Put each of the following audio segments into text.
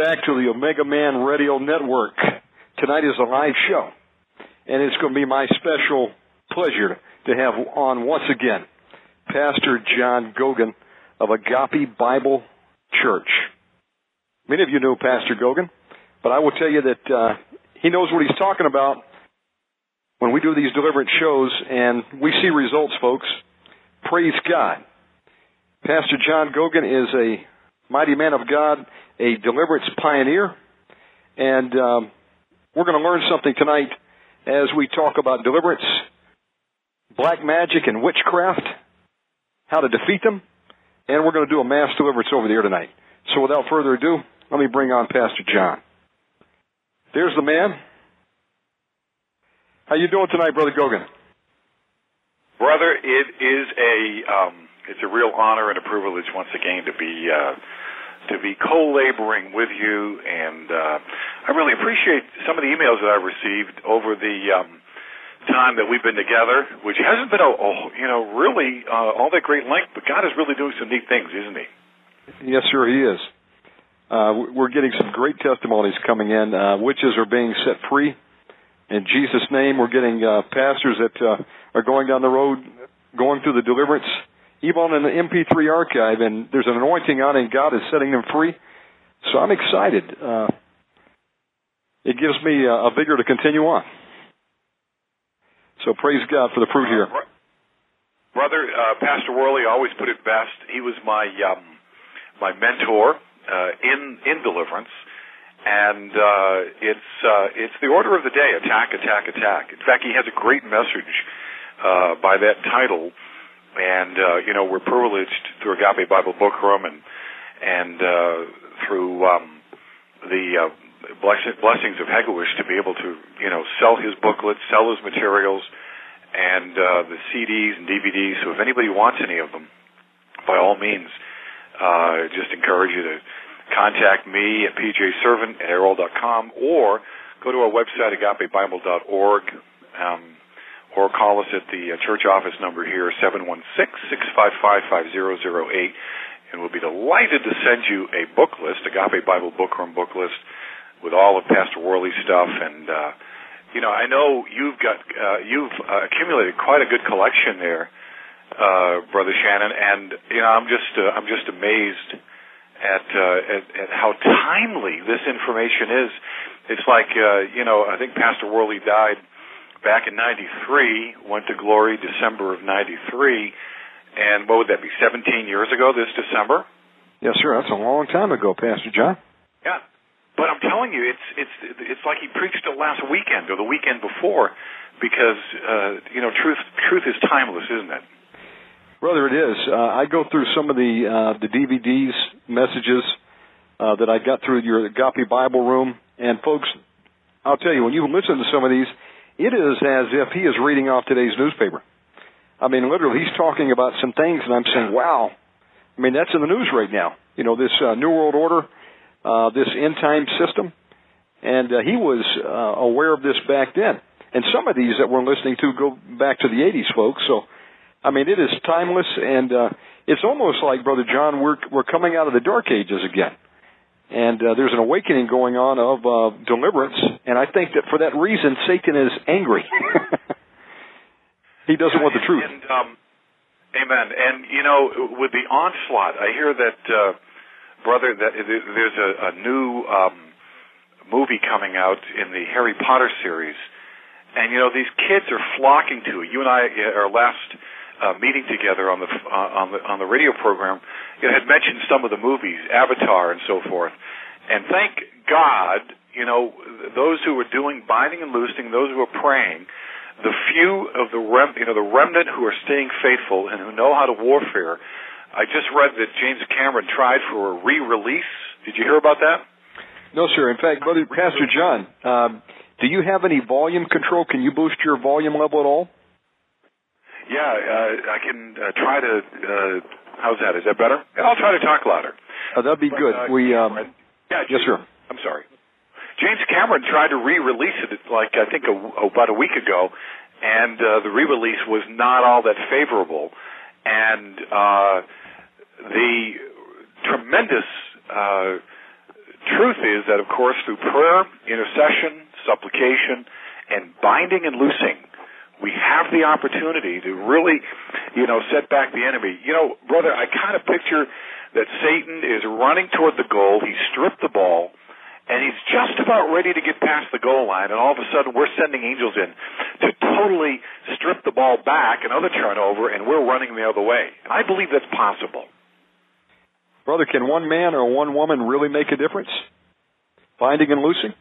Back to the Omega Man Radio Network. Tonight is a live show, and it's going to be my special pleasure to have on once again Pastor John Goguen of Agape Bible Church. Many of you know Pastor Goguen, but I will tell you that uh, he knows what he's talking about when we do these deliverance shows, and we see results, folks. Praise God. Pastor John Goguen is a mighty man of God, a deliverance pioneer, and um, we're going to learn something tonight as we talk about deliverance, black magic, and witchcraft, how to defeat them, and we're going to do a mass deliverance over the air tonight. So without further ado, let me bring on Pastor John. There's the man. How you doing tonight, Brother Goguen? Brother, it is a um, it's a real honor and a privilege once again to be uh, to be co-laboring with you, and uh, I really appreciate some of the emails that I've received over the um, time that we've been together, which hasn't been a, you know really uh, all that great length, but God is really doing some neat things, isn't He? Yes, sir, he is. Uh, we're getting some great testimonies coming in. Uh, witches are being set free. In Jesus' name, we're getting uh, pastors that uh, are going down the road, going through the deliverance, even on an MP3 archive, and there's an anointing on and God is setting them free. So I'm excited. Uh, it gives me uh, a vigor to continue on. So praise God for the fruit here. Uh, Brother, uh, Pastor Worley always put it best. He was my um, my mentor uh, in in deliverance, and uh, it's uh, it's the order of the day: attack, attack, attack. In fact, he has a great message uh, by that title, and uh, you know we're privileged through Agape Bible Book Room and and uh, through um, the uh, bless- blessings of Hegewisch to be able to you know sell his booklets, sell his materials and uh, the CDs and DVDs. So if anybody wants any of them, by all means, uh, just encourage you to contact me at pjservant at AOL.com or go to our website, agapebible.org, um, or call us at the uh, church office number here, 716-655-5008, and we'll be delighted to send you a book list, Agape Bible Book Room book list, with all of Pastor Worley's stuff and uh, you know, I know you've got uh, you've uh, accumulated quite a good collection there, uh, brother Shannon, and you know, I'm just uh, I'm just amazed at, uh, at at how timely this information is. It's like uh, you know, I think Pastor Worley died back in '93, went to glory December of '93, and what would that be? 17 years ago this December. Yes, sir. That's a long time ago, Pastor John. Yeah. But I'm telling you, it's it's it's like he preached it last weekend or the weekend before, because uh, you know truth truth is timeless, isn't it? Brother, it is. Uh, I go through some of the uh, the DVDs, messages uh, that I got through your Agape Bible Room, and folks, I'll tell you, when you listen to some of these, it is as if he is reading off today's newspaper. I mean, literally, he's talking about some things, and I'm saying, wow. I mean, that's in the news right now. You know, this uh, New World Order, uh, this end time system, and uh, he was uh, aware of this back then. And some of these that we're listening to go back to the 80s, folks. So, I mean, it is timeless, and uh, it's almost like, Brother John, we're we're coming out of the dark ages again and uh, there's an awakening going on of uh, deliverance. And I think that for that reason, Satan is angry. he doesn't yeah, want the truth. And, um, amen. And you know, with the onslaught, I hear that, uh, brother, that there's a, a new um, movie coming out in the Harry Potter series, and you know, these kids are flocking to it. You and I, our last uh, meeting together on the uh, on the on the radio program you know, had mentioned some of the movies, Avatar and so forth. And thank God, you know, those who are doing binding and loosing, those who are praying, the few of the rem, you know, the remnant who are staying faithful and who know how to warfare. I just read that James Cameron tried for a re-release. Did you hear about that? No, sir. In fact, brother Pastor John, um, do you have any volume control? Can you boost your volume level at all? Yeah, uh, I can uh, try to uh, How's that? Is that better? And I'll try to talk louder. Oh, that'd be but, good. Uh, we um, yeah, yes, sir. I'm sorry. James Cameron tried to re-release it like I think a, about a week ago, and uh, the re-release was not all that favorable. And uh, the tremendous uh, truth is that, of course, through prayer, intercession, supplication, and binding and loosing, we have the opportunity to really, you know, set back the enemy. You know, brother, I kind of picture that Satan is running toward the goal. He stripped the ball, and he's just about ready to get past the goal line, and all of a sudden we're sending angels in to totally strip the ball back, another turnover, and we're running the other way. And I believe that's possible. Brother, can one man or one woman really make a difference? Binding and loosing?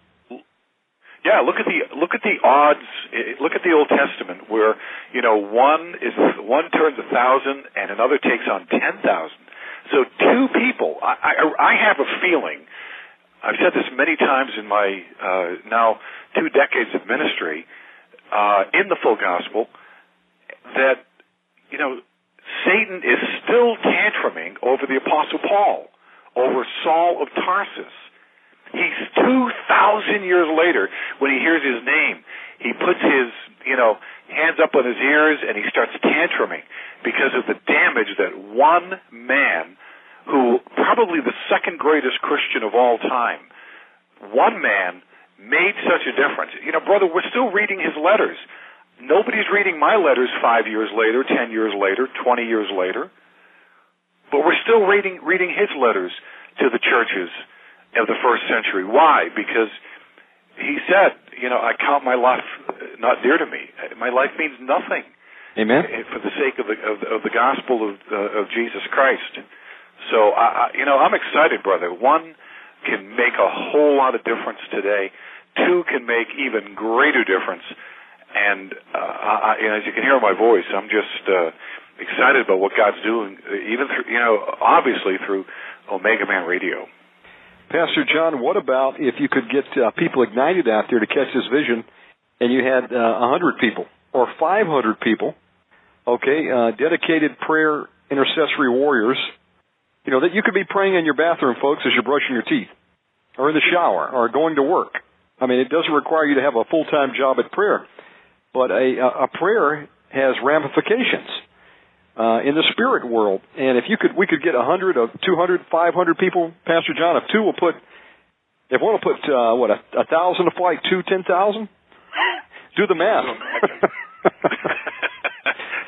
Yeah, look at the look at the odds. Look at the Old Testament, where you know one is one turns a thousand and another takes on ten thousand. So two people. I, I, I have a feeling. I've said this many times in my uh, now two decades of ministry uh, in the full gospel that you know Satan is still tantruming over the apostle Paul, over Saul of Tarsus He's 2,000 years later, when he hears his name, he puts his, you know, hands up on his ears and he starts tantruming because of the damage that one man, who probably the second greatest Christian of all time, one man made such a difference. You know, brother, we're still reading his letters. Nobody's reading my letters five years later, ten years later, twenty years later. But we're still reading reading his letters to the churches of the first century. Why? Because he said, you know, I count my life not dear to me. My life means nothing. Amen. For the sake of the of, of the gospel of uh, of Jesus Christ. So I, I, you know, I'm excited, brother. One can make a whole lot of difference today. Two can make even greater difference. And uh, I, you know, as you can hear in my voice, I'm just uh, excited about what God's doing. Even through, you know, obviously through Omega Man Radio. Pastor John, what about if you could get uh, people ignited out there to catch this vision, and you had uh, a uh, hundred people or five hundred people, okay, uh, dedicated prayer intercessory warriors, you know that you could be praying in your bathroom, folks, as you're brushing your teeth, or in the shower, or going to work. I mean, it doesn't require you to have a full time job at prayer, but a, a prayer has ramifications uh, in the spirit world. And if you could, we could get a hundred, of two hundred, five hundred people, Pastor John. If two will put, if one will put uh, what a, a thousand to flight, two ten thousand. Do the math.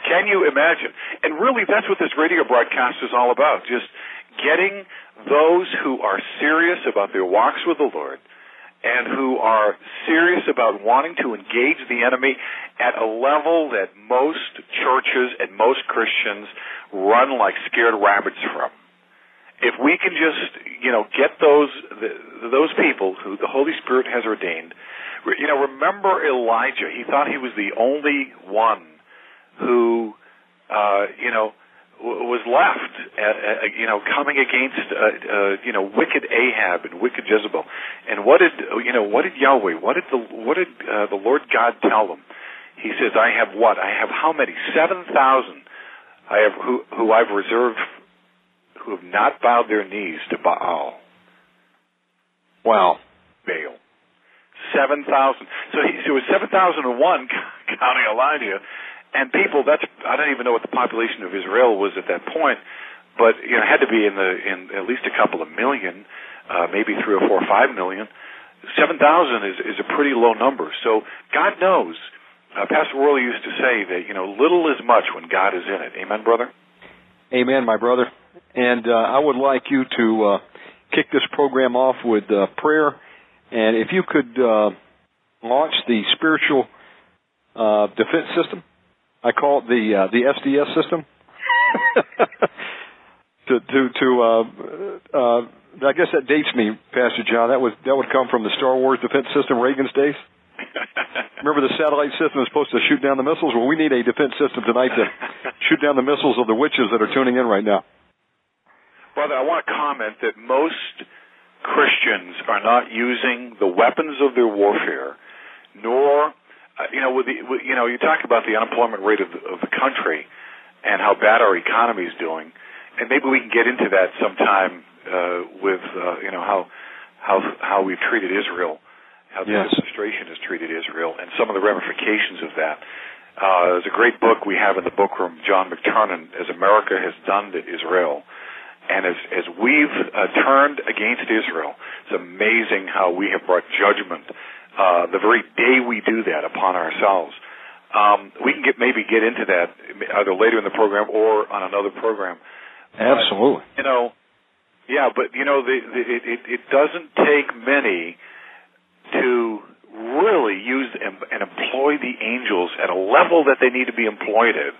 Can you imagine? And really, that's what this radio broadcast is all about. Just getting those who are serious about their walks with the Lord and who are serious about wanting to engage the enemy at a level that most churches and most Christians run like scared rabbits from. If we can just, you know, get those those people who the Holy Spirit has ordained, you know, remember Elijah. He thought he was the only one who, uh, you know, was left, uh, you know, coming against, uh, uh, you know, wicked Ahab and wicked Jezebel. And what did, you know, what did Yahweh, what did the, what did uh, the Lord God tell them? He says, I have what? I have how many? Seven thousand. I have who, who I've reserved, who have not bowed their knees to Baal. Wow. Baal. Seven thousand. So, he, so it was seven thousand and one counting Elijah and people that's I don't even know what the population of Israel was at that point, but you know it had to be in the in at least a couple of million, uh, maybe three or four or five million. Seven thousand is is a pretty low number. So God knows. Uh, Pastor Worley used to say that you know little is much when God is in it. Amen, brother. Amen, my brother. And uh, I would like you to uh, kick this program off with uh, prayer, and if you could uh, launch the spiritual uh, defense system I call it the uh, the SDS system. to to to uh, uh, I guess that dates me, Pastor John. That was that would come from the Star Wars defense system Reagan's days. Remember the satellite system is supposed to shoot down the missiles? Well, we need a defense system tonight to shoot down the missiles of the witches that are tuning in right now. Brother, I want to comment that most Christians are not using the weapons of their warfare, nor uh, you know, with the, with, you know, you talk about the unemployment rate of the, of the country and how bad our economy is doing, and maybe we can get into that sometime uh, with uh, you know how how how we've treated Israel, how the yes. administration has treated Israel, and some of the ramifications of that. Uh, there's a great book we have in the book room, John McTernan, as America has done to Israel. And as, as we've uh, turned against Israel, it's amazing how we have brought judgment uh, the very day we do that upon ourselves. Um, we can get maybe get into that either later in the program or on another program. Absolutely. you know, yeah, but you know, the, the, it, it, it doesn't take many to really use and, and employ the angels at a level that they need to be employed at.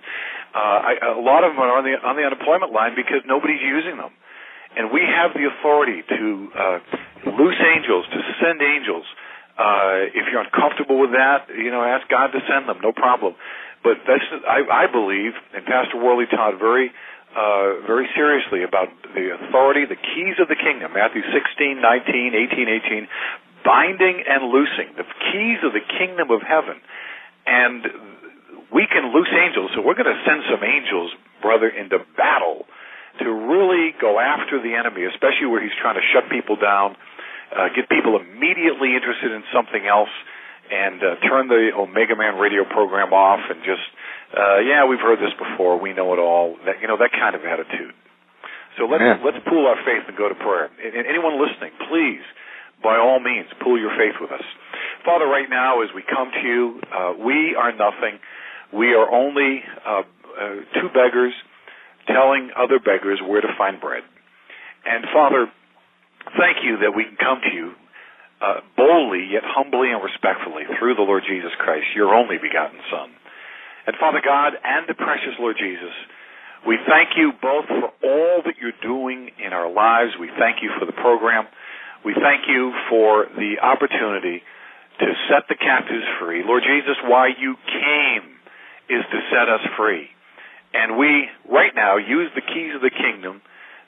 Uh, I, a lot of them are on the on the unemployment line because nobody's using them, and we have the authority to uh, loose angels, to send angels uh, if you're uncomfortable with that, you know, ask God to send them, no problem. But that's, I, I believe, and Pastor Worley taught very, uh, very seriously about the authority, the keys of the kingdom, Matthew 16, 19, 18, 18, binding and loosing, the keys of the kingdom of heaven. And we can loose angels, so we're going to send some angels, brother, into battle to really go after the enemy, especially where he's trying to shut people down, uh, get people immediately interested in something else, and uh, turn the Omega Man radio program off and just, uh, yeah, we've heard this before, we know it all. That you know that kind of attitude. So let's Man. let's pool our faith and go to prayer. And, and anyone listening, please, by all means, pool your faith with us. Father, right now as we come to you, uh, we are nothing. We are only uh, uh, two beggars telling other beggars where to find bread. And Father, thank you that we can come to you uh, boldly yet humbly and respectfully through the Lord Jesus Christ, your only begotten Son. And Father God and the precious Lord Jesus, we thank you both for all that you're doing in our lives. We thank you for the program. We thank you for the opportunity to set the captives free. Lord Jesus, why you came is to set us free. And we, right now, use the keys of the kingdom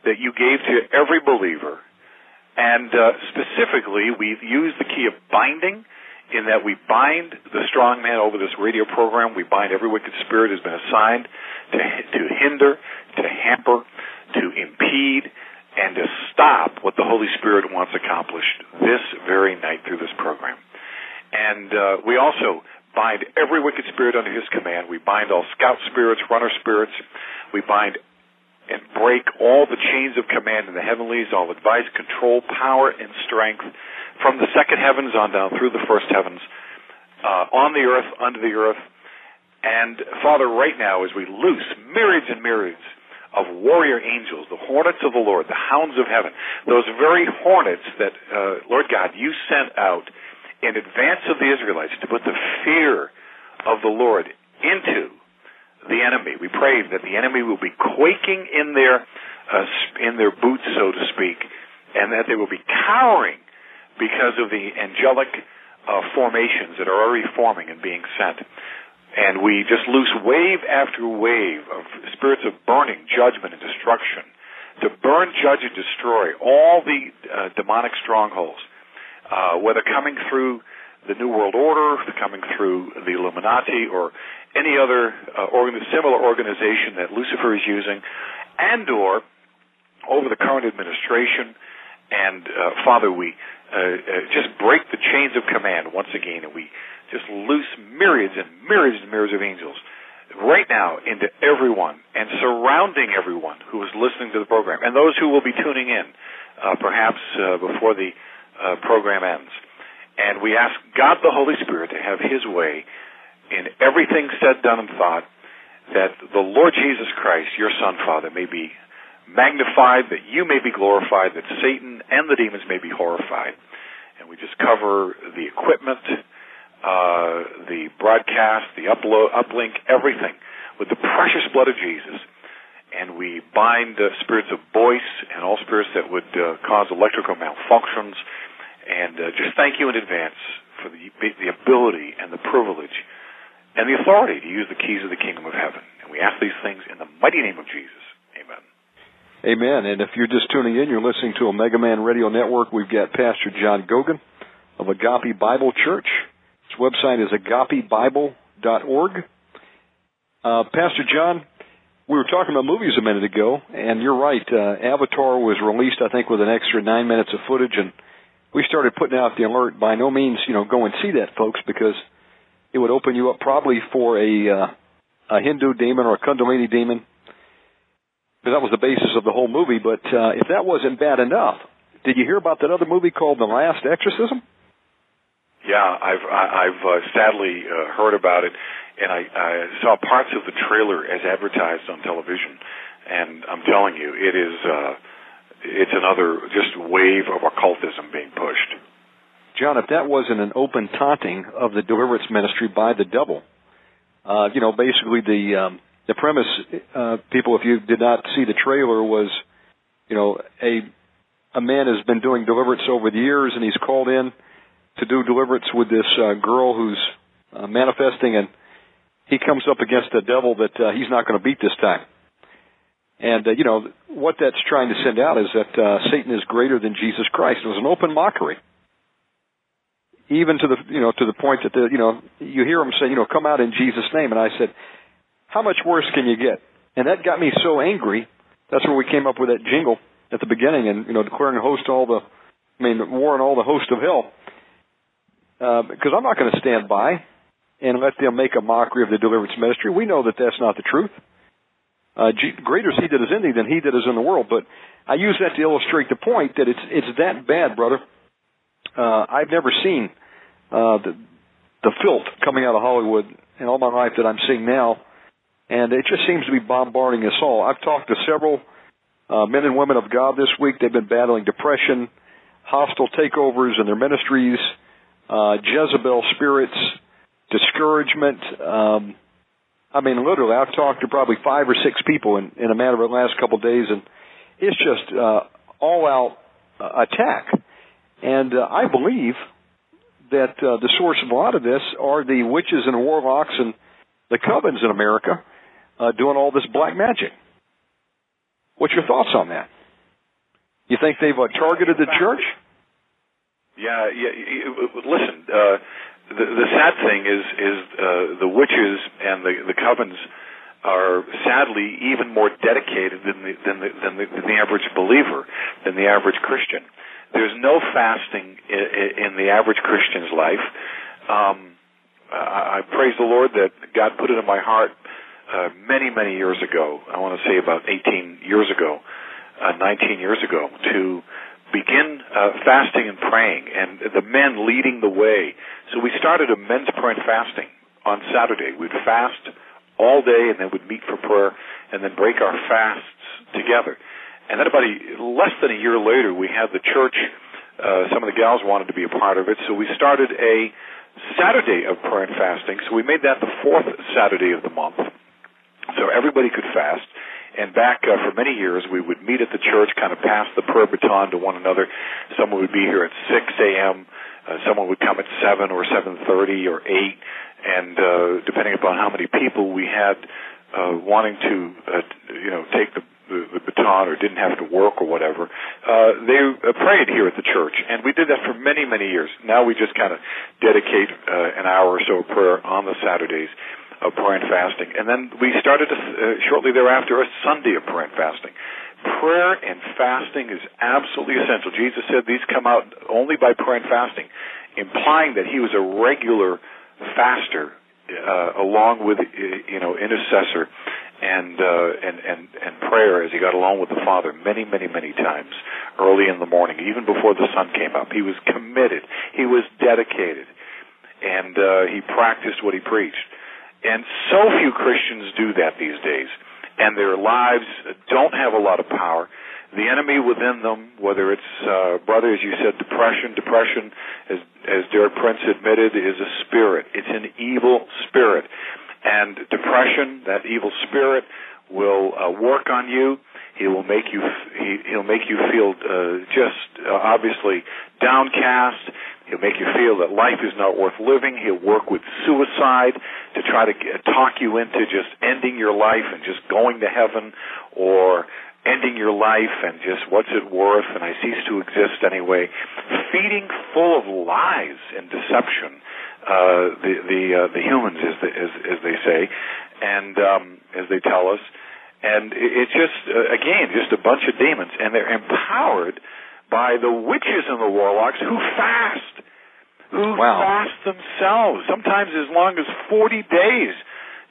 that you gave to every believer and uh, specifically, we've used the key of binding in that we bind the strong man over this radio program. We bind every wicked spirit has been assigned to, to hinder, to hamper, to impede, and to stop what the Holy Spirit wants accomplished this very night through this program. And uh, we also bind every wicked spirit under his command. We bind all scout spirits, runner spirits. We bind and break all the chains of command in the heavenlies, all advice, control, power, and strength from the second heavens on down through the first heavens, uh, on the earth, under the earth. And Father, right now, as we loose myriads and myriads of warrior angels, the hornets of the Lord, the hounds of heaven, those very hornets that, uh, Lord God, you sent out in advance of the Israelites to put the fear of the Lord into the enemy. We pray that the enemy will be quaking in their uh, in their boots, so to speak, and that they will be cowering because of the angelic uh, formations that are already forming and being sent. and we just loose wave after wave of spirits of burning, judgment, and destruction to burn, judge, and destroy all the uh, demonic strongholds, uh, whether coming through the New World Order, coming through the Illuminati, or any other uh, organ- similar organization that Lucifer is using, and or over the current administration. And uh, Father, we uh, uh, just break the chains of command once again, and we just loose myriads and myriads and myriads of angels right now into everyone and surrounding everyone who is listening to the program and those who will be tuning in uh, perhaps before the program ends. And we ask God the Holy Spirit to have His way in everything said, done, and thought, that the Lord Jesus Christ, your Son, Father, may be magnified, that you may be glorified, that Satan and the demons may be horrified. And we just cover the equipment, uh, the broadcast, the upload, uplink, everything with the precious blood of Jesus. And we bind uh, spirits of voice and all spirits that would uh, cause electrical malfunctions. And uh, just thank you in advance for the, the ability and the privilege and the authority to use the keys of the kingdom of heaven. And we ask these things in the mighty name of Jesus. Amen. Amen. And if you're just tuning in, you're listening to Omega Man Radio Network. We've got Pastor John Goguen of Agape Bible Church. His website is agapebible.org. Uh, Pastor John, we were talking about movies a minute ago, and you're right. Uh, Avatar was released, I think, with an extra nine minutes of footage, and we started putting out the alert. By no means, you know, go and see that, folks, because it would open you up probably for a uh, a Hindu demon or a Kundalini demon, because that was the basis of the whole movie. But uh, if that wasn't bad enough, did you hear about that other movie called The Last Exorcism? Yeah, I've I've uh, sadly uh, heard about it, and I, I saw parts of the trailer as advertised on television, and I'm telling you, it is uh, it's another just wave of occultism being pushed. John, if that wasn't an open taunting of the deliverance ministry by the devil, uh, you know, basically the um, the premise, uh, people, if you did not see the trailer, was, you know, a a man has been doing deliverance over the years, and he's called in to do deliverance with this uh, girl who's uh, manifesting, and he comes up against a devil that uh, he's not going to beat this time. And uh, you know what that's trying to send out is that uh, Satan is greater than Jesus Christ. It was an open mockery, even to the you know to the point that the you know you hear him say you know come out in Jesus' name, and I said, how much worse can you get? And that got me so angry. That's where we came up with that jingle at the beginning, and you know declaring host all the, I mean war on all the host of hell because uh, I'm not going to stand by and let them make a mockery of the deliverance ministry. We know that that's not the truth. Uh, greater is he that is in thee than he that is in the world. But I use that to illustrate the point that it's it's that bad, brother. Uh, I've never seen uh, the the filth coming out of Hollywood in all my life that I'm seeing now, and it just seems to be bombarding us all. I've talked to several uh, men and women of God this week. They've been battling depression, hostile takeovers in their ministries uh, Jezebel spirits, discouragement. Um, I mean, literally, I've talked to probably five or six people in, in a matter of the last couple of days, and it's just uh, all out uh, attack. And uh, I believe that uh, the source of a lot of this are the witches and warlocks and the covens in America uh, doing all this black magic. What's your thoughts on that? You think they've uh, targeted the church? Yeah, yeah. Listen, uh, the, the sad thing is is uh, the witches and the the covens are sadly even more dedicated than the, than the than the, than the average believer, than the average Christian. There's no fasting in, the average Christian's life. Um, I, I praise the Lord that God put it in my heart uh, many many years ago. I want to say about 18 years ago, uh, 19 years ago, to begin uh, fasting and praying, and the men leading the way. So we started a men's prayer and fasting on Saturday. We'd fast all day, and then we'd meet for prayer, and then break our fasts together. And then about a, less than a year later, we had the church. Uh, some of the gals wanted to be a part of it, so we started a Saturday of prayer and fasting. So we made that the fourth Saturday of the month, so everybody could fast. And back uh, for many years, we would meet at the church, kind of pass the prayer baton to one another. Someone would be here at 6 a.m. Uh, someone would come at 7 or 7.30 or 8. And uh, depending upon how many people we had uh, wanting to, uh, you know, take the the, the baton or didn't have to work or whatever, uh, they uh, prayed here at the church, and we did that for many, many years. Now we just kind of dedicate uh, an hour or so of prayer on the Saturdays of prayer and fasting, and then we started a, uh, shortly thereafter a Sunday of prayer and fasting. Prayer and fasting is absolutely essential. Jesus said these come out only by prayer and fasting, implying that he was a regular faster uh, along with uh, you know intercessor and uh, and and and prayer as he got along with the Father many many many times early in the morning, even before the sun came up. He was committed. He was dedicated, and uh, he practiced what he preached. And so few Christians do that these days, and their lives don't have a lot of power. The enemy within them, whether it's uh, brother, as you said, depression. Depression, as as Derek Prince admitted, is a spirit. It's an evil spirit and depression, that evil spirit, will uh, work on you. He will make you he, he'll make you feel uh, just uh, obviously downcast. He'll make you feel that life is not worth living. He'll work with suicide to try to get, talk you into just ending your life and just going to heaven or ending your life and just what's it worth and I cease to exist anyway. Feeding full of lies and deception uh, the the uh, the humans, as, the, as as they say, and um, as they tell us, and it's just uh, again just a bunch of demons, and they're empowered by the witches and the warlocks who fast, who wow. fast themselves, sometimes as long as forty days.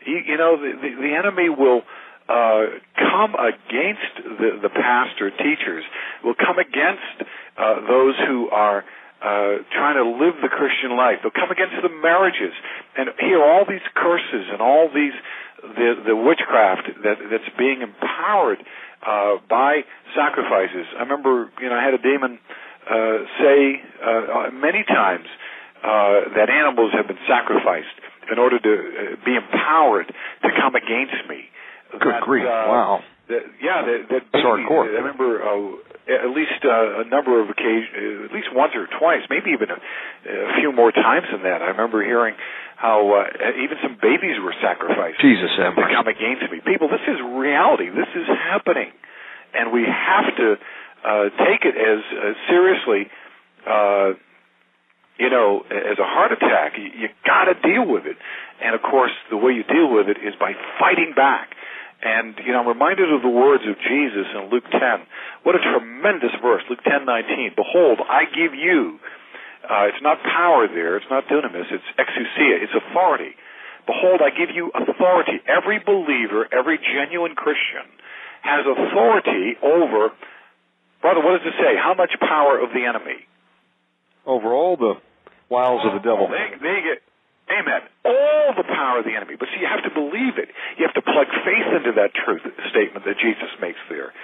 You, you know, the, the the enemy will uh, come against the, the pastor teachers, will come against uh, those who are uh, trying to live the Christian life. They'll come against the marriages and hear all these curses and all these the the witchcraft that that's being empowered uh, by sacrifices. I remember, you know, I had a demon uh, say uh, many times uh, that animals have been sacrificed in order to uh, be empowered to come against me. Good that, grief! Uh, wow. That, yeah, that, that That's hardcore. I remember uh, at least uh, a number of occasions, uh, at least once or twice, maybe even a, a few more times than that. I remember hearing how uh, even some babies were sacrificed Jesus to come against me. People, this is reality. This is happening, and we have to uh, take it as uh, seriously. Uh, you know, as a heart attack, you, you got to deal with it, and of course, the way you deal with it is by fighting back and, you know, I'm reminded of the words of Jesus in Luke 10. What a tremendous verse, Luke 10:19. Behold, I give you, uh, it's not power there, it's not dunamis, it's exousia, it's authority. Behold, I give you authority. Every believer, every genuine Christian has authority over, brother, what does it say? How much power of the enemy? Over all the wiles of the devil. They, they get, Amen. All the power of the enemy. But see, you have to believe it. You have to plug faith into that truth statement that Jesus makes there.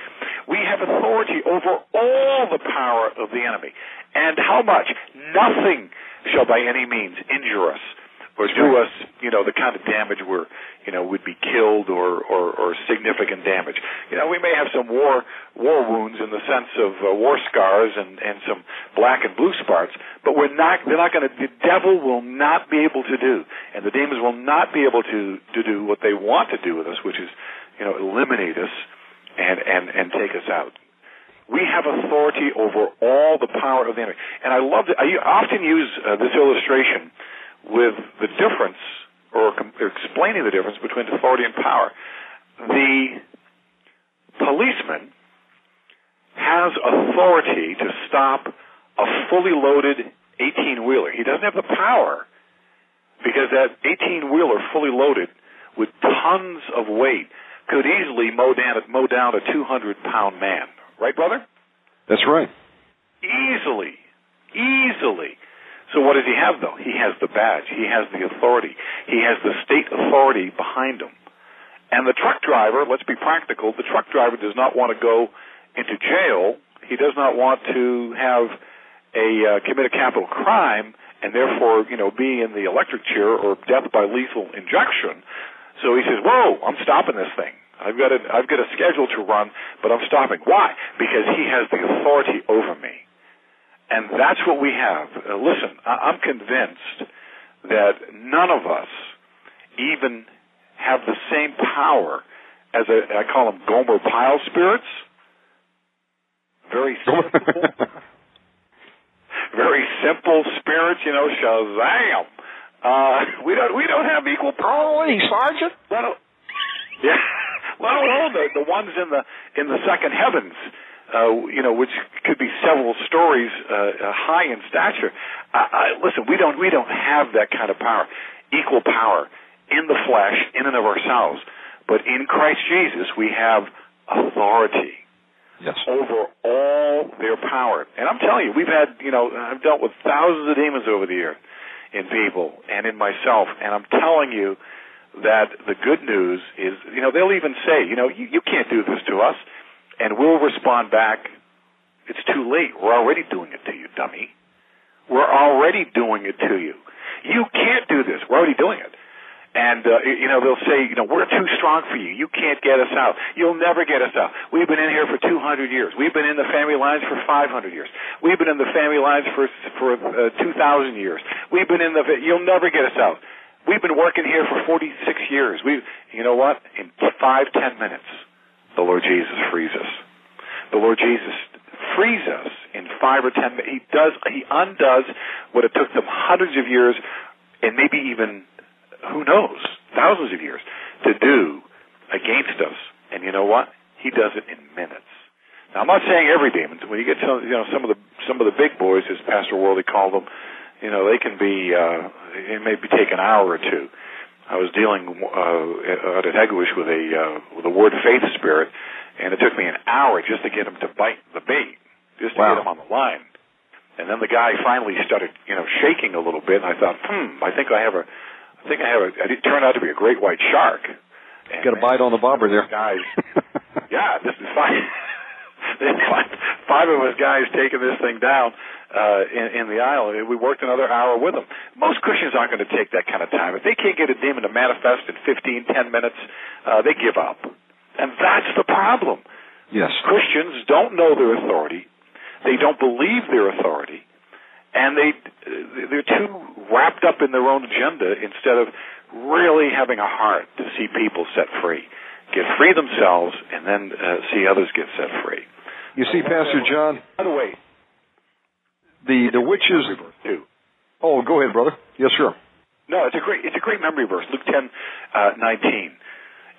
We have authority over all the power of the enemy. And how much? Nothing shall by any means injure us or do us, you know, the kind of damage where, you know, would be killed or, or, or significant damage. You know, we may have some war war wounds in the sense of uh, war scars and and some black and blue spots, but we're not. They're not going to. The devil will not be able to do, and the demons will not be able to to do what they want to do with us, which is, you know, eliminate us and and and take us out. We have authority over all the power of the enemy, and I love. I often use uh, this illustration with the difference or, com- explaining the difference between authority and power. The policeman has authority to stop a fully loaded 18 wheeler. He doesn't have the power because that 18 wheeler fully loaded with tons of weight could easily mow down, mow down a 200 pound man. Right, brother? That's right. Easily. Easily. So what does he have though? He has the badge. He has the authority. He has the state authority behind him. And the truck driver, let's be practical, the truck driver does not want to go into jail. He does not want to have a uh, commit a capital crime and therefore, you know, be in the electric chair or death by lethal injection. So he says, "Whoa, I'm stopping this thing. I've got a I've got a schedule to run, but I'm stopping. Why? Because he has the authority over me, and that's what we have. Uh, listen, I, I'm convinced that none of us even have the same power as a I call them Gomer Pyle spirits. Very simple, very simple spirits. You know, Shazam. Uh, we don't we don't have equal power. Holy Sergeant! Let yeah, let alone the the ones in the in the second heavens. Uh, you know, which could be several stories uh, high in stature. Uh, listen, we don't we don't have that kind of power, equal power in the flesh, in and of ourselves. But in Christ Jesus, we have authority yes. over all their power. And I'm telling you, we've had, you know, I've dealt with thousands of demons over the years in people and in myself, and I'm telling you that the good news is, you know, they'll even say, you know, you, you can't do this to us, and we'll respond back, it's too late. We're already doing it to you, dummy. We're already doing it to you. You can't do this. We're already doing it. And, uh, you know, they'll say, you know, we're too strong for you. You can't get us out. You'll never get us out. We've been in here for 200 years. We've been in the family lines for 500 years. We've been in the family lines for, for uh, 2,000 years. We've been in the, you'll never get us out. We've been working here for 46 years. We've. you know what? In five, ten minutes, the Lord Jesus frees us. The Lord Jesus frees us in five or ten minutes. He does, he undoes what it took them hundreds of years and maybe even who knows, thousands of years to do against us. And you know what? He does it in minutes. Now, I'm not saying every demon. When you get to you know some of the some of the big boys, as Pastor Worley called them, you know they can be uh, it may be take an hour or two. I was dealing uh, at Hegewisch with a uh, with a word faith spirit, and it took me an hour just to get him to bite the bait, just to wow. get him on the line. And then the guy finally started, you know, shaking a little bit, and I thought, hmm, I think I have a I think I have a. It turned out to be a great white shark. And Got a bite on the bobber there, guys. yeah, this is fine. five, five of us guys taking this thing down uh, in, in the aisle. We worked another hour with them. Most Christians aren't going to take that kind of time. If they can't get a demon to manifest in 15, 10 minutes, uh, they give up. And that's the problem. Yes. Christians don't know their authority. They don't believe their authority and they they're too wrapped up in their own agenda instead of really having a heart to see people set free, get free themselves, and then uh, see others get set free. You see, Pastor John. By the way, the the witches. Too. Oh, go ahead, brother. Yes, sir. No, it's a great it's a great memory verse, Luke ten uh, nineteen.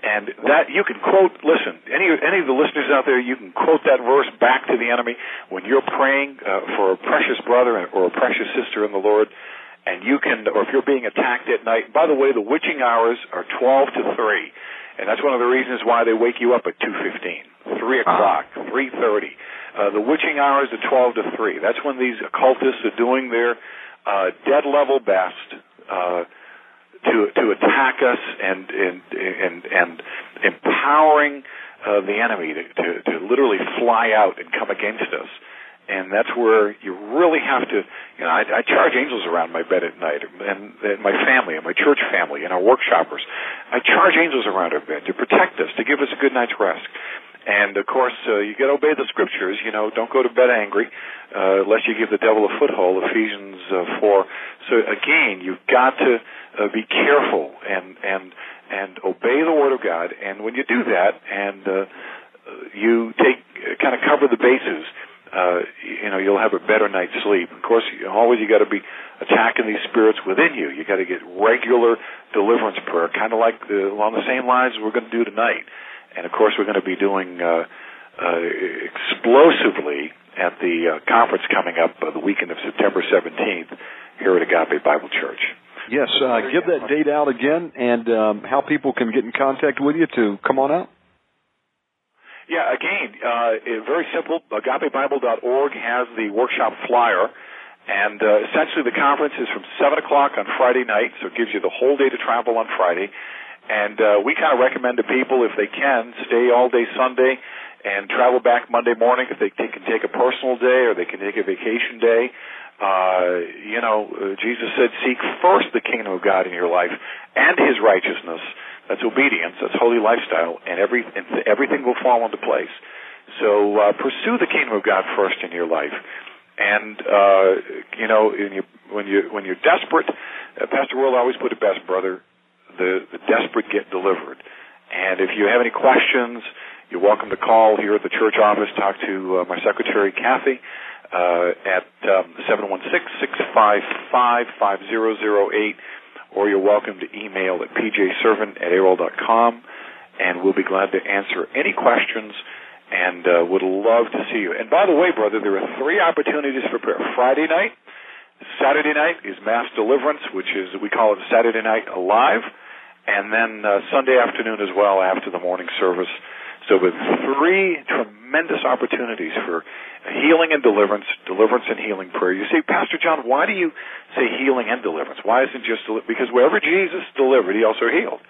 And that you can quote. Listen, any any of the listeners out there, you can quote that verse back to the enemy when you're praying uh, for a precious brother or a precious sister in the Lord, and you can, or if you're being attacked at night. By the way, the witching hours are 12 to 3, and that's one of the reasons why they wake you up at 2:15, 3 Uh-huh. o'clock, 3:30. Uh, the witching hours are 12 to 3. That's when these occultists are doing their uh, dead level best. Uh, to to attack us and and and, and empowering uh, the enemy to, to to literally fly out and come against us. And that's where you really have to, you know, I, I charge angels around my bed at night, and, and my family, and my church family, and our workshoppers. I charge angels around our bed to protect us, to give us a good night's rest. And of course, uh, you got to obey the scriptures. You know, don't go to bed angry, uh, lest you give the devil a foothold. Ephesians uh, four. So again, you've got to uh, be careful and and and obey the word of God. And when you do that, and uh, you take kind of cover the bases, uh, you know, you'll have a better night's sleep. Of course, always you got to be attacking these spirits within you. You got to get regular deliverance prayer, kind of like the, along the same lines we're going to do tonight. And of course, we're going to be doing uh, uh, explosively at the uh, conference coming up uh, the weekend of September 17th here at Agape Bible Church. Yes, uh, give that date out again and um, how people can get in contact with you to come on out. Yeah, again, uh, very simple. AgapeBible.org has the workshop flyer. And uh, essentially, the conference is from 7 o'clock on Friday night, so it gives you the whole day to travel on Friday. And uh, we kind of recommend to people, if they can, stay all day Sunday and travel back Monday morning if they, can take a personal day or they can take a vacation day. Uh, you know, uh, Jesus said, seek first the kingdom of God in your life and his righteousness. That's obedience. That's holy lifestyle, and every and everything will fall into place. So uh, pursue the kingdom of God first in your life, and uh, you know you, when you when you're desperate, uh, Pastor Worley always put it best, brother. The the desperate get delivered. And if you have any questions, you're welcome to call here at the church office. Talk to uh, my secretary, Kathy, uh, at um, 716-655-5008 or you're welcome to email at pjservant at AOL.com, and we'll be glad to answer any questions and uh, would love to see you. And by the way, brother, there are three opportunities for prayer. Friday night, Saturday night is Mass Deliverance, which is, we call it Saturday Night Alive, and then uh, Sunday afternoon as well after the morning service. So with three tremendous opportunities for healing and deliverance, deliverance and healing prayer. You say, Pastor John, why do you say healing and deliverance? Why isn't just because wherever Jesus delivered, he also healed.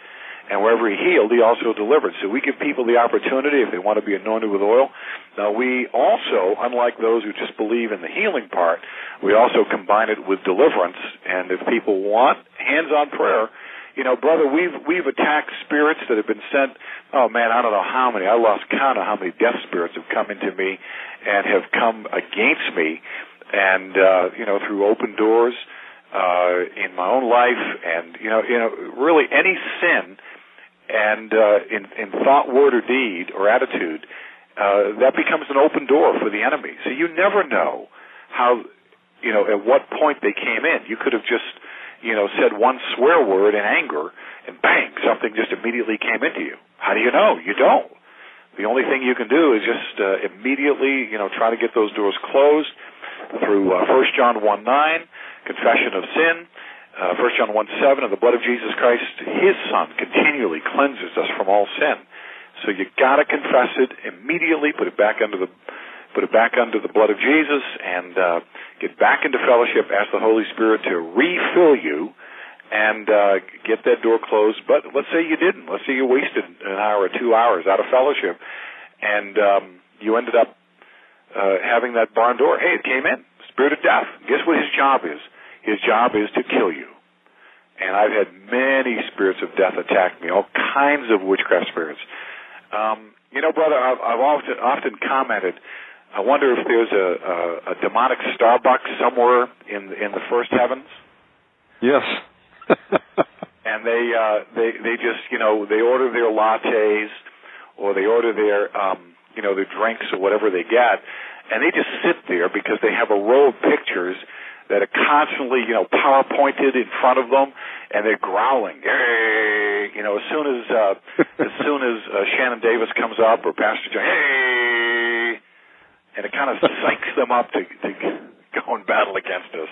And wherever he healed, he also delivered. So we give people the opportunity if they want to be anointed with oil. Now we also, unlike those who just believe in the healing part, we also combine it with deliverance. And if people want hands-on prayer, you know, brother, we've we've attacked spirits that have been sent. Oh man, I don't know how many. I lost count of how many death spirits have come into me and have come against me, and uh, you know, through open doors uh, in my own life, and you know, you know, really any sin, and uh, in in thought, word, or deed, or attitude, uh, that becomes an open door for the enemy. So you never know how, you know, at what point they came in. You could have just you know, said one swear word in anger, and bang, something just immediately came into you. How do you know? You don't. The only thing you can do is just uh, immediately, you know, try to get those doors closed through uh, 1 John 1 9, confession of sin, uh, 1 John 1 7, and the blood of Jesus Christ, His Son, continually cleanses us from all sin. So you gotta confess it immediately, put it back under the put it back under the blood of Jesus, and uh, get back into fellowship. Ask the Holy Spirit to refill you and uh, get that door closed. But let's say you didn't. Let's say you wasted an hour or two hours out of fellowship, and um, you ended up uh, having that barn door. Hey, it came in. Spirit of death. Guess what his job is? His job is to kill you. And I've had many spirits of death attack me, all kinds of witchcraft spirits. Um, you know, brother, I've, I've often often commented I wonder if there's a, a, a demonic Starbucks somewhere in in the first heavens. Yes. and they uh, they they just you know they order their lattes or they order their um, you know their drinks or whatever they get, and they just sit there because they have a row of pictures that are constantly you know powerpointed in front of them, and they're growling. Hey, you know as soon as uh, as soon as uh, Shannon Davis comes up or Pastor John, hey and it kind of psychs them up to, to go and battle against us.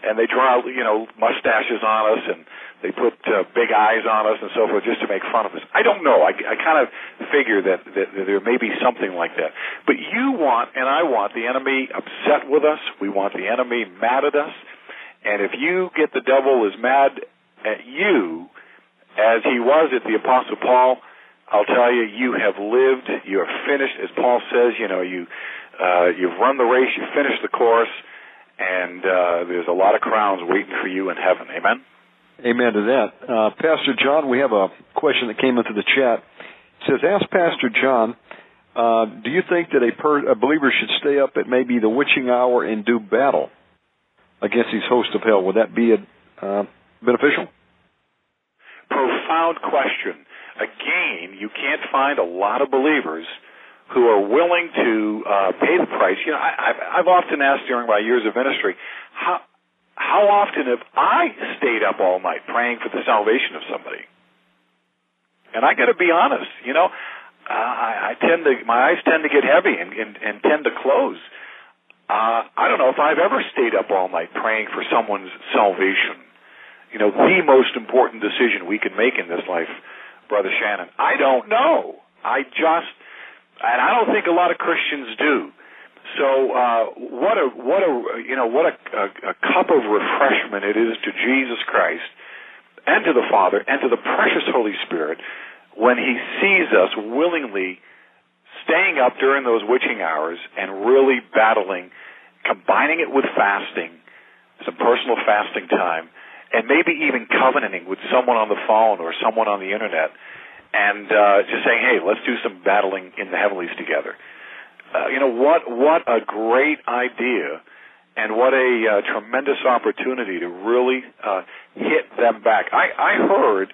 And they draw, you know, mustaches on us, and they put uh, big eyes on us, and so forth, just to make fun of us. I don't know. I, I kind of figure that, that, that there may be something like that. But you want, and I want, the enemy upset with us. We want the enemy mad at us. And if you get the devil as mad at you as he was at the Apostle Paul, I'll tell you, you have lived, you are finished. As Paul says, you know, you uh, you've run the race, you've finished the course, and uh, there's a lot of crowns waiting for you in heaven. Amen. Amen to that. Uh, Pastor John, we have a question that came into the chat. It says, "Ask Pastor John, uh, do you think that a, per- a believer should stay up at maybe the witching hour and do battle against these hosts of hell? Would that be a, uh, beneficial?" Profound question. Again, you can't find a lot of believers who are willing to uh, pay the price. You know, I, I've, I've often asked during my years of ministry, how how often have I stayed up all night praying for the salvation of somebody? And I got to be honest, you know, uh, I, I tend to my eyes tend to get heavy and and, and tend to close. Uh, I don't know if I've ever stayed up all night praying for someone's salvation. You know, the most important decision we can make in this life, Brother Shannon. I don't know. I just and I don't think a lot of Christians do. So uh, what a what a you know what a, a, a cup of refreshment it is to Jesus Christ and to the Father and to the precious Holy Spirit when He sees us willingly staying up during those witching hours and really battling, combining it with fasting, some personal fasting time, and maybe even covenanting with someone on the phone or someone on the internet, and uh, just saying, "Hey, let's do some battling in the heavenlies together." Uh, you know what? What a great idea, and what a uh, tremendous opportunity to really uh, hit them back. I, I heard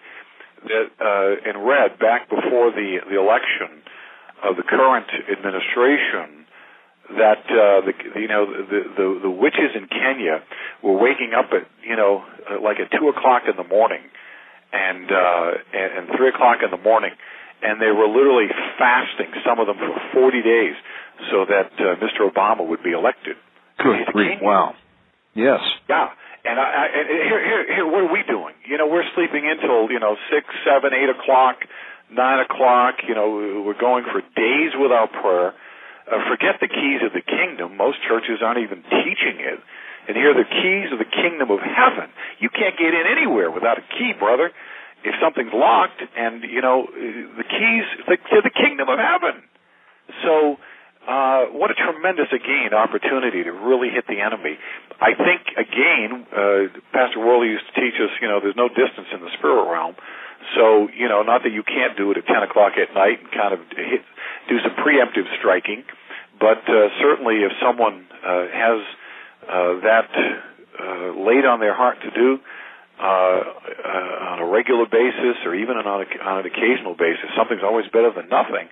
that uh, and read back before the the election of the current administration that uh, the you know the, the the witches in Kenya were waking up at you know like at two o'clock in the morning and uh, and, and three o'clock in the morning, and they were literally fasting some of them for forty days so that uh, Mr. Obama would be elected. Good grief! Wow. Yes. Yeah. And, I, I, and here, here, here, what are we doing? You know, we're sleeping until you know six, seven, eight o'clock, nine o'clock. You know, we're going for days without prayer uh, forget the keys of the kingdom. Most churches aren't even teaching it. And here are the keys of the kingdom of heaven. You can't get in anywhere without a key, brother. If something's locked, and you know the keys to the kingdom of heaven. So, uh, what a tremendous again opportunity to really hit the enemy. I think again, uh, Pastor Worley used to teach us, you know, there's no distance in the spirit realm. So, you know, not that you can't do it at 10 o'clock at night and kind of hit, do some preemptive striking, but uh, certainly if someone uh, has that uh, laid on their heart to do uh, uh, on a regular basis or even on, a, on an occasional basis, something's always better than nothing,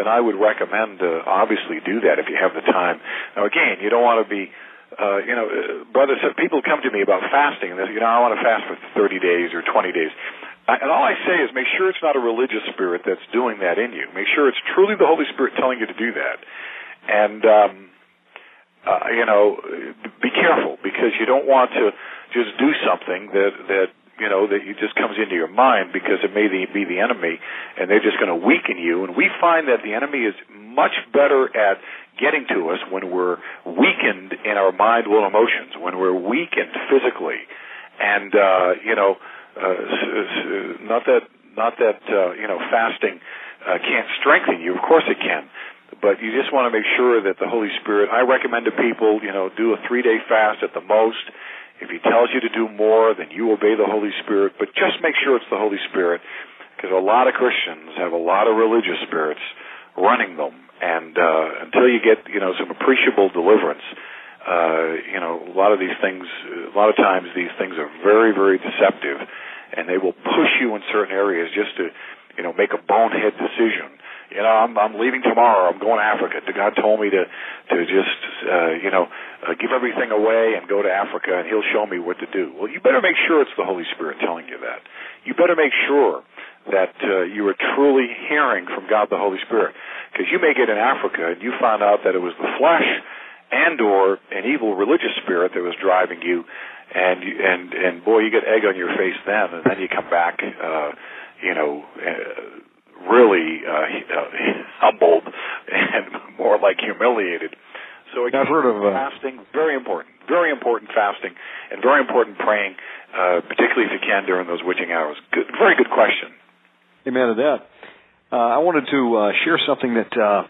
then I would recommend uh, obviously do that if you have the time. Now again, you don't want to be uh, you know, uh, brothers, people come to me about fasting, and they say, you know, I want to fast for 30 days or 20 days. I, and all I say is make sure it's not a religious spirit that's doing that in you. Make sure it's truly the Holy Spirit telling you to do that. And, um, uh, you know, be careful because you don't want to just do something that, that, you know, that just comes into your mind because it may be the enemy and they're just going to weaken you. And we find that the enemy is much better at getting to us when we're weakened in our mind, will, emotions, when we're weakened physically. And, uh, you know, uh, not that, not that, uh, you know, fasting, uh, can't strengthen you. Of course it can. But you just want to make sure that the Holy Spirit, I recommend to people, you know, do a three day fast at the most. If he tells you to do more, then you obey the Holy Spirit. But just make sure it's the Holy Spirit, because a lot of Christians have a lot of religious spirits running them and uh, until you get you know some appreciable deliverance, uh, you know a lot of these things, a lot of times these things are very very deceptive, and they will push you in certain areas just to you know make a bonehead decision. You know, I'm I'm leaving tomorrow. I'm going to Africa. God told me to to just uh, you know uh, give everything away and go to Africa, and He'll show me what to do. Well, you better make sure it's the Holy Spirit telling you that. You better make sure that uh, you are truly hearing from God the Holy Spirit. Because you may get in Africa and you find out that it was the flesh and or an evil religious spirit that was driving you, and you, and and boy, you get egg on your face then, and then you come back, uh, you know, uh, really uh, humbled and more like humiliated. So again, I've heard of uh, fasting, very important, very important fasting, and very important praying, uh, particularly if you can during those witching hours. Good, very good question. Amen to that. Uh, I wanted to uh, share something that uh,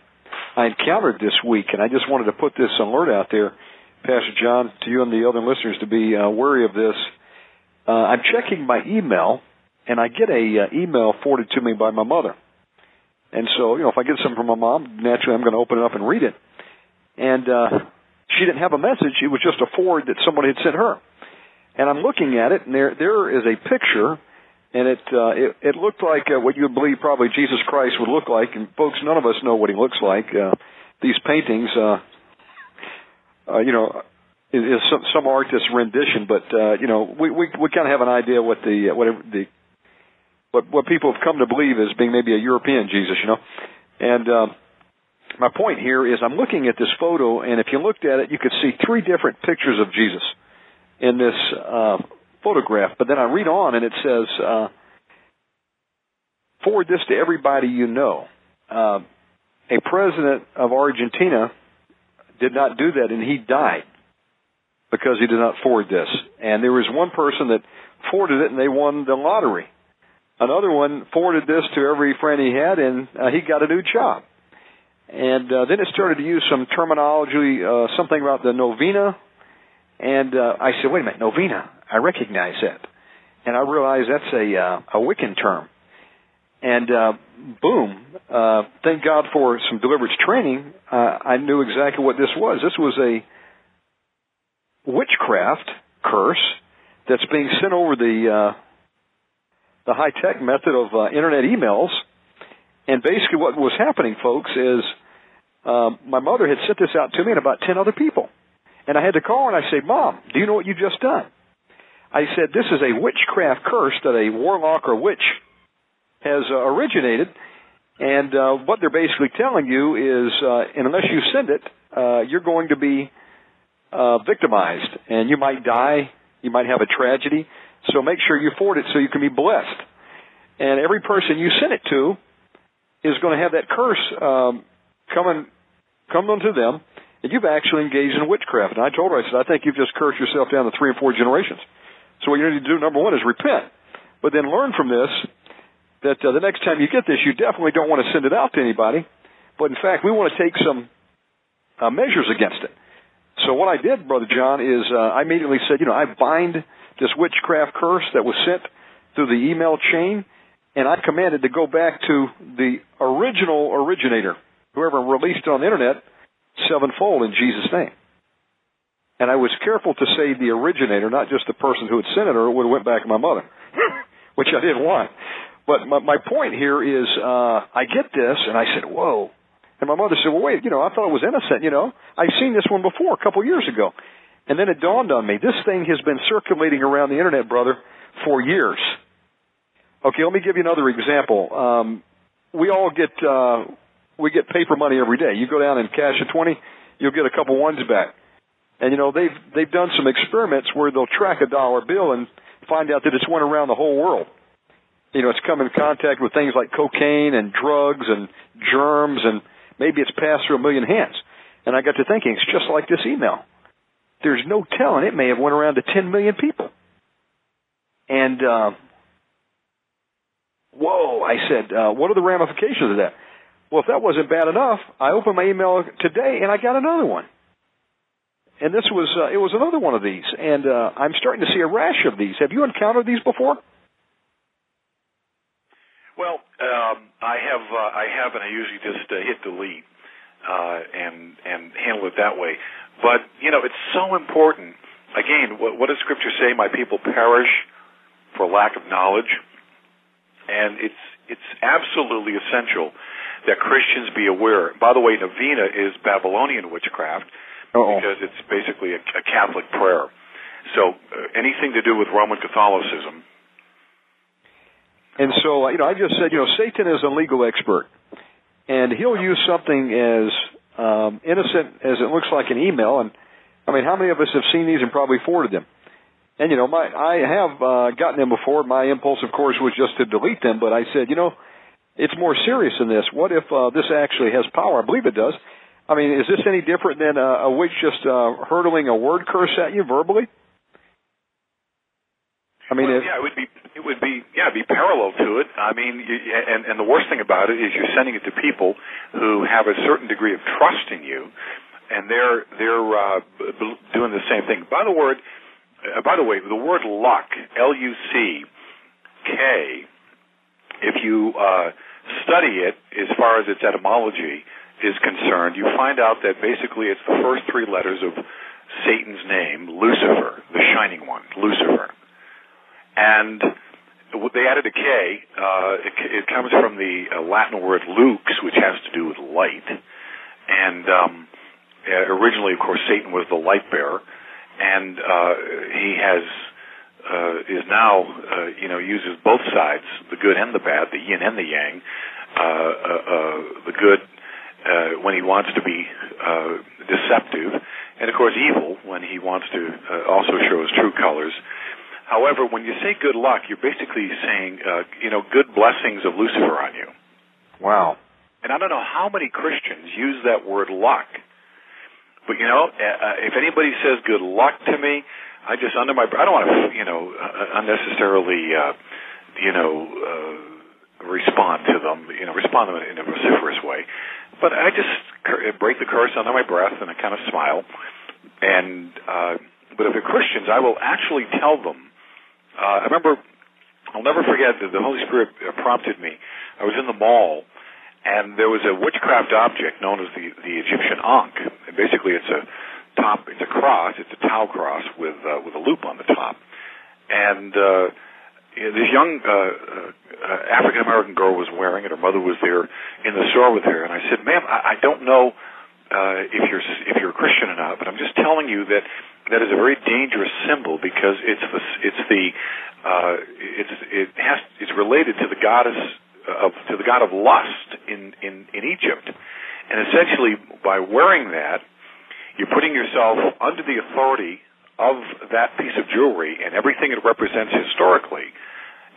I encountered this week, and I just wanted to put this alert out there, Pastor John, to you and the other listeners to be uh, wary of this. Uh, I'm checking my email, and I get a uh, email forwarded to me by my mother. And so, you know, if I get something from my mom, naturally I'm going to open it up and read it. And uh, she didn't have a message; it was just a forward that somebody had sent her. And I'm looking at it, and there there is a picture and it uh, it, it looked like uh, what you would believe probably Jesus Christ would look like. And folks, none of us know what he looks like. Uh, these paintings, uh, uh, you know, is, some, some artist's rendition, but uh, you know, we we, we kind of have an idea what the uh, whatever the what what people have come to believe as being maybe a European Jesus, you know, and. Uh, my point here is I'm looking at this photo, and if you looked at it, you could see three different pictures of Jesus in this uh, photograph. But then I read on and it says, uh, forward this to everybody you know. Uh, a president of Argentina did not do that and he died because he did not forward this. And there was one person that forwarded it and they won the lottery. Another one forwarded this to every friend he had and uh, he got a new job. And uh, then it started to use some terminology, uh, something about the novena. And uh, I said, wait a minute, novena. I recognize that. and I realized that's a uh, a Wiccan term. And uh, boom, uh, thank God for some deliverance training. Uh, I knew exactly what this was. This was a witchcraft curse that's being sent over the uh, the high tech method of uh, internet emails. And basically, what was happening, folks, is um, my mother had sent this out to me and about ten other people. And I had to call and I said, Mom, do you know what you just done? I said, this is a witchcraft curse that a warlock or witch has uh, originated. And uh, what they're basically telling you is, uh, unless you send it, uh, you're going to be uh, victimized, and you might die. You might have a tragedy. So make sure you forward it so you can be blessed. And every person you send it to is going to have that curse um, coming coming to them, and you've actually engaged in witchcraft. And I told her, I said, I think you've just cursed yourself down to three or four generations. So what you need to do, number one, is repent, but then learn from this that uh, the next time you get this, you definitely don't want to send it out to anybody. But in fact, we want to take some uh, measures against it. So what I did, Brother John, is uh, I immediately said, you know, I bind this witchcraft curse that was sent through the email chain, and I commanded to go back to the original originator, whoever released it on the internet, sevenfold in Jesus' name. And I was careful to say the originator, not just the person who had sent it, or it would have went back to my mother, which I didn't want. But my, my point here is, uh, I get this, and I said, "Whoa!" And my mother said, "Well, wait, you know, I thought it was innocent. You know, I've seen this one before a couple years ago." And then it dawned on me, this thing has been circulating around the internet, brother, for years. Okay, let me give you another example. Um, we all get uh, we get paper money every day. You go down and cash a twenty, you'll get a couple ones back. And you know they've they've done some experiments where they'll track a dollar bill and find out that it's went around the whole world. You know, it's come in contact with things like cocaine and drugs and germs, and maybe it's passed through a million hands. And I got to thinking, it's just like this email. There's no telling; it may have went around to 10 million people. And uh, whoa, I said, uh, what are the ramifications of that? Well, if that wasn't bad enough, I opened my email today and I got another one. And this was uh, it was another one of these, and uh, I'm starting to see a rash of these. Have you encountered these before? Well, um, I have. Uh, I have, and I usually just uh, hit delete uh, and and handle it that way. But you know, it's so important. Again, what, what does Scripture say? My people perish for lack of knowledge, and it's it's absolutely essential that Christians be aware. By the way, Novena is Babylonian witchcraft Uh-oh. because it's basically a, a Catholic prayer. So uh, anything to do with Roman Catholicism. And so, uh, you know, I just said, you know, Satan is a legal expert, and he'll use something as um, innocent as it looks like an email. And I mean, how many of us have seen these and probably forwarded them? And you know, my I have uh, gotten them before. My impulse, of course, was just to delete them. But I said, you know, it's more serious than this. What if uh, this actually has power? I believe it does. I mean, is this any different than a, a witch just uh, hurtling a word curse at you verbally? I mean, well, it, yeah, it would be it would be yeah, it'd be parallel to it. I mean, you, and and the worst thing about it is you're sending it to people who have a certain degree of trust in you, and they're they're uh, b- b- doing the same thing. By the word, uh, by the way, the word luck, L U C K, if you uh, study it as far as its etymology is concerned, you find out that basically it's the first three letters of Satan's name, Lucifer, the shining one, Lucifer. And they added a K. Uh, it, it comes from the uh, Latin word lux, which has to do with light. And um, uh, originally, of course, Satan was the light bearer, and uh, he has uh, is now uh, you know uses both sides, the good and the bad, the yin and the yang. Uh, uh, uh, the good uh, when he wants to be uh, deceptive, and of course evil when he wants to uh, also show his true colors. However, when you say good luck, you're basically saying, uh, you know, good blessings of Lucifer on you. wow. And I don't know how many Christians use that word luck. But you know, uh, if anybody says good luck to me, I just under my I don't want to, you know, uh, unnecessarily, uh, you know, uh, respond to them, you know, respond to them in a vociferous way. But I just cur- break the curse under my breath and I kind of smile. And uh, but if they're Christians, I will actually tell them. Uh, I remember I'll never forget that the Holy Spirit prompted me. I was in the mall, and there was a witchcraft object known as the the Egyptian Ankh. And basically, it's a top, it's a cross, it's a tau cross with uh, with a loop on the top, and uh, this young uh, uh, African American girl was wearing it. Her mother was there in the store with her, and I said, "Ma'am, I, I don't know uh, if you're if you're a Christian or not, but I'm just telling you that that is a very dangerous symbol because it's the it's the uh, it's it has it's related to the goddess of to the god of lust in in in Egypt, and essentially by wearing that, you're putting yourself under the authority of that piece of jewelry and everything it represents historically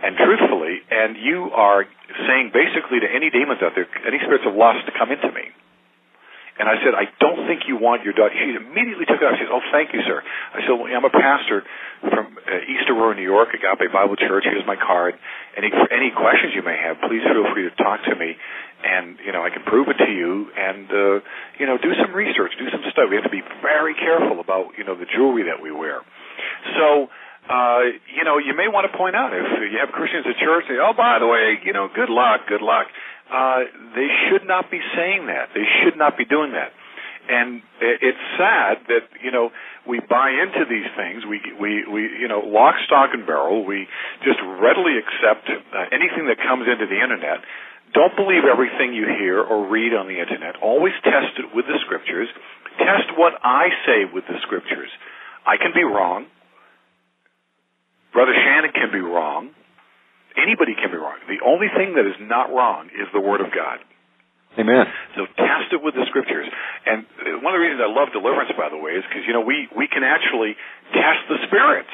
and truthfully, and you are saying basically to any demons out there, any spirits of lust, come into me. And I said, I don't think you want your daughter. She immediately took it off. She said, Oh, thank you, sir. I said, well, I'm a pastor from uh, East Aurora, New York, Agape Bible Church. Here's my card. Any any questions you may have, please feel free to talk to me, and you know I can prove it to you. And uh, you know, do some research, do some study. We have to be very careful about you know the jewelry that we wear. So uh, you know, you may want to point out if you have Christians at church, say, oh, by the way, you know, good luck, good luck. Uh, they should not be saying that. They should not be doing that. And it's sad that you know we buy into these things. We we we you know lock, stock, and barrel. We just readily accept uh, anything that comes into the internet. Don't believe everything you hear or read on the internet. Always test it with the scriptures. Test what I say with the scriptures. I can be wrong. Brother Shannon can be wrong. Anybody can be wrong. The only thing that is not wrong is the Word of God. Amen. So test it with the scriptures. And uh, one of the reasons I love deliverance, by the way, is because, you know, we, we can actually test the spirits.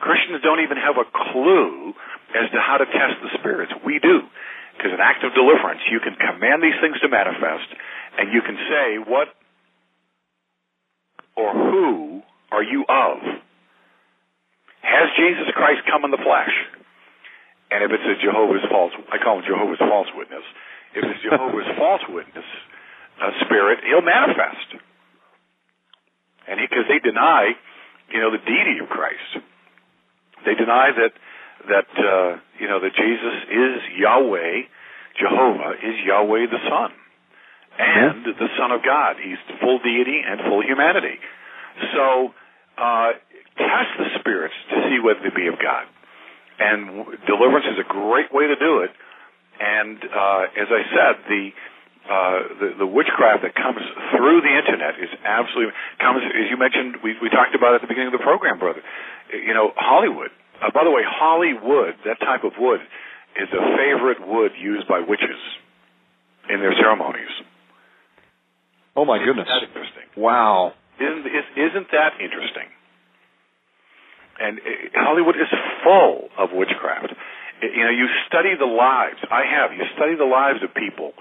Christians don't even have a clue as to how to test the spirits. We do. Because in act of deliverance, you can command these things to manifest, and you can say, what or who are you of? Has Jesus Christ come in the flesh? And if it's a Jehovah's false, I call him Jehovah's false witness. If it's Jehovah's false witness uh, spirit, he'll manifest. And because they deny, you know, the deity of Christ, they deny that that uh, you know that Jesus is Yahweh, Jehovah is Yahweh the Son, and mm-hmm. the Son of God. He's full deity and full humanity. So uh, test the spirits to see whether they be of God. And deliverance is a great way to do it. And uh, as I said, the, uh, the the witchcraft that comes through the internet is absolutely comes as you mentioned. We we talked about it at the beginning of the program, brother. You know, Hollywood. Uh, by the way, Hollywood, that type of wood, is a favorite wood used by witches in their ceremonies. Oh my isn't goodness! That interesting. Wow. Isn't isn't that interesting? And Hollywood is full of witchcraft. You know, you study the lives. I have. You study the lives of people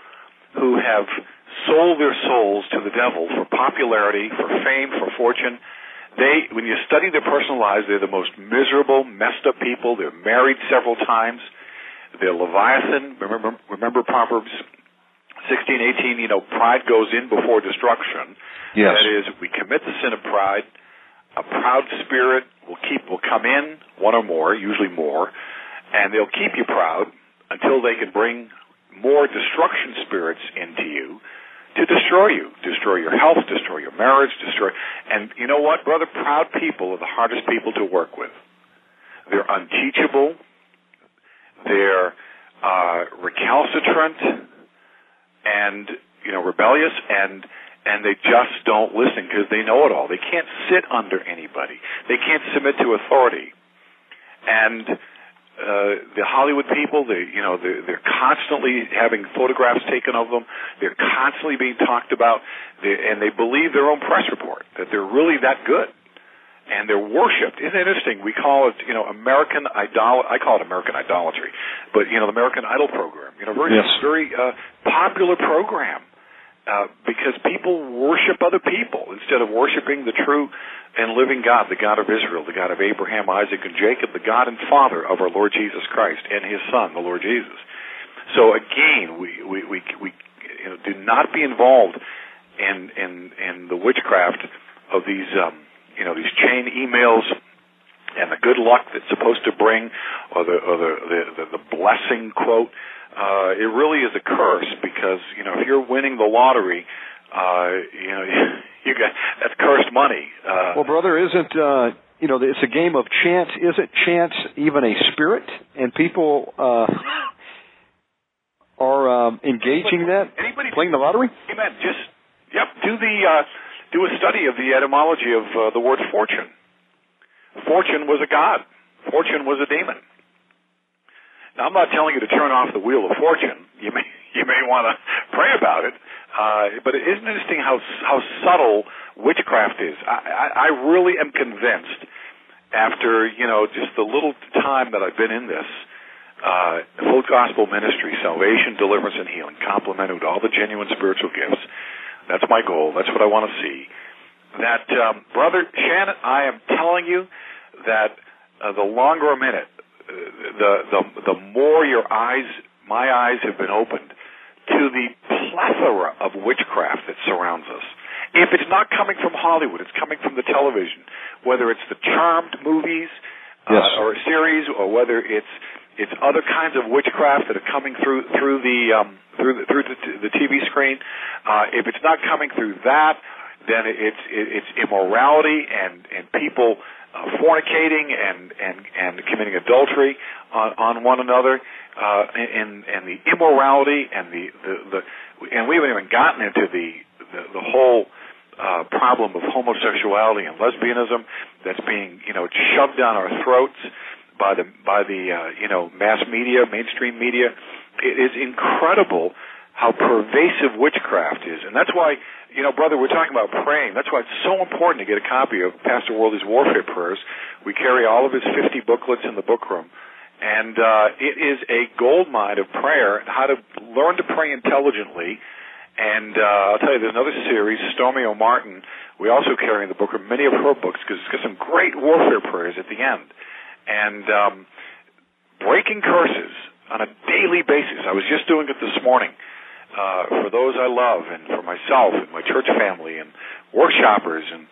who have sold their souls to the devil for popularity, for fame, for fortune. They, when you study their personal lives, they're the most miserable, messed up people. They're married several times. They're Leviathan. Remember, remember Proverbs 16, 18, you know, pride goes in before destruction. Yes. That is, we commit the sin of pride a proud spirit will keep will come in one or more, usually more, and they'll keep you proud until they can bring more destruction spirits into you to destroy you, destroy your health, destroy your marriage, destroy. And you know what, brother? Proud people are the hardest people to work with. They're unteachable. They're uh, recalcitrant and you know rebellious and and they just don't listen because they know it all. They can't sit under anybody. They can't submit to authority. And uh, the Hollywood people, they you know they're, they're constantly having photographs taken of them. They're constantly being talked about, they, and they believe their own press report that they're really that good, and they're worshipped. Isn't it interesting? We call it you know American idol. I call it American idolatry, but you know the American Idol program. You know very yes. very uh, popular program uh, because people worship other people instead of worshiping the true and living God, the God of Israel, the God of Abraham, Isaac, and Jacob, the God and Father of our Lord Jesus Christ and His Son, the Lord Jesus. So again, we we we, we you know, do not be involved in in in the witchcraft of these um, you know these chain emails and the good luck that's supposed to bring, or the or the the, the, the blessing quote. Uh, it really is a curse because you know if you're winning the lottery, uh, you know you got that's cursed money. Uh, well, brother, isn't uh, you know it's a game of chance? Isn't chance even a spirit? And people uh, are um, engaging that, Anybody playing the lottery. Amen. Just yep. Do the uh, do a study of the etymology of uh, the word fortune. Fortune was a god. Fortune was a demon. Now, I'm not telling you to turn off the wheel of fortune. You may you may want to pray about it, uh, but it isn't interesting how how subtle witchcraft is. I, I, I really am convinced, after you know just the little time that I've been in this, uh, full gospel ministry, salvation, deliverance, and healing, complemented with all the genuine spiritual gifts. That's my goal. That's what I want to see. That um, brother Shannon, I am telling you that uh, the longer a minute, uh, the the the more your eyes, my eyes have been opened to the plethora of witchcraft that surrounds us. If it's not coming from Hollywood, it's coming from the television, whether it's the Charmed movies yes. uh, or a series, or whether it's it's other kinds of witchcraft that are coming through through the um, through the, through the, the TV screen. Uh, if it's not coming through that, then it's it's immorality and and people uh, fornicating and and and committing adultery on, on one another, uh, and and the immorality and the, the the and we haven't even gotten into the the, the whole uh, problem of homosexuality and lesbianism that's being you know shoved down our throats by the by the uh, you know mass media, mainstream media. It is incredible how pervasive witchcraft is, and that's why you know, brother, we're talking about praying. That's why it's so important to get a copy of Pastor Worley's Warfare Prayers. We carry all of his 50 booklets in the book room. And uh, it is a gold mine of prayer, and how to learn to pray intelligently. And uh, I'll tell you, there's another series, Stormie Omartian. We also carry in the book room many of her books because it's got some great warfare prayers at the end and um, breaking curses on a daily basis. I was just doing it this morning uh, for those I love, and for myself and my church family, and workshoppers, and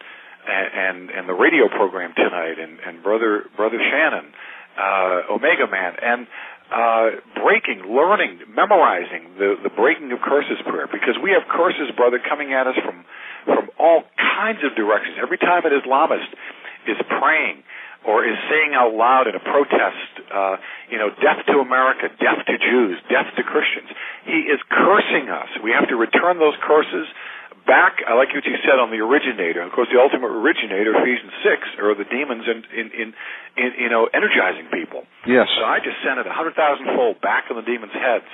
and and the radio program tonight, and and brother brother Shannon, uh, Omega Man, and uh, breaking, learning, memorizing the the breaking of curses prayer, because we have curses, brother, coming at us from from all kinds of directions. Every time an Islamist is praying or is saying out loud in a protest, uh, you know, death to America, death to Jews, death to Christians. He is cursing us. We have to return those curses back. I like what you said on the originator. Of course, the ultimate originator, Ephesians six, are the demons in, in, in, in you know energizing people. Yes. So I just sent it a hundred thousand fold back in the demons' heads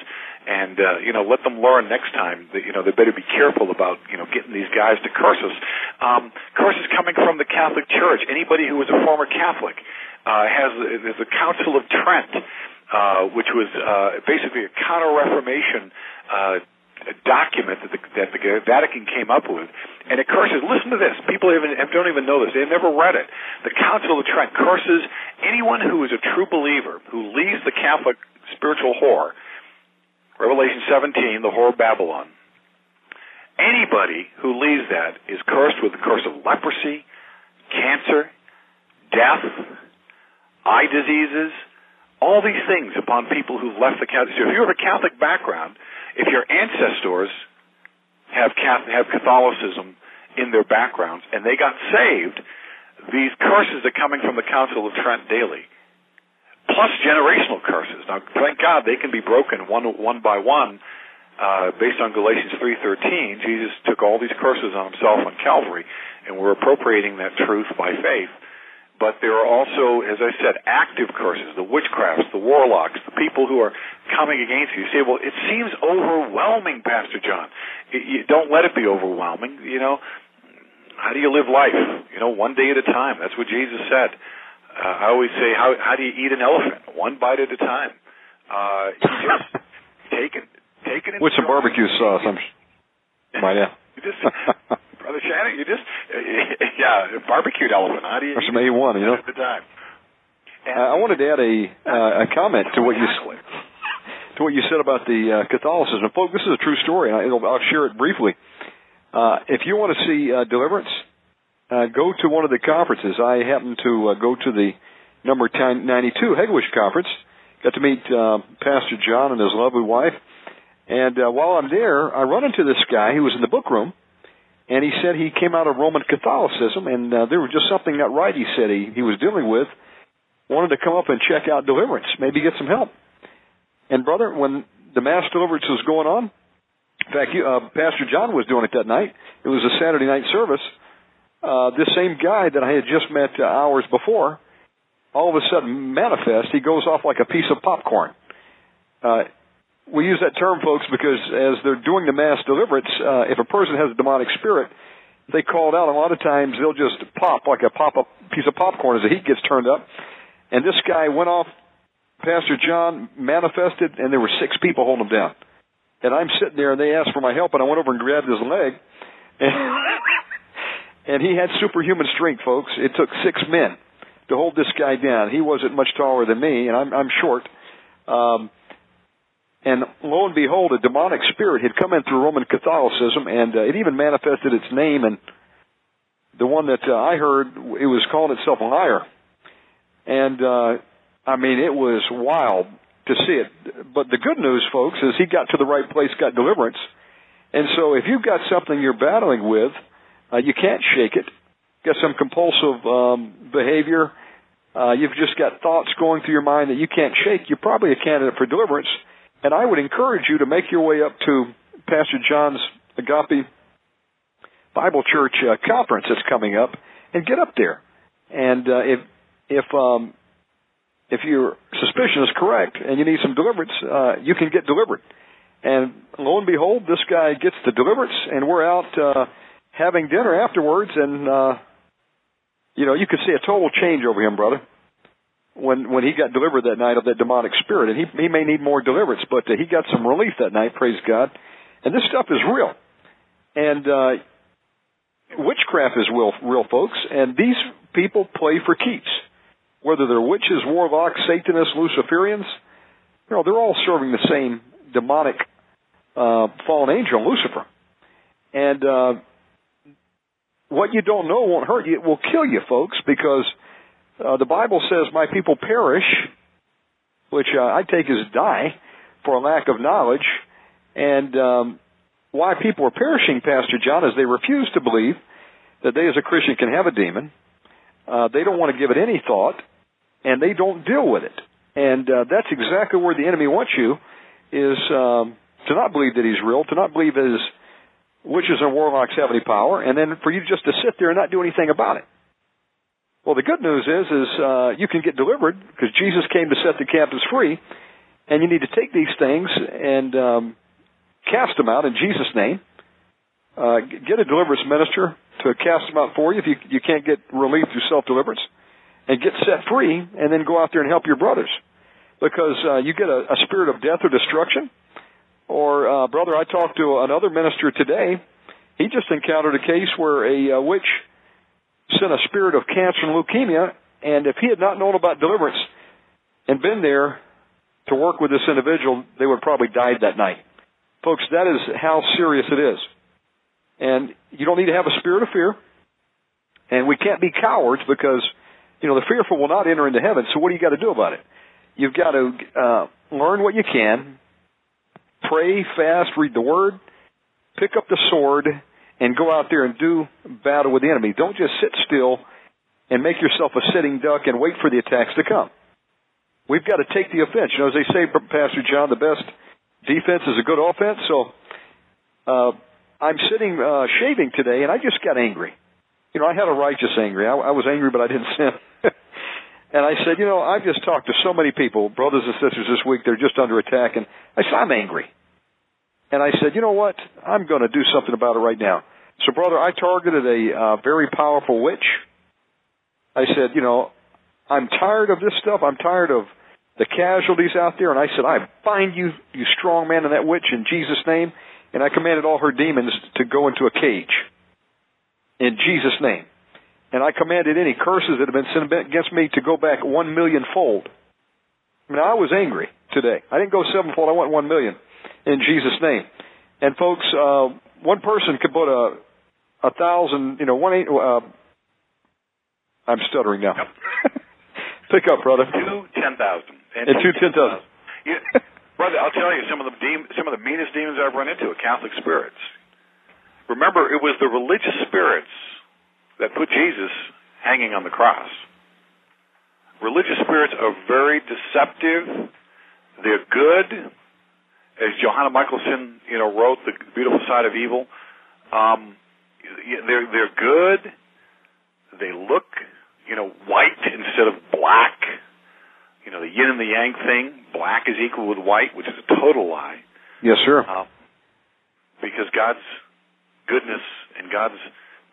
and uh, you know let them learn next time that you know they better be careful about you know getting these guys to curse us. Um, curses coming from the Catholic Church. Anybody who was a former Catholic uh, has there's the Council of Trent, uh, which was uh, basically a Counter Reformation. Uh, document that the, that the Vatican came up with, and it curses. Listen to this. People even don't even know this. They've never read it. The Council of Trent curses anyone who is a true believer who leaves the Catholic spiritual whore Revelation 17, the whore of Babylon. Anybody who leaves that is cursed with the curse of leprosy, cancer, death, eye diseases, all these things upon people who've left the Catholic. So if you have a Catholic background, if your ancestors have Catholic, have Catholicism in their backgrounds and they got saved, these curses are coming from the Council of Trent daily plus generational curses. Now, thank God they can be broken one one by one. Uh, based on Galatians 3:13, Jesus took all these curses on himself on Calvary, and we're appropriating that truth by faith. But there are also, as I said, active curses, the witchcrafts, the warlocks, the people who are coming against you. You say, well, it seems overwhelming, Pastor John. You don't let it be overwhelming. You know, how do you live life? You know, one day at a time. That's what Jesus said. Uh, I always say, how how do you eat an elephant? One bite at a time. Uh, you just take it, take it. With some barbecue sauce, I'm. Might yeah. just, brother Shannon, you just, yeah, barbecued elephant. How do you? Or some A one, you know. At the time. Uh, I wanted to add a uh, a comment to what you to what you said about the uh, Catholicism. Folks, this is a true story, and I, will share it briefly. Uh, if you want to see uh, deliverance, uh, go to one of the conferences. I happened to uh, go to the number 92 Hegewisch Conference. Got to meet uh, Pastor John and his lovely wife. And uh, while I'm there, I run into this guy who was in the book room, and he said he came out of Roman Catholicism, and uh, there was just something not right. He said he he was dealing with, wanted to come up and check out deliverance, maybe get some help. And brother, when the mass deliverance was going on, in fact, uh, Pastor John was doing it that night. It was a Saturday night service. Uh, this same guy that I had just met uh, hours before, all of a sudden manifest. He goes off like a piece of popcorn. Uh, we use that term, folks, because as they're doing the mass deliverance, uh, if a person has a demonic spirit, they call it out. A lot of times they'll just pop like a pop up piece of popcorn as the heat gets turned up. And this guy went off. Pastor John manifested, and there were six people holding him down. And I'm sitting there, and they asked for my help, and I went over and grabbed his leg, and, and he had superhuman strength, folks. It took six men to hold this guy down. He wasn't much taller than me, and I'm, I'm short. Um, and lo and behold, a demonic spirit had come in through Roman Catholicism, and uh, it even manifested its name. And the one that uh, I heard, it was calling itself liar. And uh, I mean, it was wild to see it. But the good news, folks, is he got to the right place, got deliverance. And so, if you've got something you're battling with, uh, you can't shake it. Got some compulsive um, behavior. Uh, you've just got thoughts going through your mind that you can't shake. You're probably a candidate for deliverance. And I would encourage you to make your way up to Pastor John's Agape Bible Church uh, conference that's coming up, and get up there. And uh, if if um, if your suspicion is correct and you need some deliverance, uh, you can get delivered. And lo and behold, this guy gets the deliverance, and we're out uh, having dinner afterwards, and uh, you know you could see a total change over him, brother when when he got delivered that night of that demonic spirit, and he he may need more deliverance, but uh, he got some relief that night. Praise God! And this stuff is real, and uh, witchcraft is real, real, folks. And these people play for keeps, whether they're witches, warlocks, Satanists, Luciferians. You know, they're all serving the same demonic uh, fallen angel, Lucifer. And uh, what you don't know won't hurt you; it will kill you, folks, because uh, the Bible says, "My people perish," which uh, I take as die for a lack of knowledge. And um, why people are perishing, Pastor John, is they refuse to believe that they, as a Christian, can have a demon. Uh, they don't want to give it any thought, and they don't deal with it. And uh, that's exactly where the enemy wants you: is um, to not believe that he's real, to not believe his witches and warlocks have any power, and then for you just to sit there and not do anything about it. Well, the good news is, is uh, you can get delivered because Jesus came to set the captives free, and you need to take these things and um, cast them out in Jesus' name. Uh, get a deliverance minister to cast them out for you if you, you can't get relief through self deliverance, and get set free, and then go out there and help your brothers. Because uh, you get a, a spirit of death or destruction. Or, uh, brother, I talked to another minister today. He just encountered a case where a uh, witch sent a spirit of cancer and leukemia, and if he had not known about deliverance and been there to work with this individual, they would probably died that night. Folks, that is how serious it is. And you don't need to have a spirit of fear. And we can't be cowards because, you know, the fearful will not enter into heaven. So what do you got to do about it? You've got to uh, learn what you can, pray, fast, read the Word, pick up the sword, and go out there and do battle with the enemy. Don't just sit still and make yourself a sitting duck and wait for the attacks to come. We've got to take the offense. You know, as they say, Pastor John, the best defense is a good offense. So, uh, I'm sitting uh, shaving today, and I just got angry. You know, I had a righteous angry. I, I was angry, but I didn't sin. and I said, you know, I've just talked to so many people, brothers and sisters this week. They're just under attack, and I said, I'm angry. And I said, you know what? I'm going to do something about it right now. So, brother, I targeted a uh, very powerful witch. I said, you know, I'm tired of this stuff. I'm tired of the casualties out there. And I said, I bind you, you strong man and that witch in Jesus' name. And I commanded all her demons to go into a cage in Jesus' name. And I commanded any curses that have been sent against me to go back one million fold. I mean, I was angry today. I didn't go sevenfold. I went one million in Jesus' name. And folks, uh, one person could put a a thousand, you know, one eight. Uh, I'm stuttering now. Pick up, brother. Two ten thousand. And, two ten thousand. brother, I'll tell you some of the de- some of the meanest demons I've run into are Catholic spirits. Remember, it was the religious spirits that put Jesus hanging on the cross. Religious spirits are very deceptive. They're good, as Johanna Michaelsen, you know, wrote the beautiful side of evil. Um, they're they're good. They look, you know, white instead of black. You know, the yin and the yang thing. Black is equal with white, which is a total lie. Yes, sir. Uh, because God's goodness and God's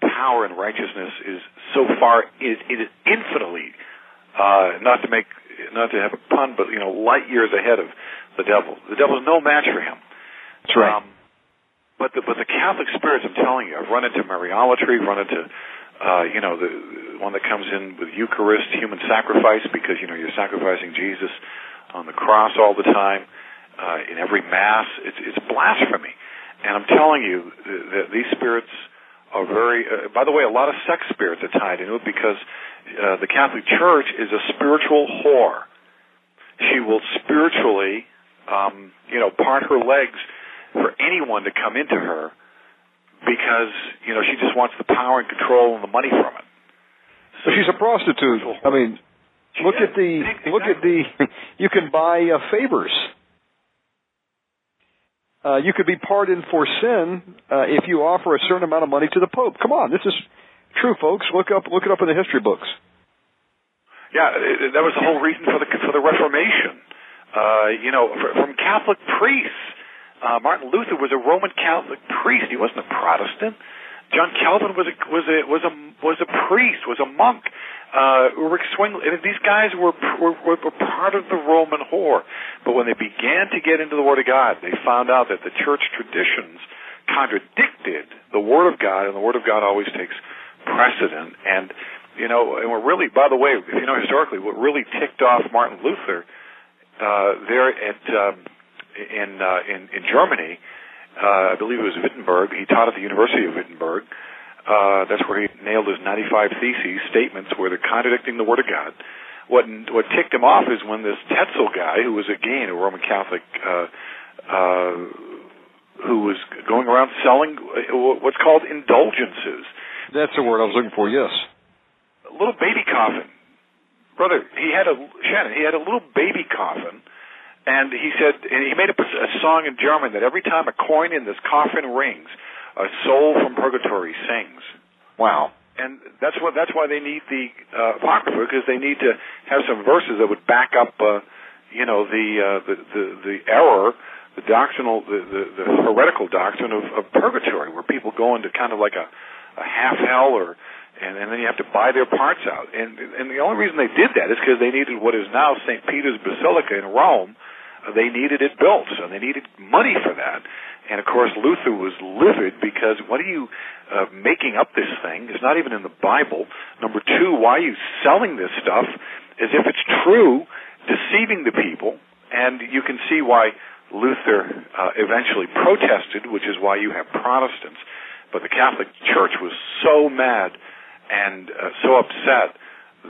power and righteousness is so far is it is infinitely uh, not to make not to have a pun, but you know, light years ahead of the devil. The devil is no match for him. That's right. Um, but the but the Catholic spirits, I'm telling you, I've run into Mariolatry, run into uh, you know, the one that comes in with Eucharist, human sacrifice, because you know you're sacrificing Jesus on the cross all the time, uh, in every mass. It's it's blasphemy, and I'm telling you that these spirits are very. Uh, by the way, a lot of sex spirits are tied into it because uh, the Catholic Church is a spiritual whore. She will spiritually, um, you know, part her legs for anyone to come into her because you know she just wants the power and control and the money from it. So she's a prostitute. I mean, look at the exactly. look at the. You can buy uh, favors. Uh, you could be pardoned for sin uh, if you offer a certain amount of money to the Pope. Come on, this is true, folks. Look up look it up in the history books. Yeah, that was the whole reason for the for the Reformation. Uh, you know, from Catholic priests uh, Martin Luther was a Roman Catholic priest. He wasn't a Protestant. John Calvin was a was a was a was a priest, was a monk. Uh, Rick Zwingli. These guys were, were were part of the Roman whore. But when they began to get into the Word of God, they found out that the church traditions contradicted the Word of God, and the Word of God always takes precedent. And you know, and we're really, by the way, if you know historically, what really ticked off Martin Luther uh, there at um, in uh, in, in Germany. Uh, I believe it was Wittenberg. He taught at the University of Wittenberg. Uh, that's where he nailed his 95 theses statements where they're contradicting the Word of God. What what ticked him off is when this Tetzel guy, who was again a Roman Catholic, uh, uh, who was going around selling what's called indulgences. That's the word I was looking for. Yes, a little baby coffin, brother. He had a Shannon. He had a little baby coffin and he said, and he made a, a song in German that every time a coin in this coffin rings, a soul from purgatory sings. Wow. And that's what that's why they need the uh, apocrypha because they need to have some verses that would back up, uh, you know, the, uh, the the the error, the doctrinal, the the, the heretical doctrine of, of purgatory, where people go into kind of like a, a half hell or and, and then you have to buy their parts out. And and the only reason they did that is because they needed what is now St. Peter's Basilica in Rome, they needed it built, and they needed money for that. And of course, Luther was livid because what are you uh, making up this thing? It's not even in the Bible. Number two, why are you selling this stuff as if it's true, deceiving the people? And you can see why Luther uh, eventually protested, which is why you have Protestants. But the Catholic Church was so mad and uh, so upset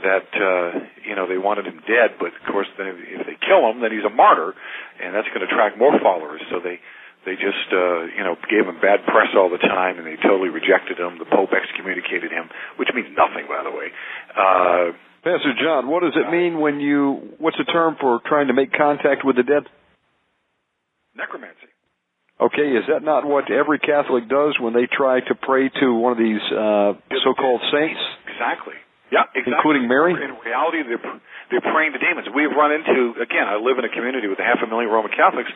that uh, you know they wanted him dead, but of course, then if they kill him, then he's a martyr, and that's going to attract more followers. So they they just uh, you know gave him bad press all the time, and they totally rejected him. The Pope excommunicated him, which means nothing, by the way. Uh, Pastor John, what does it mean when you? What's the term for trying to make contact with the dead? Necromancy. Okay, is that not what every Catholic does when they try to pray to one of these uh, so-called saints? Exactly. Yeah, exactly. Including Mary? In reality, they're, they're praying to demons. We've run into, again, I live in a community with a half a million Roman Catholics,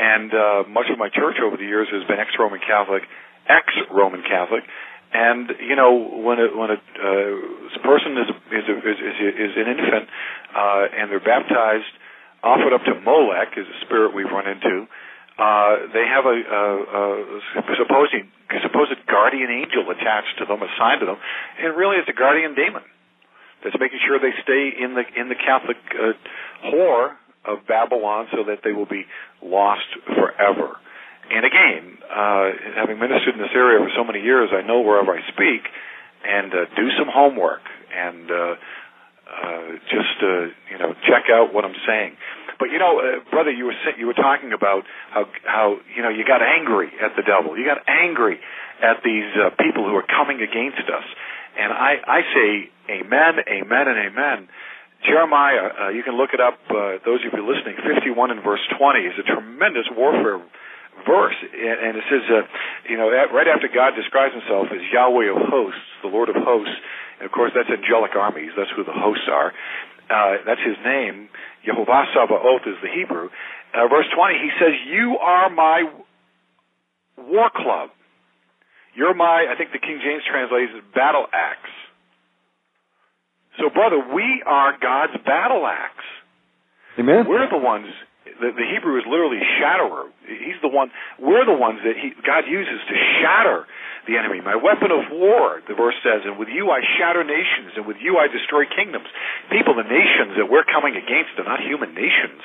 and uh, much of my church over the years has been ex-Roman Catholic, ex-Roman Catholic, and you know when a when a, uh, a person is is, a, is is is an infant uh, and they're baptized, offered up to Molech is a spirit we've run into. Uh, they have a, a, a supposing supposed guardian angel attached to them, assigned to them, and really it's a guardian demon that's making sure they stay in the in the Catholic uh, whore of Babylon, so that they will be lost forever. And again, uh, having ministered in this area for so many years, I know wherever I speak, and uh, do some homework and uh, uh, just uh, you know check out what I'm saying. But you know, uh, brother, you were you were talking about how how you know you got angry at the devil. You got angry at these uh, people who are coming against us. And I I say amen, amen, and amen. Jeremiah, uh, you can look it up. Uh, those of you listening, 51 and verse 20 is a tremendous warfare verse, and it says, uh, you know, right after God describes Himself as Yahweh of hosts, the Lord of hosts, and of course that's angelic armies. That's who the hosts are. Uh, that's His name. Yehovah Sabaoth is the Hebrew. Uh, verse 20, He says, "You are my war club. You're my." I think the King James translates it battle axe. So, brother, we are God's battle axe. Amen. We're the ones. The, the Hebrew is literally shatterer. He's the one. We're the ones that he, God uses to shatter the enemy. My weapon of war, the verse says, and with you I shatter nations, and with you I destroy kingdoms. People, the nations that we're coming against are not human nations.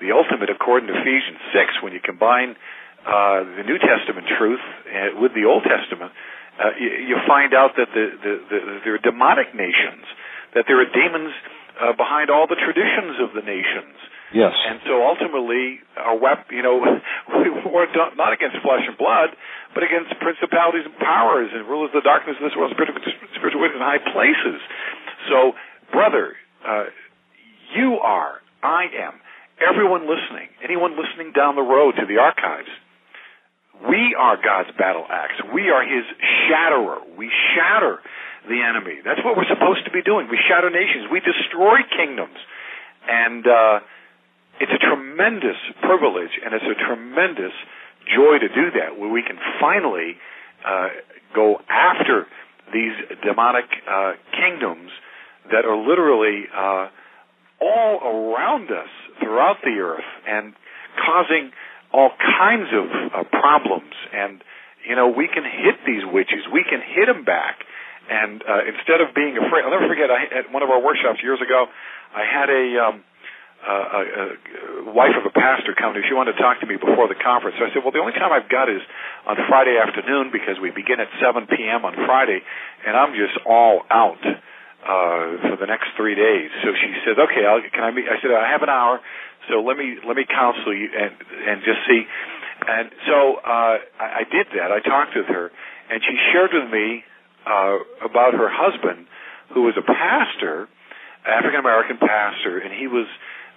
The ultimate, according to Ephesians six, when you combine uh, the New Testament truth uh, with the Old Testament, uh, you, you find out that the, the, the, there are demonic nations that there are demons uh, behind all the traditions of the nations. Yes. And so ultimately, our weapon, you know, we were not against flesh and blood, but against principalities and powers and rulers of the darkness of this world, spiritual, spiritual wickedness in high places. So, brother, uh, you are, I am, everyone listening, anyone listening down the road to the archives, we are God's battle axe. We are His shatterer. We shatter the enemy. That's what we're supposed to be doing. We shatter nations. We destroy kingdoms. And uh, it's a tremendous privilege and it's a tremendous joy to do that, where we can finally uh, go after these demonic uh, kingdoms that are literally uh, all around us throughout the earth and causing all kinds of uh, problems. And you know, we can hit these witches. We can hit them back. And uh, instead of being afraid, I'll never forget. I, at one of our workshops years ago, I had a, um, uh, a, a wife of a pastor come to. She wanted to talk to me before the conference. So I said, "Well, the only time I've got is on Friday afternoon because we begin at 7 p.m. on Friday, and I'm just all out uh, for the next three days." So she says, "Okay, I'll, can I meet?" I said, "I have an hour, so let me let me counsel you and and just see." And so uh, I, I did that. I talked with her, and she shared with me uh, about her husband, who was a pastor, African American pastor, and he was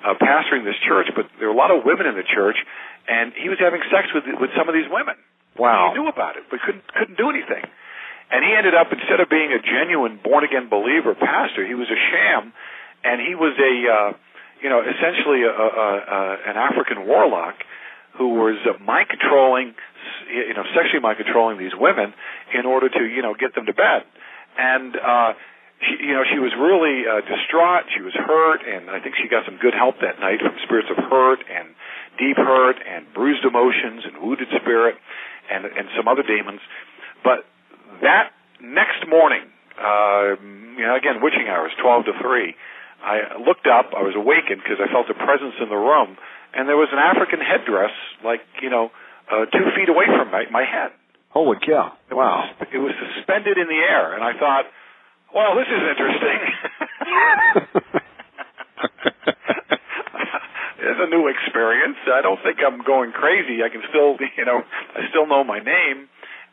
uh, pastoring this church. But there were a lot of women in the church, and he was having sex with with some of these women. Wow. He knew about it, but couldn't couldn't do anything. And he ended up instead of being a genuine born again believer pastor, he was a sham, and he was a uh, you know essentially a, a, a, an African warlock who was uh, mind controlling, you know, sexually mind controlling these women in order to, you know, get them to bed. And, uh, she, you know, she was really uh, distraught. She was hurt, and I think she got some good help that night from spirits of hurt and deep hurt and bruised emotions and wounded spirit and and some other demons. But that next morning, uh, you know, again, witching hours, twelve to three. I looked up. I was awakened because I felt a presence in the room, and there was an African headdress, like you know, uh, two feet away from my, my head. Holy cow! It Wow. Was, it was suspended in the air, and I thought, well, this is interesting. it's a new experience. I don't think I'm going crazy. I can still, you know, I still know my name,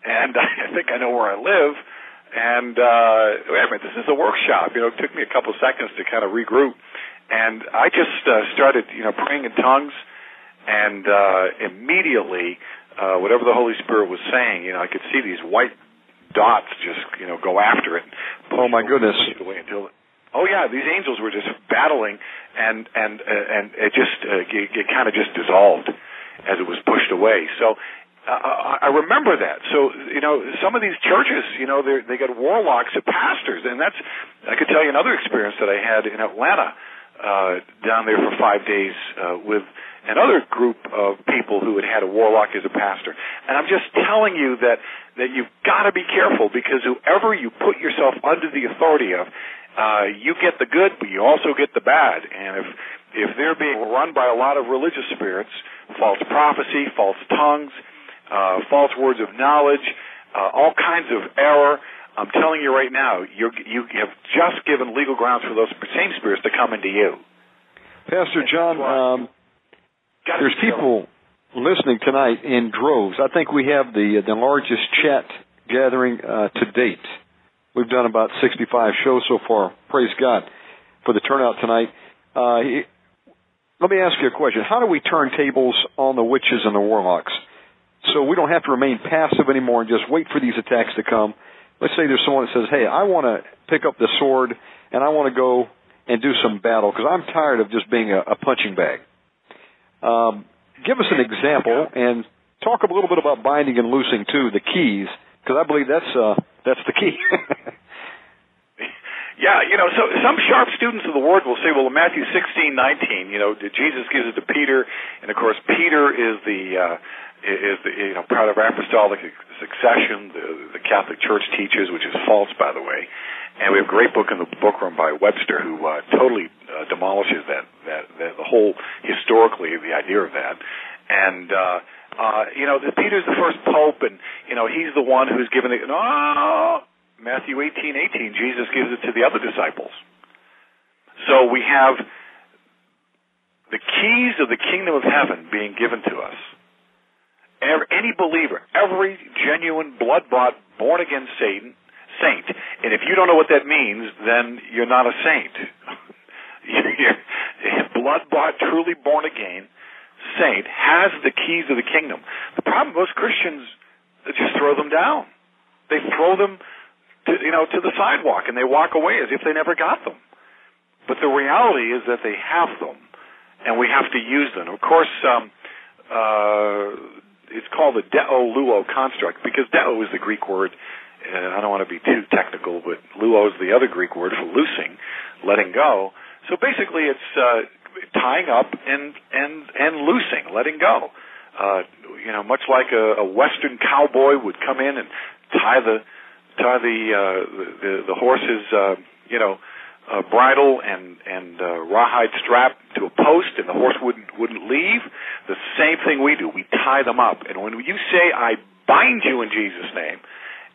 and I think I know where I live. And uh, wait a minute, this is a workshop. You know, it took me a couple seconds to kind of regroup, and I just uh, started, you know, praying in tongues, and uh, immediately uh, whatever the Holy Spirit was saying, you know, I could see these white dots just, you know, go after it. Oh my goodness! Until, oh yeah, these angels were just battling, and and uh, and it just uh, it, it kind of just dissolved as it was pushed away. So. Uh, I remember that. So you know, some of these churches, you know, they they got warlocks as pastors, and that's. I could tell you another experience that I had in Atlanta, uh, down there for five days uh, with another group of people who had had a warlock as a pastor. And I'm just telling you that that you've got to be careful because whoever you put yourself under the authority of, uh, you get the good, but you also get the bad. And if if they're being run by a lot of religious spirits, false prophecy, false tongues, uh, false words of knowledge, uh, all kinds of error. I'm telling you right now, you you have just given legal grounds for those same spirits to come into you. Pastor John, um, there's people listening tonight in droves. I think we have the the largest chat gathering uh, to date. We've done about 65 shows so far. Praise God for the turnout tonight. Uh, let me ask you a question. How do we turn tables on the witches and the warlocks? So we don't have to remain passive anymore and just wait for these attacks to come. Let's say there's someone that says, hey, I want to pick up the sword and I want to go and do some battle because I'm tired of just being a, a punching bag. Um, give us an example and talk a little bit about binding and loosing too, the keys, because I believe that's uh, that's the key. Yeah, you know, so some sharp students of the word will say, well, in Matthew sixteen nineteen, you know, Jesus gives it to Peter, and of course, Peter is the uh, is the you know part of apostolic succession. The, the Catholic Church teaches, which is false, by the way. And we have a great book in the book room by Webster, who uh, totally uh, demolishes that, that that the whole historically the idea of that. And uh, uh, you know, the, Peter's the first pope, and you know he's the one who's given the no Matthew 18:18, Jesus gives it to the other disciples. So we have the keys of the kingdom of heaven being given to us. Any believer, every genuine, blood-bought, born-again Satan, saint, and if you don't know what that means, then you're not a saint. blood-bought, truly born-again saint has the keys of the kingdom. The problem, most Christians just throw them down. They throw them to, you know, to the sidewalk and they walk away as if they never got them. But the reality is that they have them and we have to use them. Of course, um, uh, it's called the deo luo construct because deo is the Greek word. Uh, I don't want to be too technical, but luo is the other Greek word for loosing, letting go. So basically, it's uh, tying up and and and loosing, letting go. Uh, you know, much like a, a Western cowboy would come in and tie the tie the uh, the, the horse's uh, you know uh, bridle and and uh, rawhide strap to a post, and the horse wouldn't wouldn't leave. The same thing we do. We tie them up, and when you say, "I bind you in Jesus' name,"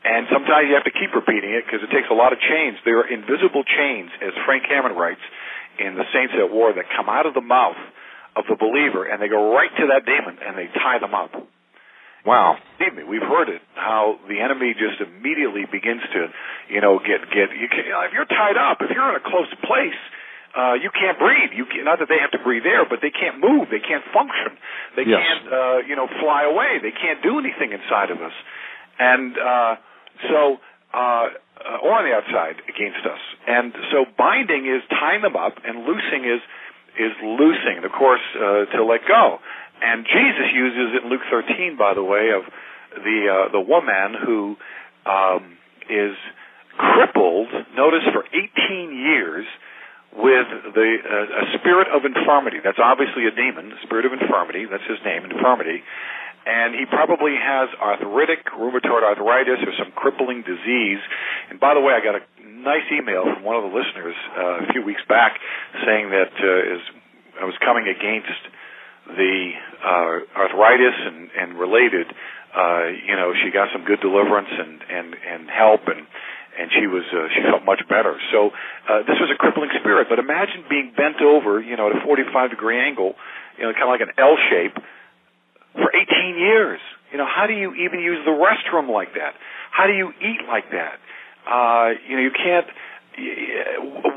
and sometimes you have to keep repeating it because it takes a lot of chains. There are invisible chains, as Frank Hammond writes in The Saints at War, that come out of the mouth of the believer, and they go right to that demon, and they tie them up. Wow. Believe me, we've heard it. How the enemy just immediately begins to, you know, get get. You can, you know, if you're tied up, if you're in a close place, uh, you can't breathe. You can, not that they have to breathe air, but they can't move. They can't function. They yes. can't, uh, you know, fly away. They can't do anything inside of us. And uh, so, uh, uh, or on the outside against us. And so, binding is tying them up, and loosing is is loosing. Of course, uh, to let go. And Jesus uses it in Luke 13, by the way, of the uh, the woman who um, is crippled. Notice for 18 years with the uh, a spirit of infirmity. That's obviously a demon, spirit of infirmity. That's his name, infirmity. And he probably has arthritic, rheumatoid arthritis, or some crippling disease. And by the way, I got a nice email from one of the listeners uh, a few weeks back saying that uh, is I was coming against the uh, arthritis and, and related, uh, you know, she got some good deliverance and, and, and help and, and she was, uh, she felt much better. So, uh, this was a crippling spirit, but imagine being bent over, you know, at a 45 degree angle, you know, kind of like an L shape for 18 years. You know, how do you even use the restroom like that? How do you eat like that? Uh, you know, you can't,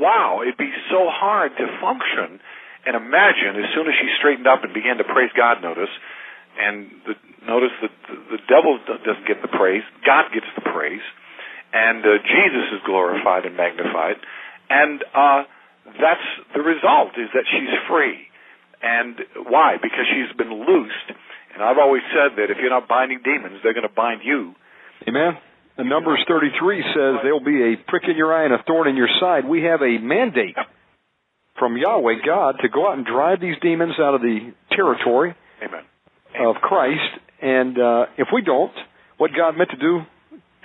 wow, it'd be so hard to function and imagine, as soon as she straightened up and began to praise God, notice, and the, notice that the, the devil doesn't get the praise, God gets the praise, and uh, Jesus is glorified and magnified, and uh, that's the result is that she's free. And why? Because she's been loosed. And I've always said that if you're not binding demons, they're going to bind you. Amen. And Numbers 33 says there'll be a prick in your eye and a thorn in your side. We have a mandate from Yahweh God to go out and drive these demons out of the territory Amen. of Christ. And uh, if we don't, what God meant to do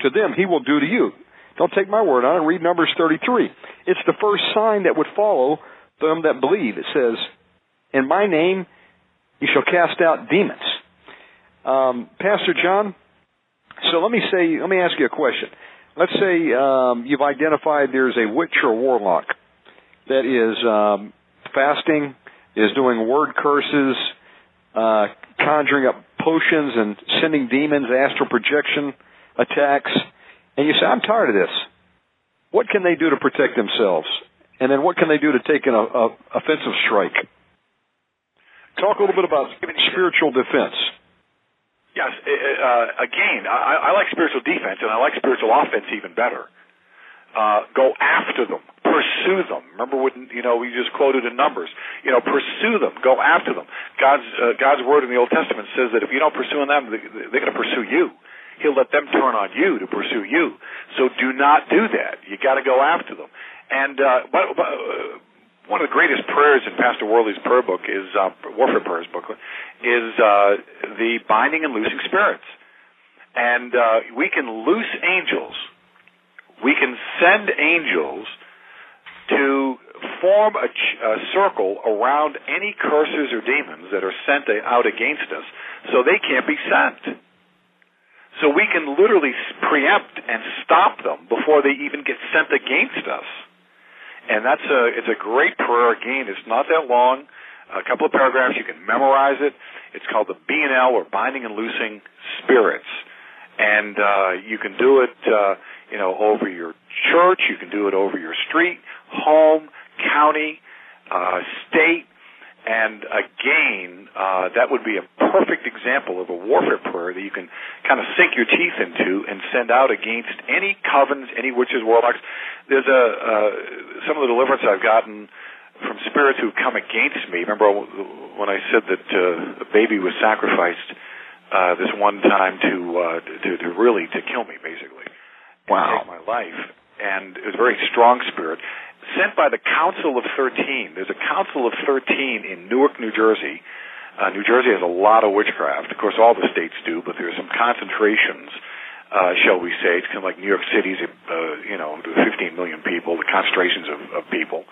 to them, He will do to you. Don't take my word on it. Read Numbers 33. It's the first sign that would follow them that believe. It says, In my name you shall cast out demons. Um, Pastor John, so let me say, let me ask you a question. let's say um, you've identified there's a witch or warlock that is um, fasting, is doing word curses, uh, conjuring up potions and sending demons, astral projection attacks, and you say, I'm tired of this. What can they do to protect themselves? And then what can they do to take an a, offensive strike? Talk a little bit about spiritual defense. Yes. Uh, again, I, I like spiritual defense, and I like spiritual offense even better. Uh, go after them, pursue them. Remember when you know we just quoted in Numbers. You know, pursue them, go after them. God's uh, God's word in the Old Testament says that if you don't pursue them, they're going to pursue you. He'll let them turn on you to pursue you. So do not do that. You got to go after them. And uh, but, but, uh, one of the greatest prayers in Pastor Worley's prayer book is uh, Warfare Prayers booklet is uh, the binding and loosing spirits, and uh, we can loose angels. We can send angels to form a, ch- a circle around any curses or demons that are sent out against us, so they can't be sent. So we can literally preempt and stop them before they even get sent against us and that's a it's a great prayer. Again, it's not that long, a couple of paragraphs. You can memorize it. It's called the B and L or Binding and Loosing Spirits, and uh, you can do it, uh, you know, over your church. You can do it over your street, home, county, uh, state. And again, uh, that would be a perfect example of a warfare prayer that you can kind of sink your teeth into and send out against any covens, any witches, warlocks. There's a uh, some of the deliverance I've gotten from spirits who've come against me. Remember when I said that uh, a baby was sacrificed uh, this one time to, uh, to to really to kill me, basically, wow. and take my life. And it was a very strong spirit sent by the Council of Thirteen. There's a Council of Thirteen in Newark, New Jersey. Uh, New Jersey has a lot of witchcraft. Of course, all the states do, but there are some concentrations uh, shall we say. It's kind of like New York City's, uh, you know, 15 million people, the concentrations of, of people.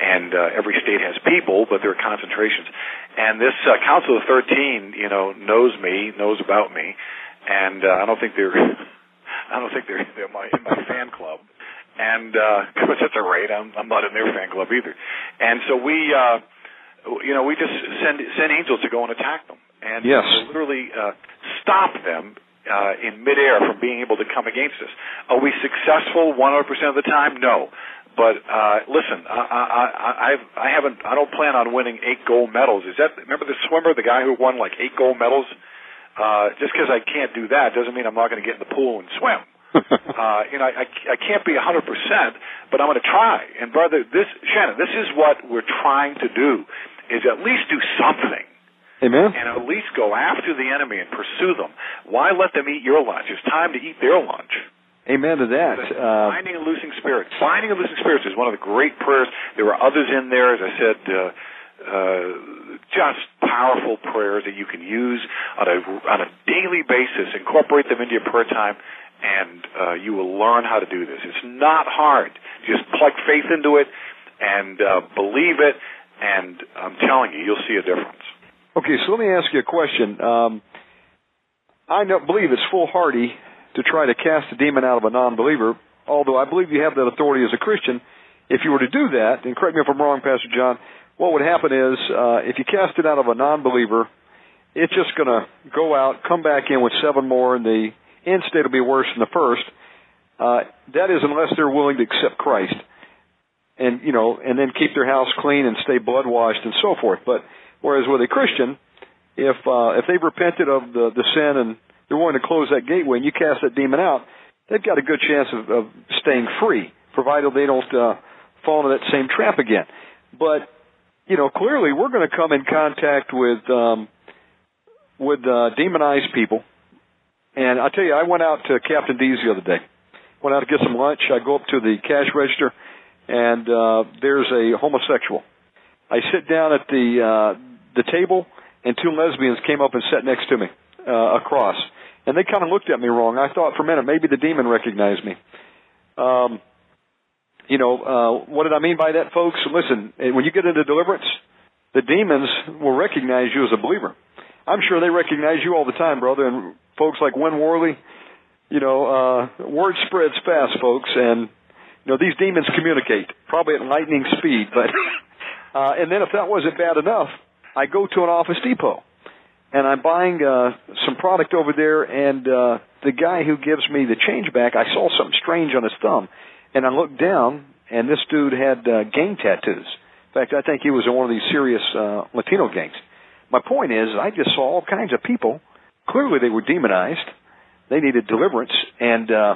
And uh, every state has people, but there are concentrations. And this uh, Council of 13, you know, knows me, knows about me, and uh, I don't think they're, I don't think they're, they're my, in my fan club. And uh, cause that's all right. I'm, I'm not in their fan club either. And so we, uh, you know, we just send send angels to go and attack them, and yes. literally uh, stop them uh, in midair from being able to come against us. Are we successful 100% of the time? No. But uh, listen, I, I, I, I haven't. I don't plan on winning eight gold medals. Is that remember the swimmer, the guy who won like eight gold medals? Uh, just because I can't do that doesn't mean I'm not going to get in the pool and swim. uh, you know, I, I can't be 100%, but I'm going to try. And brother, this Shannon, this is what we're trying to do: is at least do something Amen. And at least go after the enemy and pursue them. Why let them eat your lunch? It's time to eat their lunch. Amen to that. Uh, Binding and losing spirits. Finding and losing spirits is one of the great prayers. There were others in there, as I said, uh, uh, just powerful prayers that you can use on a on a daily basis. Incorporate them into your prayer time, and uh, you will learn how to do this. It's not hard. Just plug faith into it and uh, believe it, and I'm telling you, you'll see a difference. Okay, so let me ask you a question. Um, I don't believe it's foolhardy to try to cast a demon out of a non-believer, although I believe you have that authority as a Christian. If you were to do that, and correct me if I'm wrong, Pastor John, what would happen is uh, if you cast it out of a non-believer, it's just going to go out, come back in with seven more, and the end state will be worse than the first. Uh, that is unless they're willing to accept Christ, and you know, and then keep their house clean and stay blood washed and so forth. But Whereas with a Christian, if uh, if they've repented of the the sin and they're willing to close that gateway and you cast that demon out, they've got a good chance of, of staying free, provided they don't uh, fall into that same trap again. But you know, clearly we're going to come in contact with um, with uh, demonized people. And I tell you, I went out to Captain D's the other day. Went out to get some lunch. I go up to the cash register, and uh, there's a homosexual. I sit down at the uh, the table, and two lesbians came up and sat next to me uh, across, and they kind of looked at me wrong. I thought for a minute maybe the demon recognized me. Um, you know, uh, what did I mean by that, folks? Listen, eh, when you get into deliverance, the demons will recognize you as a believer. I'm sure they recognize you all the time, brother. And folks like Win Worley, you know, uh, word spreads fast, folks, and you know these demons communicate probably at lightning speed. But uh, and then if that wasn't bad enough, I go to an Office Depot, and I'm buying uh, some product over there, and uh, the guy who gives me the change back, I saw something strange on his thumb, and I looked down, and this dude had uh, gang tattoos. In fact, I think he was in one of these serious uh, Latino gangs. My point is, I just saw all kinds of people. Clearly, they were demonized. They needed deliverance, and uh,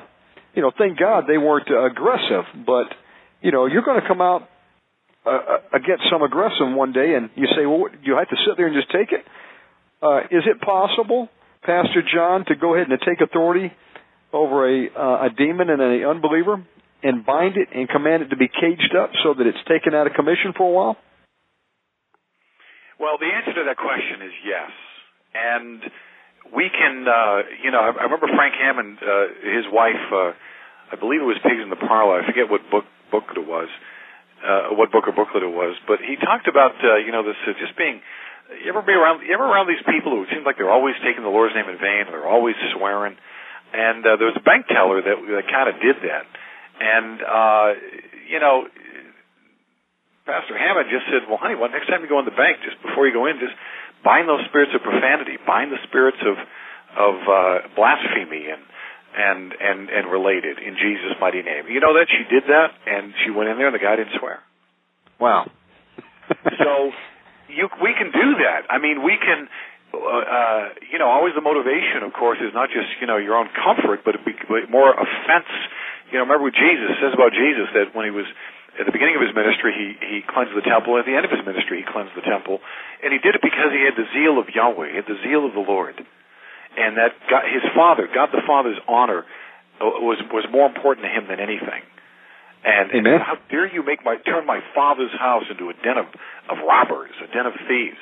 you know, thank God they weren't uh, aggressive. But you know, you're going to come out uh, uh, against some aggressive one day, and you say, "Well, you have to sit there and just take it." Uh, is it possible, Pastor John, to go ahead and take authority over a uh, a demon and an unbeliever and bind it and command it to be caged up so that it's taken out of commission for a while? Well, the answer to that question is yes. And we can, uh, you know, I, I remember Frank Hammond, uh, his wife, uh, I believe it was Pigs in the Parlor. I forget what book book it was, uh, what book or booklet it was, but he talked about, uh, you know, this uh, just being. You ever be around? You ever around these people who seem like they're always taking the Lord's name in vain, they're always swearing? And uh, there was a bank teller that, that kind of did that, and uh, you know, Pastor Hammond just said, "Well, honey, well, next time you go in the bank, just before you go in, just bind those spirits of profanity, bind the spirits of of uh, blasphemy and and and and related in Jesus' mighty name." You know that she did that, and she went in there, and the guy didn't swear. Wow. so you we can do that. I mean, we can. Uh, uh, you know, always the motivation, of course, is not just you know your own comfort, but, be, but more offense. You know, remember what Jesus says about Jesus that when he was at the beginning of his ministry, he, he cleansed the temple. At the end of his ministry, he cleansed the temple. And he did it because he had the zeal of Yahweh, he had the zeal of the Lord. And that God, his Father, God the Father's honor, uh, was, was more important to him than anything. And, Amen. and how dare you make my turn my father's house into a den of, of robbers, a den of thieves?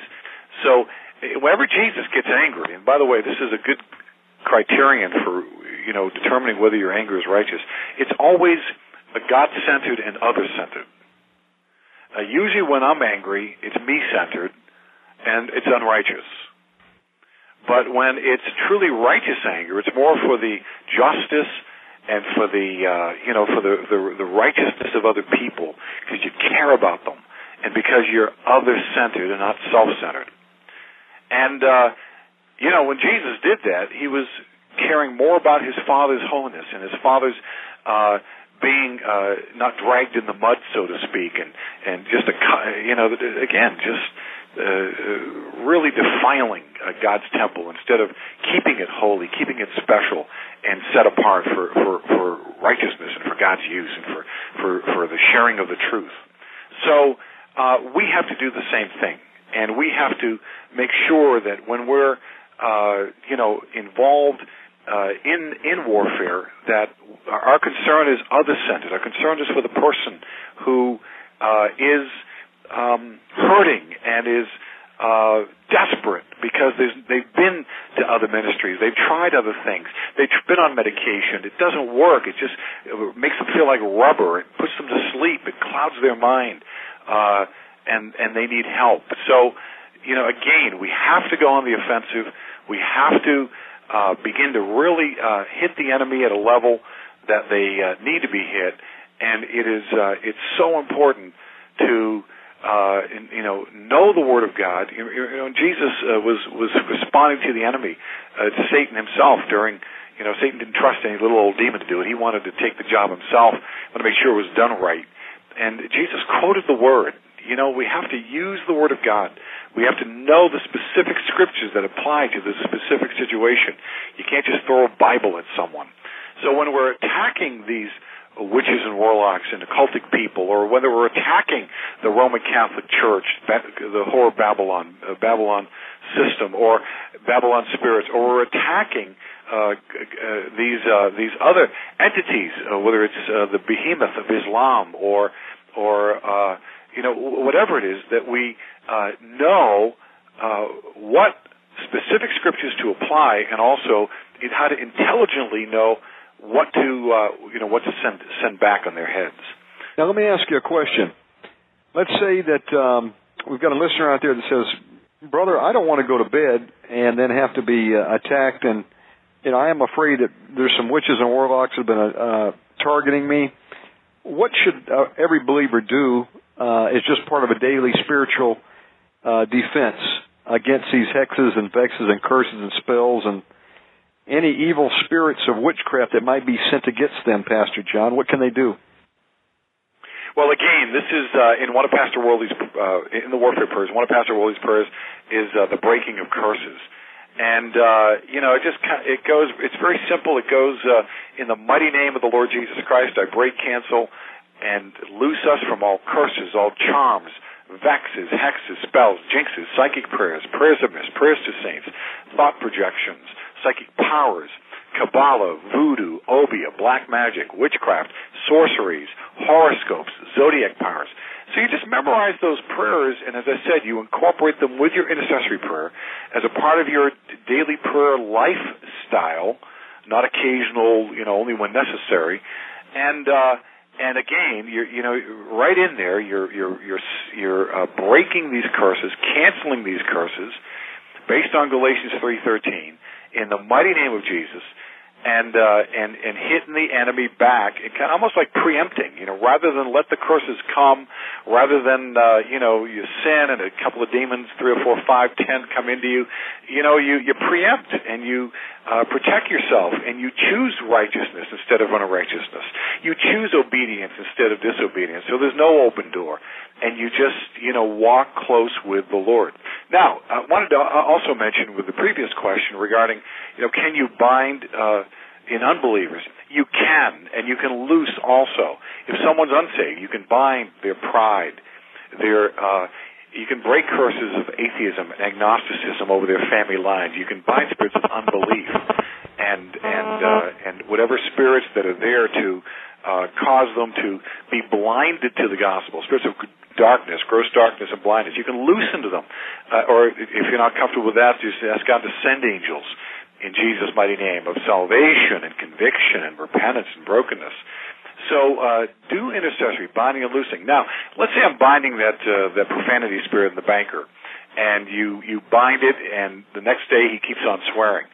So eh, whenever Jesus gets angry, and by the way, this is a good criterion for you know determining whether your anger is righteous. It's always God-centered and other-centered. Uh, usually, when I'm angry, it's me-centered and it's unrighteous. But when it's truly righteous anger, it's more for the justice and for the uh, you know for the, the the righteousness of other people because you care about them and because you're other-centered and not self-centered. And uh, you know when Jesus did that, he was caring more about his Father's holiness and his Father's uh, being uh, not dragged in the mud, so to speak, and and just a you know again just uh, really defiling uh, God's temple instead of keeping it holy, keeping it special, and set apart for for for righteousness and for God's use and for for for the sharing of the truth. So uh, we have to do the same thing, and we have to make sure that when we're uh, you know involved uh, in in warfare that our concern is other centered. Our concern is for the person who uh, is um, hurting and is uh, desperate because they've been to other ministries, they've tried other things, they've been on medication. It doesn't work. It just it makes them feel like rubber. It puts them to sleep. It clouds their mind, uh, and and they need help. So, you know, again, we have to go on the offensive. We have to uh, begin to really uh, hit the enemy at a level that they uh, need to be hit, and it is uh, it's so important to uh, you know know the Word of God. You know, Jesus uh, was was responding to the enemy, uh, to Satan himself during. You know, Satan didn't trust any little old demon to do it. He wanted to take the job himself, wanted to make sure it was done right. And Jesus quoted the Word. You know, we have to use the Word of God. We have to know the specific scriptures that apply to the specific situation. You can't just throw a Bible at someone. So when we're attacking these witches and warlocks and occultic people, or whether we're attacking the Roman Catholic Church, the whore Babylon, uh, Babylon system, or Babylon spirits, or we're attacking uh, uh, these uh, these other entities, uh, whether it's uh, the behemoth of Islam or or you know whatever it is that we uh, know uh, what specific scriptures to apply, and also how to intelligently know what to uh, you know what to send send back on their heads. Now, let me ask you a question. Let's say that um, we've got a listener out there that says, "Brother, I don't want to go to bed and then have to be uh, attacked and you know, I am afraid that there's some witches and warlocks that have been uh, targeting me. What should uh, every believer do? Uh, is just part of a daily spiritual uh, defense against these hexes and vexes and curses and spells and any evil spirits of witchcraft that might be sent against them, Pastor John. What can they do? Well, again, this is uh, in one of Pastor Worley's uh, in the warfare prayers. One of Pastor Worley's prayers is uh, the breaking of curses, and uh, you know, it just it goes. It's very simple. It goes uh, in the mighty name of the Lord Jesus Christ. I break, cancel, and loose us from all curses, all charms, vexes, hexes, spells, jinxes, psychic prayers, prayers of mist, prayers to saints, thought projections, psychic powers, Kabbalah, voodoo, obeah, black magic, witchcraft, sorceries, horoscopes, zodiac powers. So you just memorize those prayers, and as I said, you incorporate them with your intercessory prayer as a part of your daily prayer lifestyle, not occasional, you know, only when necessary. And uh, and again, you're you know right in there, you're you're you're you're uh, breaking these curses, canceling these curses, based on Galatians three thirteen, in the mighty name of Jesus and uh, and and hitting the enemy back, it kind of almost like preempting. You know, rather than let the curses come, rather than uh, you know you sin and a couple of demons, three or four, five, ten come into you, you know you you preempt and you uh, protect yourself and you choose righteousness instead of unrighteousness. You choose obedience instead of disobedience. So there's no open door, and you just you know walk close with the Lord. Now, I wanted to also mention with the previous question regarding you know can you bind uh, in unbelievers? You can, and you can loose also. If someone's unsaved, you can bind their pride, their uh, you can break curses of atheism and agnosticism over their family lines. You can bind spirits of unbelief and and uh, and whatever spirits that are there to uh, cause them to be blinded to the gospel, spirits of darkness, gross darkness and blindness. You can loosen to them, uh, or if you're not comfortable with that, just ask God to send angels in Jesus' mighty name of salvation and conviction and repentance and brokenness. So uh, do intercessory, binding and loosing. Now, let's say I'm binding that uh, that profanity spirit in the banker, and you you bind it, and the next day he keeps on swearing.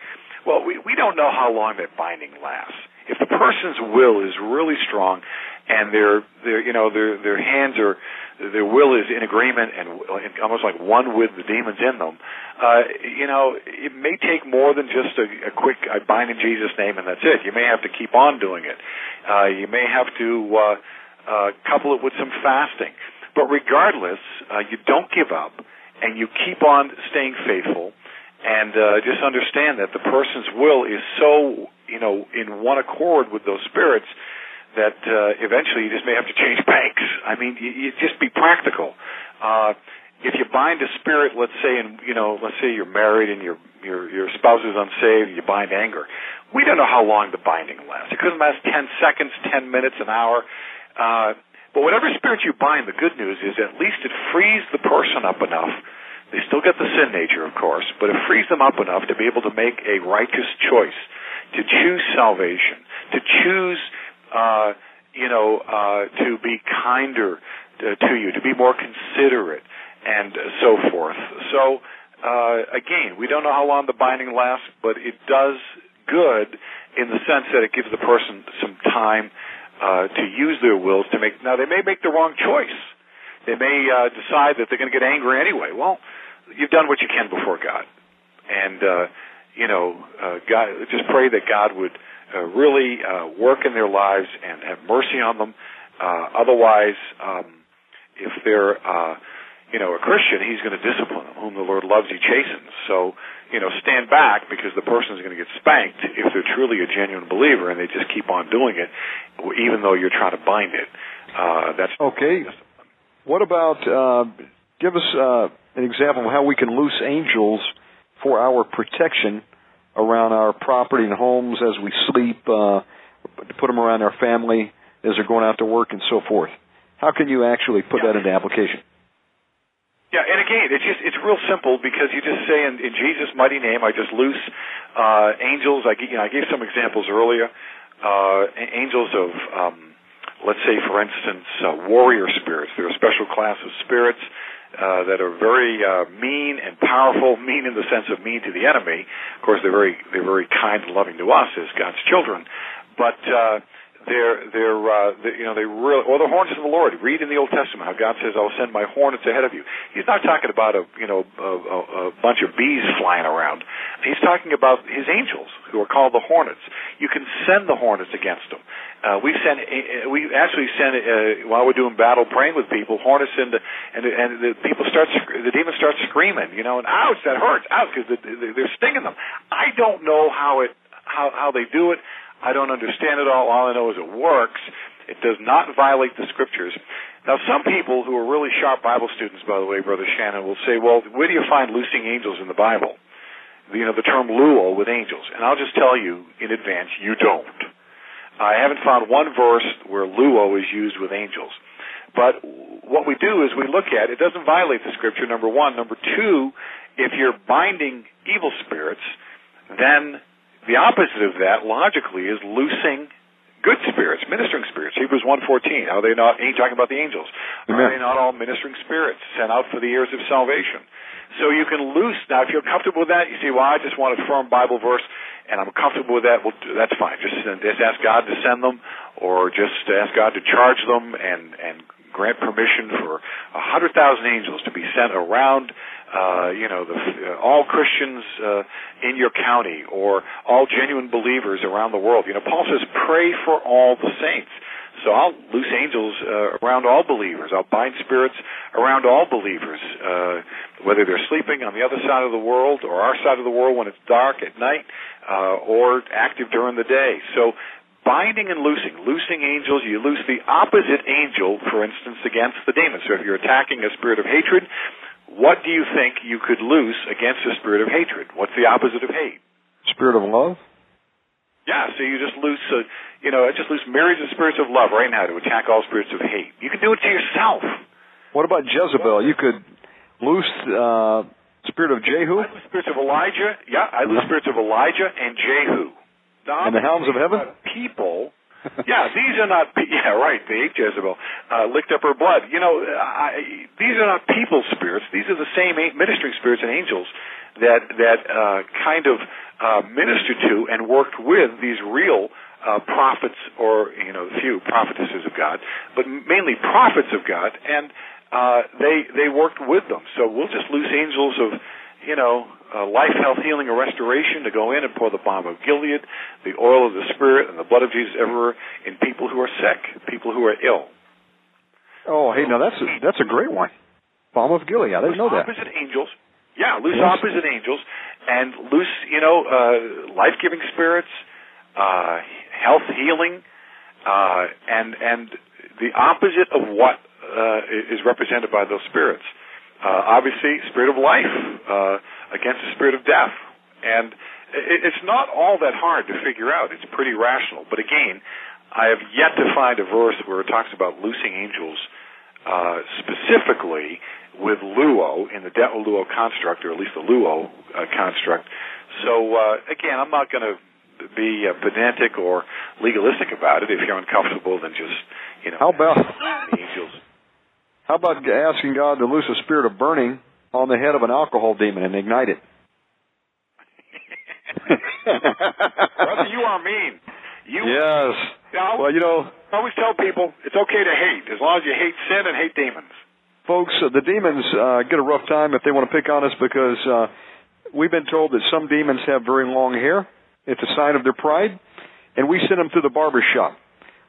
Well, we we don't know how long that binding lasts. If the person's will is really strong, and their their you know their their hands are their will is in agreement and, and almost like one with the demons in them, uh, you know, it may take more than just a, a quick I bind in Jesus' name and that's it. You may have to keep on doing it. Uh, you may have to uh, uh, couple it with some fasting. But regardless, uh, you don't give up and you keep on staying faithful and uh, just understand that the person's will is so, you know, in one accord with those spirits that uh, eventually you just may have to change banks. I mean, you, you just be practical. Uh, if you bind a spirit, let's say, and you know, let's say you're married and your your your spouse is unsaved, and you bind anger. We don't know how long the binding lasts. It could last ten seconds, ten minutes, an hour. Uh, but whatever spirit you bind, the good news is at least it frees the person up enough. They still get the sin nature, of course, but it frees them up enough to be able to make a righteous choice, to choose salvation, to choose uh, you know, uh, to be kinder to, you, to be more considerate, and so forth. So, uh, again, we don't know how long the binding lasts, but it does good in the sense that it gives the person some time uh, to use their wills to make. Now, they may make the wrong choice. They may uh, decide that they're going to get angry anyway. Well, you've done what you can before God, and uh, you know, uh, God. Just pray that God would uh, really uh, work in their lives and have mercy on them. Uh, otherwise, um, if they're uh, you know a Christian, He's going to discipline them. Whom the Lord loves, He chastens. So you know, stand back because the person is going to get spanked if they're truly a genuine believer and they just keep on doing it, even though you're trying to bind it. Uh, that's okay. What about uh, give us uh, an example of how we can loose angels for our protection around our property and homes as we sleep, uh, to put them around our family as they're going out to work and so forth. How can you actually put yeah. that into application? Yeah, and again, it's just it's real simple because you just say in, in Jesus' mighty name, I just loose uh, angels. I you know I gave some examples earlier. Uh, angels of um, let's say, for instance, uh, warrior spirits. They're a special class of spirits uh, that are very uh, mean and powerful. Mean in the sense of mean to the enemy. Of course, they're very they're very kind and loving to us as God's children, but. Uh, they're they're uh, they, you know they really or the horns of the Lord. Read in the Old Testament how God says, "I'll send my hornets ahead of you." He's not talking about a you know a, a, a bunch of bees flying around. He's talking about His angels who are called the hornets. You can send the hornets against them. Uh, we send uh, we actually send uh, while we're doing battle praying with people hornets into and and the people start the demons start screaming you know and ouch that hurts ouch because they're stinging them. I don't know how it how how they do it. I don't understand it all. All I know is it works. It does not violate the scriptures. Now, some people who are really sharp Bible students, by the way, Brother Shannon, will say, well, where do you find loosing angels in the Bible? You know, the term luo with angels. And I'll just tell you in advance, you don't. I haven't found one verse where luo is used with angels. But what we do is we look at it doesn't violate the scripture, number one. Number two, if you're binding evil spirits, then the opposite of that, logically, is loosing good spirits, ministering spirits. Hebrews one fourteen. how are they not, he's talking about the angels. Amen. Are they not all ministering spirits sent out for the years of salvation? So you can loose, now if you're comfortable with that, you see, well, I just want a firm Bible verse, and I'm comfortable with that, well, that's fine. Just, just ask God to send them, or just ask God to charge them and, and grant permission for a hundred thousand angels to be sent around uh, you know, the, uh, all Christians uh, in your county or all genuine believers around the world. You know, Paul says, pray for all the saints. So I'll loose angels uh, around all believers. I'll bind spirits around all believers, uh, whether they're sleeping on the other side of the world or our side of the world when it's dark at night, uh, or active during the day. So binding and loosing, loosing angels, you loose the opposite angel, for instance, against the demon. So if you're attacking a spirit of hatred, what do you think you could loose against the spirit of hatred? What's the opposite of hate? Spirit of love? Yeah, so you just loose, uh, you know, I just loose myriads of spirits of love right now to attack all spirits of hate. You can do it to yourself. What about Jezebel? You could loose uh, spirit of Jehu. Spirits of Elijah. Yeah, I loose spirits of Elijah and Jehu. Now, and the hounds of heaven. People yeah, these are not. Pe- Yeah, right. The ate Jezebel uh, licked up her blood. You know, I, these are not people spirits. These are the same ministering spirits and angels that that uh, kind of uh, ministered to and worked with these real uh, prophets, or you know, few prophetesses of God, but mainly prophets of God, and uh, they they worked with them. So we'll just lose angels of you know, uh, life, health, healing, or restoration to go in and pour the balm of Gilead, the oil of the Spirit, and the blood of Jesus everywhere in people who are sick, people who are ill. Oh, hey, now that's a, that's a great one. Balm of Gilead. I didn't know that. Opposite angels. Yeah, loose yes. opposite angels and loose, you know, uh, life-giving spirits, uh, health, healing, uh, and and the opposite of what uh, is represented by those spirits uh, obviously spirit of life uh, against the spirit of death. And it, it's not all that hard to figure out. It's pretty rational. But again, I have yet to find a verse where it talks about loosing angels uh, specifically with luo in the Dettler luo construct, or at least the luo uh, construct. So uh, again, I'm not going to be uh, pedantic or legalistic about it. If you're uncomfortable, then just you know. How about the angels? How about asking God to loose a spirit of burning on the head of an alcohol demon and ignite it? Brother, you are mean. You, yes. You well, you know, I always tell people it's okay to hate as long as you hate sin and hate demons. Folks, uh, the demons uh, get a rough time if they want to pick on us because uh, we've been told that some demons have very long hair. It's a sign of their pride, and we send them to the barber shop.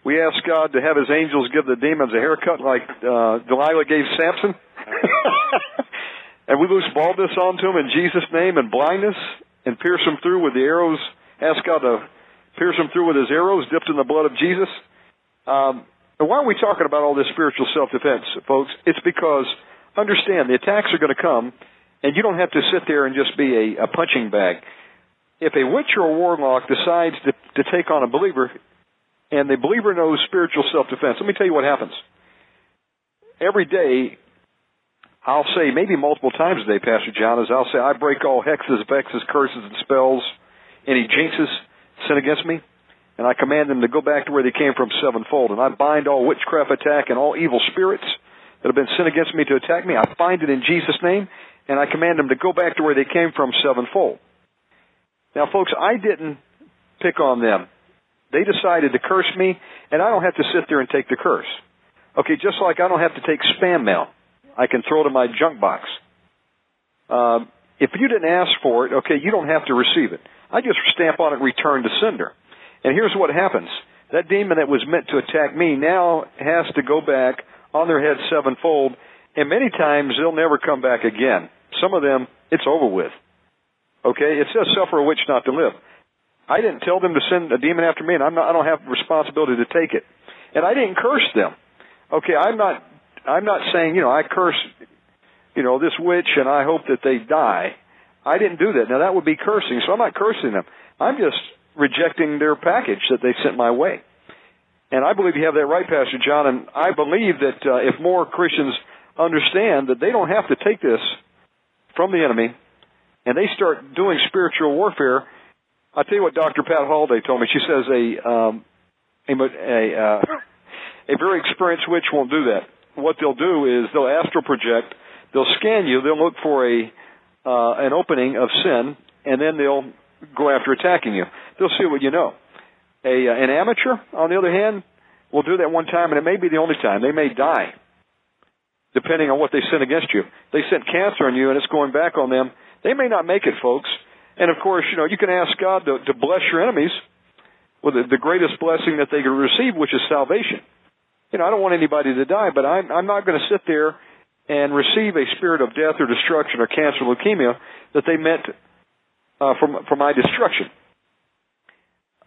We ask God to have His angels give the demons a haircut like uh, Delilah gave Samson. and we loose baldness onto them in Jesus' name and blindness and pierce them through with the arrows. Ask God to pierce them through with His arrows dipped in the blood of Jesus. Um, and why are we talking about all this spiritual self-defense, folks? It's because, understand, the attacks are going to come, and you don't have to sit there and just be a, a punching bag. If a witch or a warlock decides to, to take on a believer, and the believer knows spiritual self-defense. Let me tell you what happens. Every day, I'll say maybe multiple times a day, Pastor John, is I'll say, I break all hexes, vexes, curses, and spells, any jinxes sent against me, and I command them to go back to where they came from sevenfold. And I bind all witchcraft attack and all evil spirits that have been sent against me to attack me, I bind it in Jesus' name, and I command them to go back to where they came from sevenfold. Now, folks, I didn't pick on them. They decided to curse me, and I don't have to sit there and take the curse. Okay, just like I don't have to take spam mail. I can throw it in my junk box. Um, if you didn't ask for it, okay, you don't have to receive it. I just stamp on it return to sender. And here's what happens. That demon that was meant to attack me now has to go back on their head sevenfold, and many times they'll never come back again. Some of them, it's over with. Okay, it says suffer a witch not to live. I didn't tell them to send a demon after me, and I'm not, I don't have responsibility to take it. And I didn't curse them. Okay, I'm not, I'm not saying, you know, I curse, you know, this witch and I hope that they die. I didn't do that. Now that would be cursing, so I'm not cursing them. I'm just rejecting their package that they sent my way. And I believe you have that right, Pastor John. And I believe that uh, if more Christians understand that they don't have to take this from the enemy, and they start doing spiritual warfare, I'll tell you what Dr. Pat Holliday told me. She says a um, a a, uh, a very experienced witch won't do that. What they'll do is they'll astral project, they'll scan you, they'll look for a uh, an opening of sin, and then they'll go after attacking you. They'll see what you know. A uh, an amateur, on the other hand, will do that one time, and it may be the only time. They may die, depending on what they sent against you. They sent cancer on you, and it's going back on them. They may not make it, folks. And of course, you know, you can ask God to, to bless your enemies with the, the greatest blessing that they can receive, which is salvation. You know, I don't want anybody to die, but I'm, I'm not going to sit there and receive a spirit of death or destruction or cancer, leukemia that they meant uh, for for my destruction.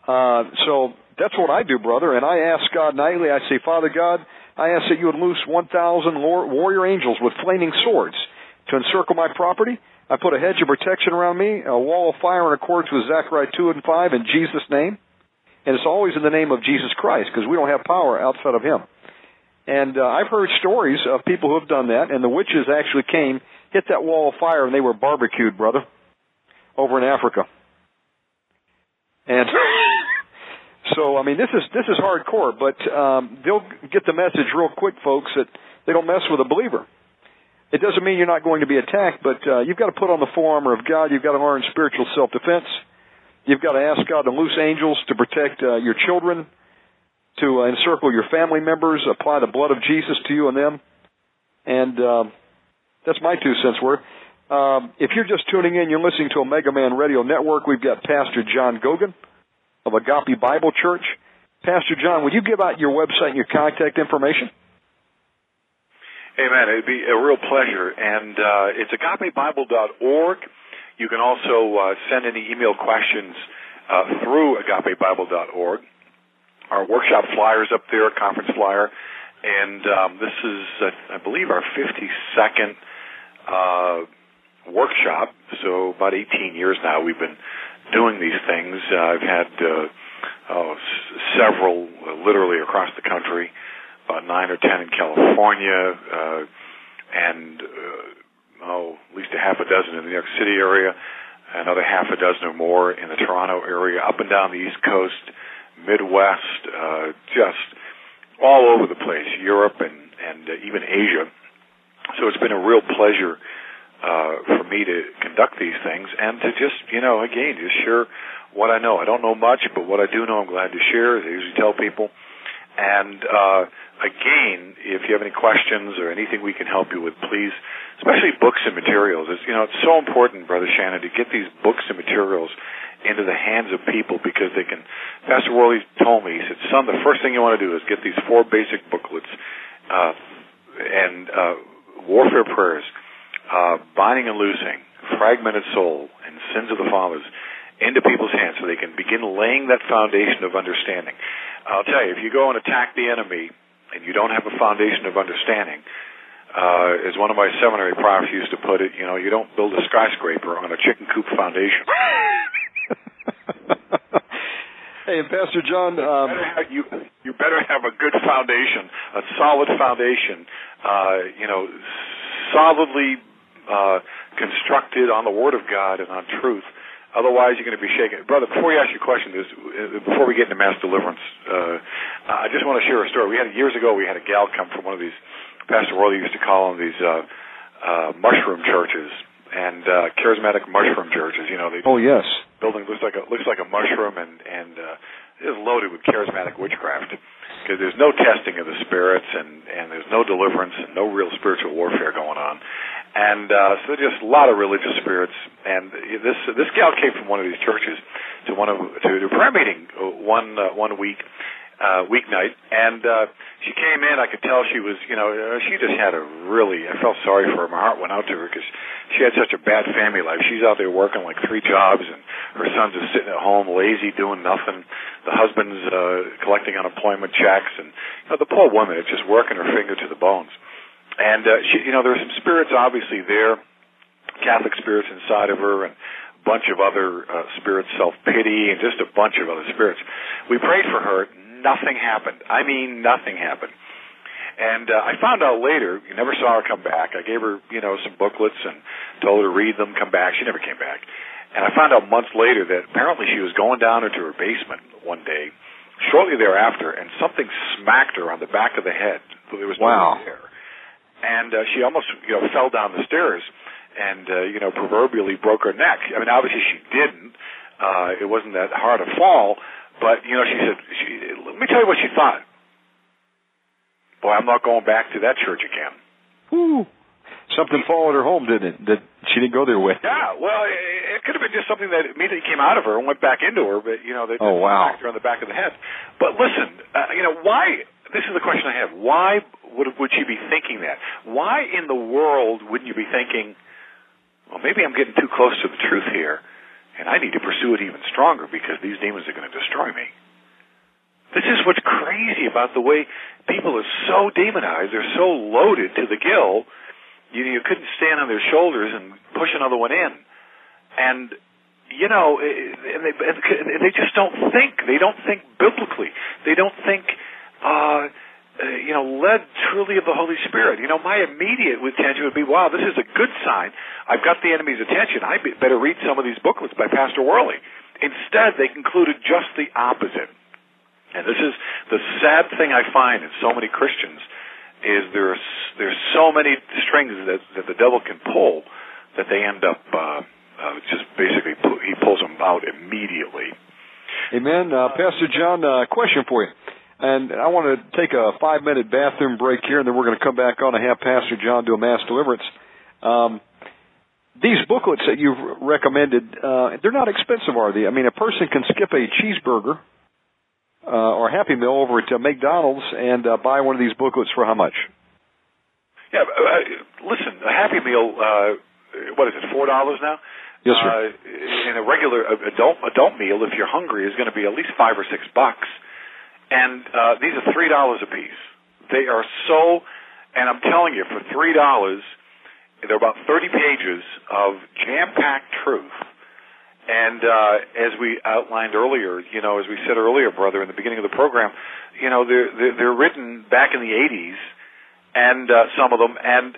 Uh, so that's what I do, brother. And I ask God nightly. I say, Father God, I ask that you would loose 1,000 warrior angels with flaming swords to encircle my property. I put a hedge of protection around me, a wall of fire in accordance with Zechariah 2 and 5 in Jesus' name. And it's always in the name of Jesus Christ because we don't have power outside of Him. And uh, I've heard stories of people who have done that, and the witches actually came, hit that wall of fire, and they were barbecued, brother, over in Africa. And so, I mean, this is this is hardcore, but um, they'll get the message real quick, folks, that they don't mess with a believer. It doesn't mean you're not going to be attacked, but uh, you've got to put on the full armor of God. You've got to learn spiritual self-defense. You've got to ask God to loose angels to protect uh, your children, to uh, encircle your family members, apply the blood of Jesus to you and them. And uh, that's my two cents worth. Um, if you're just tuning in, you're listening to Omega Man Radio Network. We've got Pastor John Goguen of Agape Bible Church. Pastor John, would you give out your website and your contact information? Amen. It'd be a real pleasure. And uh, it's agapebible.org. You can also uh, send any email questions uh, through agapebible.org. Our workshop flyers up there, conference flyer, and um, this is, uh, I believe, our 52nd uh, workshop. So about 18 years now we've been doing these things. Uh, I've had uh, oh, s- several, literally across the country, about nine or ten in California, uh, and uh, oh, at least a half a dozen in the New York City area, another half a dozen or more in the Toronto area, up and down the East Coast, Midwest, uh, just all over the place, Europe and and uh, even Asia. So it's been a real pleasure uh, for me to conduct these things and to just, you know, again, just share what I know. I don't know much, but what I do know, I'm glad to share. I usually tell people. And uh, again, if you have any questions or anything we can help you with, please, especially books and materials. It's you know it's so important, Brother Shannon, to get these books and materials into the hands of people because they can. Pastor Worley told me he said, "Son, the first thing you want to do is get these four basic booklets uh, and uh, warfare prayers." uh, binding and loosing, fragmented soul, and sins of the fathers into people's hands so they can begin laying that foundation of understanding. I'll tell you, if you go and attack the enemy and you don't have a foundation of understanding, uh, as one of my seminary profs used to put it, you know, you don't build a skyscraper on a chicken coop foundation. hey, Pastor John, um, you, better have, you you better have a good foundation, a solid foundation. Uh, you know, solidly uh, constructed on the Word of God and on truth. Otherwise, you're going to be shaken. Brother, before you ask your question, this, uh, before we get into mass deliverance, uh, I just want to share a story. We had years ago, we had a gal come from one of these Pastor Worley used to call them these uh, uh, mushroom churches and uh, charismatic mushroom churches. You know, they Oh yes. building looks like a looks like a mushroom and and uh, is loaded with charismatic witchcraft because there's no testing of the spirits and and there's no deliverance and no real spiritual warfare going on. And uh, so just a lot of religious spirits. And this this gal came from one of these churches to one of to a prayer meeting uh, one uh, one week uh, weeknight, and uh, she came in. I could tell she was, you know, uh, she just had a really. I felt sorry for her. My heart went out to her because she had such a bad family life. She's out there working like three jobs, and her son's just sitting at home, lazy, doing nothing. The husband's uh, collecting unemployment checks, and you know, the poor woman is just working her finger to the bones. And uh, she, you know, there are some spirits obviously there, Catholic spirits inside of her, and a bunch of other uh, spirits, self pity, and just a bunch of other spirits. We prayed for her. Nothing happened. I mean, nothing happened. And uh, I found out later, you never saw her come back. I gave her, you know, some booklets and told her to read them, come back. She never came back. And I found out months later that apparently she was going down into her basement one day, shortly thereafter, and something smacked her on the back of the head. So There was Wow. there and uh, she almost you know fell down the stairs and uh, you know proverbially broke her neck. I mean, obviously she didn't. Uh, it wasn't that hard a fall, but you know she said, she, "Let me tell you what she thought." Boy, I'm not going back to that church again. Whew. Something followed her home, didn't it? That she didn't go there with. Yeah, well, it, it could have been just something that immediately came out of her and went back into her, but you know, they Oh, wow. smacked her on the back of the head. But listen, uh, you know, why? This is the question I have. Why would would she be thinking that? Why in the world wouldn't you be thinking, well, maybe I'm getting too close to the truth here, and I need to pursue it even stronger because these demons are going to destroy me. This is what's crazy about the way people are so demonized. They're so loaded to the gill. You you couldn't stand on their shoulders and push another one in, and you know, eh, and they and they just don't think. They don't think biblically. They don't think. Uh, uh, you know, led truly of the Holy Spirit. You know, my immediate attention would be, wow, this is a good sign. I've got the enemy's attention. I be- better read some of these booklets by Pastor Worley. Instead, they concluded just the opposite. And this is the sad thing I find in so many Christians is there's there's so many strings that that the devil can pull that they end up uh, uh, just basically he pulls them out immediately. Amen. Uh, Pastor John, uh, question for you. And I want to take a five minute bathroom break here, and then we're going to come back on and have Pastor John do a mass deliverance. Um, these booklets that you've recommended, uh, they're not expensive, are they? I mean, a person can skip a cheeseburger uh, or Happy Meal over at uh, McDonald's and uh, buy one of these booklets for how much? Yeah, uh, uh, listen, a Happy Meal, uh, what is it, four dollars now? Yes, sir. Uh, in a regular uh, adult adult meal, if you're hungry, is going to be at least five or six bucks, and uh, these are three dollars a piece. They are so, and I'm telling you, for three dollars, they're about thirty pages of jam-packed truth. And uh, as we outlined earlier, you know, as we said earlier, brother, in the beginning of the program, you know, they're they're, they're written back in the '80s, and uh, some of them, and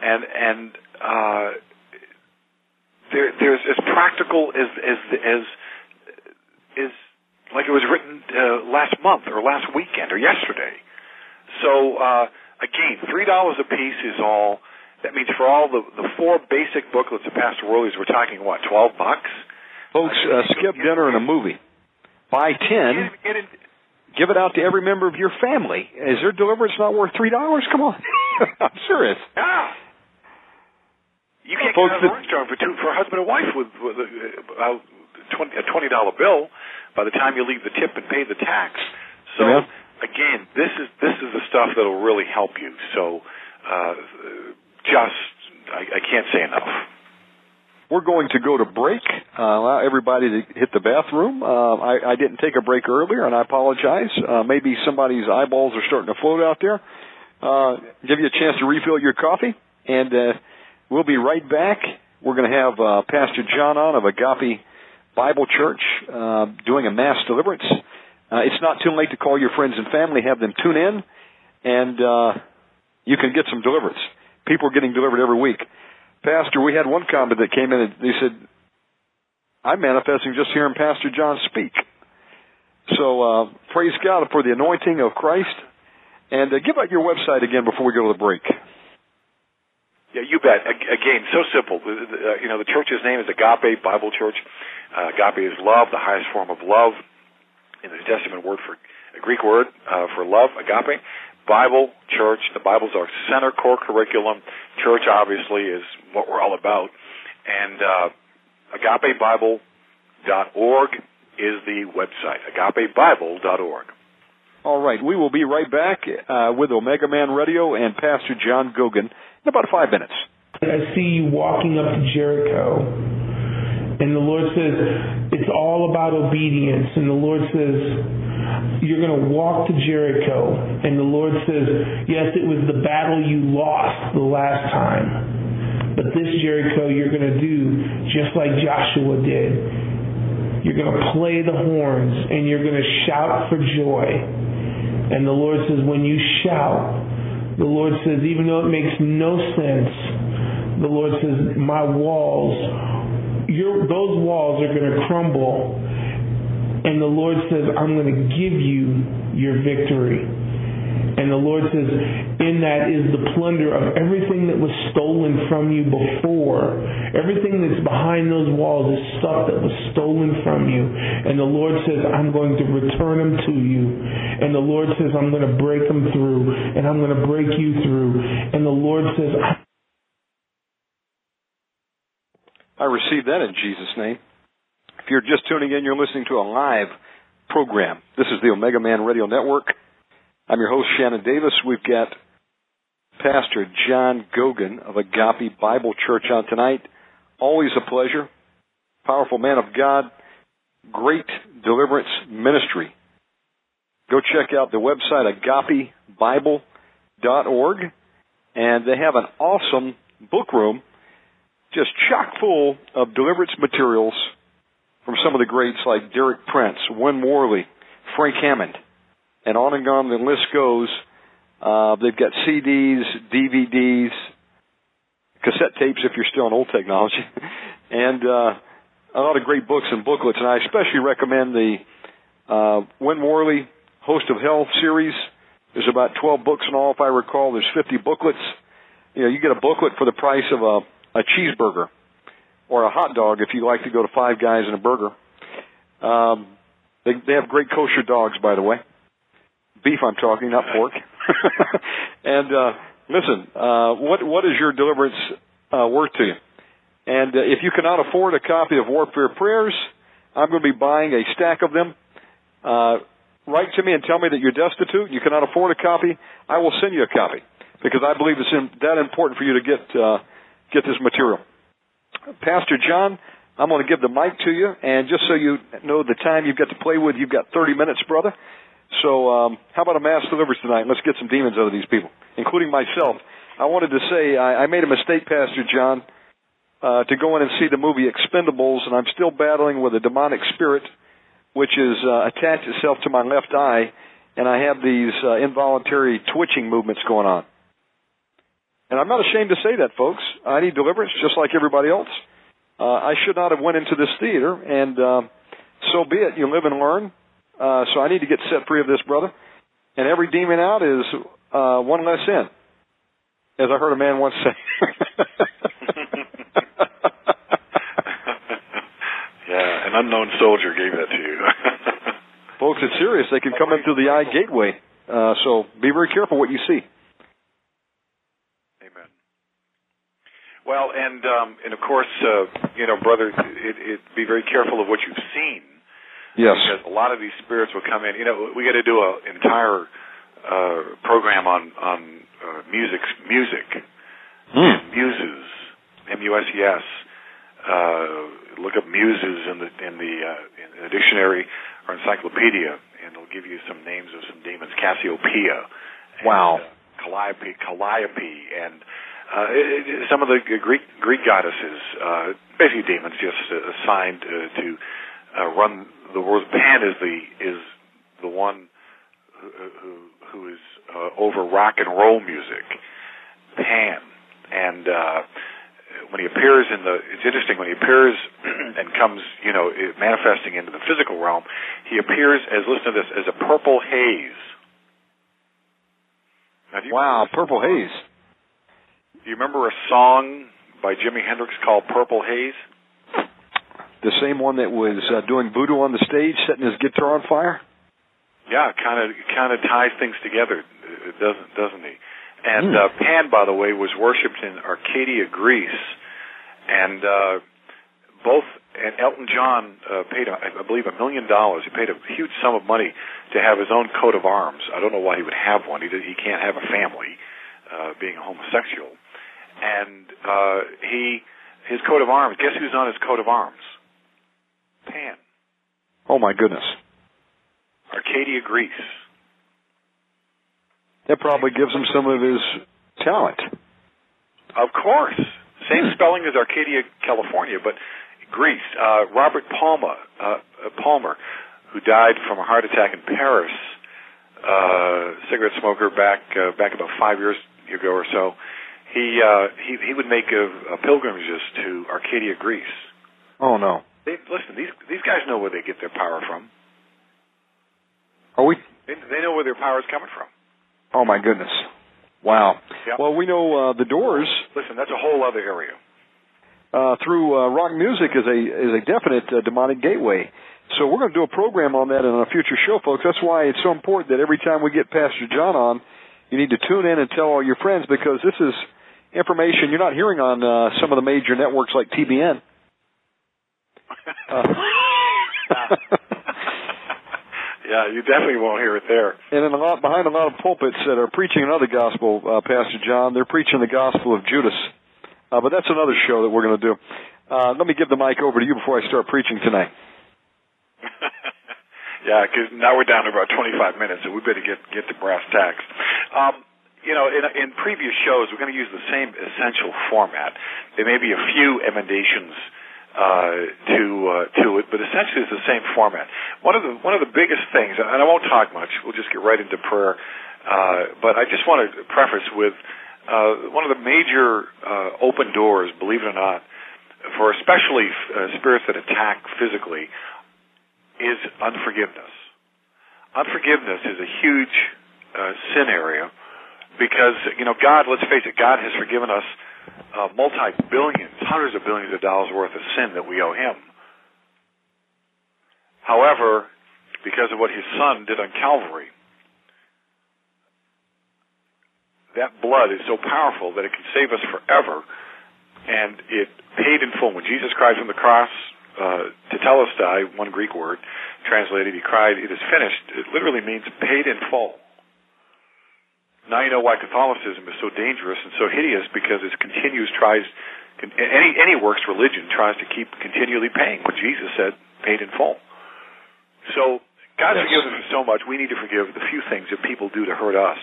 and and uh, they're they're as practical as as as is like it was written uh, last month or last weekend or yesterday. So uh, again, three dollars a piece is all. That means for all the the four basic booklets of Pastor Worley's, we're talking what twelve bucks. Folks, uh, skip dinner and a movie. Buy ten. Get, get in, give it out to every member of your family. Is their deliverance not worth three dollars? Come on, I'm serious. Yeah. You can't Folks, get out of the restaurant for two for a husband and wife with, with uh, a twenty dollar bill by the time you leave the tip and pay the tax. So yeah. again, this is this is the stuff that'll really help you. So uh, just I, I can't say enough. We're going to go to break. Uh, allow everybody to hit the bathroom. Uh, I, I didn't take a break earlier, and I apologize. Uh, maybe somebody's eyeballs are starting to float out there. Uh, give you a chance to refill your coffee, and uh, we'll be right back. We're going to have uh, Pastor John on of Agape Bible Church uh, doing a mass deliverance. Uh, it's not too late to call your friends and family, have them tune in, and uh, you can get some deliverance. People are getting delivered every week. Pastor, we had one comment that came in and they said, I'm manifesting just hearing Pastor John speak. So uh, praise God for the anointing of Christ And uh, give out your website again before we go to the break. Yeah, you bet. Again, so simple. Uh, you know, the church's name is Agape Bible Church. Uh, agape is love, the highest form of love. In the New Testament word for a Greek word uh, for love, agape. Bible, church. The Bible's our center core curriculum. Church, obviously, is what we're all about. And uh, agapebible.org is the website. agapebible.org. All right, we will be right back uh, with Omega Man Radio and Pastor John Goguen in about five minutes. I see you walking up to Jericho, and the Lord says, it's all about obedience. And the Lord says, you're going to walk to Jericho. And the Lord says, yes, it was the battle you lost the last time. But this Jericho you're going to do just like Joshua did. You're going to play the horns and you're going to shout for joy. And the Lord says, when you shout, the Lord says, even though it makes no sense, the Lord says, my walls, your, those walls are going to crumble. And the Lord says, I'm going to give you your victory. And the Lord says, in that is the plunder of everything that was stolen from you before. Everything that's behind those walls is stuff that was stolen from you. And the Lord says, I'm going to return them to you. And the Lord says, I'm going to break them through. And I'm going to break you through. And the Lord says, I receive that in Jesus' name. If you're just tuning in, you're listening to a live program. This is the Omega Man Radio Network. I'm your host, Shannon Davis. We've got Pastor John Goguen of Agape Bible Church on tonight. Always a pleasure. Powerful man of God. Great deliverance ministry. Go check out the website agapebible.org and they have an awesome book room just chock full of deliverance materials from some of the greats like Derek Prince, Win Worley, Frank Hammond and on and on the list goes. Uh, they've got CDs, DVDs, cassette tapes if you're still on old technology, and uh, a lot of great books and booklets. And I especially recommend the uh, Win Worley Host of Hell series. There's about 12 books in all, if I recall. There's 50 booklets. You know, you get a booklet for the price of a, a cheeseburger or a hot dog if you like to go to Five Guys and a burger. Um, they, they have great kosher dogs, by the way beef I'm talking, not pork. and uh, listen, uh, what what is your deliverance uh, worth to you? And uh, if you cannot afford a copy of Warfare Prayers, I'm going to be buying a stack of them. Uh, write to me and tell me that you're destitute, you cannot afford a copy. I will send you a copy because I believe it's in, that important for you to get uh, get this material. Pastor John, I'm going to give the mic to you, and just so you know the time you've got to play with, you've got 30 minutes, brother. So, um, how about a mass deliverance tonight? Let's get some demons out of these people, including myself. I wanted to say I, I made a mistake, Pastor John, uh, to go in and see the movie Expendables, and I'm still battling with a demonic spirit, which is uh, attached itself to my left eye, and I have these uh, involuntary twitching movements going on. And I'm not ashamed to say that, folks. I need deliverance just like everybody else. Uh, I should not have went into this theater, and uh, so be it. You live and learn. Uh, so I need to get set free of this, brother. And every demon out is uh, one less in, as I heard a man once say. yeah, an unknown soldier gave that to you. Folks, it's serious. They can come in through the eye gateway. Uh, so be very careful what you see. Amen. Well, and um, and of course, uh, you know, brother, it, it, be very careful of what you've seen Yes. Because a lot of these spirits will come in. You know, we got to do an entire uh, program on on uh, music, music, mm. muses, M U S E S. Uh, look up muses in the in the, uh, in the dictionary or encyclopedia, and it'll give you some names of some demons. Cassiopeia. Wow. And, uh, Calliope, Calliope, and uh, it, it, some of the Greek Greek goddesses, uh, basically demons, just uh, assigned uh, to uh, run the world. Pan is the is the one who who, who is uh, over rock and roll music. Pan, and uh, when he appears in the, it's interesting when he appears and comes, you know, manifesting into the physical realm. He appears as listen to this as a purple haze. Now, do you Wow, Purple Haze. Do you remember a song by Jimi Hendrix called Purple Haze? The same one that was uh, doing voodoo on the stage, setting his guitar on fire. Yeah, kind of kind of ties things together, doesn't doesn't he? And Hmm. uh, Pan, by the way, was worshipped in Arcadia, Greece, and uh, both and Elton John uh, paid, I I believe, a million dollars. He paid a huge sum of money to have his own coat of arms. I don't know why he would have one. He did, he can't have a family, uh, being a homosexual. And uh, he his coat of arms. Guess who's on his coat of arms? Pan. Oh my goodness. Arcadia, Greece. That probably gives him some of his talent. Of course. Same spelling as Arcadia, California, but Greece. Uh, Robert Palmer, uh, uh, Palmer, who died from a heart attack in Paris, uh, cigarette smoker back uh, back about five years ago or so. He uh, he he would make a, a pilgrimages to Arcadia, Greece. Oh no. They, listen, these these guys know where they get their power from. Are we? They, they know where their power is coming from. Oh my goodness. Wow. Yep. Well, we know uh, the Doors Listen, that's a whole other area. uh, through uh, rock music is a is a definite uh, demonic gateway. So we're going to do a program on that in a future show, folks. That's why it's so important that every time we get Pastor John on, you need to tune in and tell all your friends because this is information you're not hearing on uh, some of the major networks like TBN. Uh, yeah, you definitely won't hear it there. and in a lot behind a lot of pulpits that are preaching another gospel, uh, Pastor John, they're preaching the gospel of Judas. Uh, but that's another show that we're going to do. Uh, let me give the mic over to you before I start preaching tonight. yeah, because now we're down to about 25 minutes, so we better get get to brass tacks. Um, you know, in, in previous shows, we're going to use the same essential format. There may be a few emendations uh, to uh, to it, but essentially it's the same format. One of the one of the biggest things, and I won't talk much. We'll just get right into prayer. Uh, but I just want to preface with uh, one of the major uh, open doors, believe it or not, for especially uh, spirits that attack physically, is unforgiveness. Unforgiveness is a huge uh, sin area because you know God. Let's face it, God has forgiven us uh, multi billions, hundreds of billions of dollars worth of sin that we owe Him. However, because of what His Son did on Calvary, that blood is so powerful that it can save us forever, and it paid in full. When Jesus cried from the cross, uh, tetelestai, one Greek word, translated, he cried, "It is finished." It literally means paid in full. Now you know why Catholicism is so dangerous and so hideous because it continues tries any any works religion tries to keep continually paying what Jesus said paid in full. So God Yes. forgives us so much. We need to forgive the few things that people do to hurt us.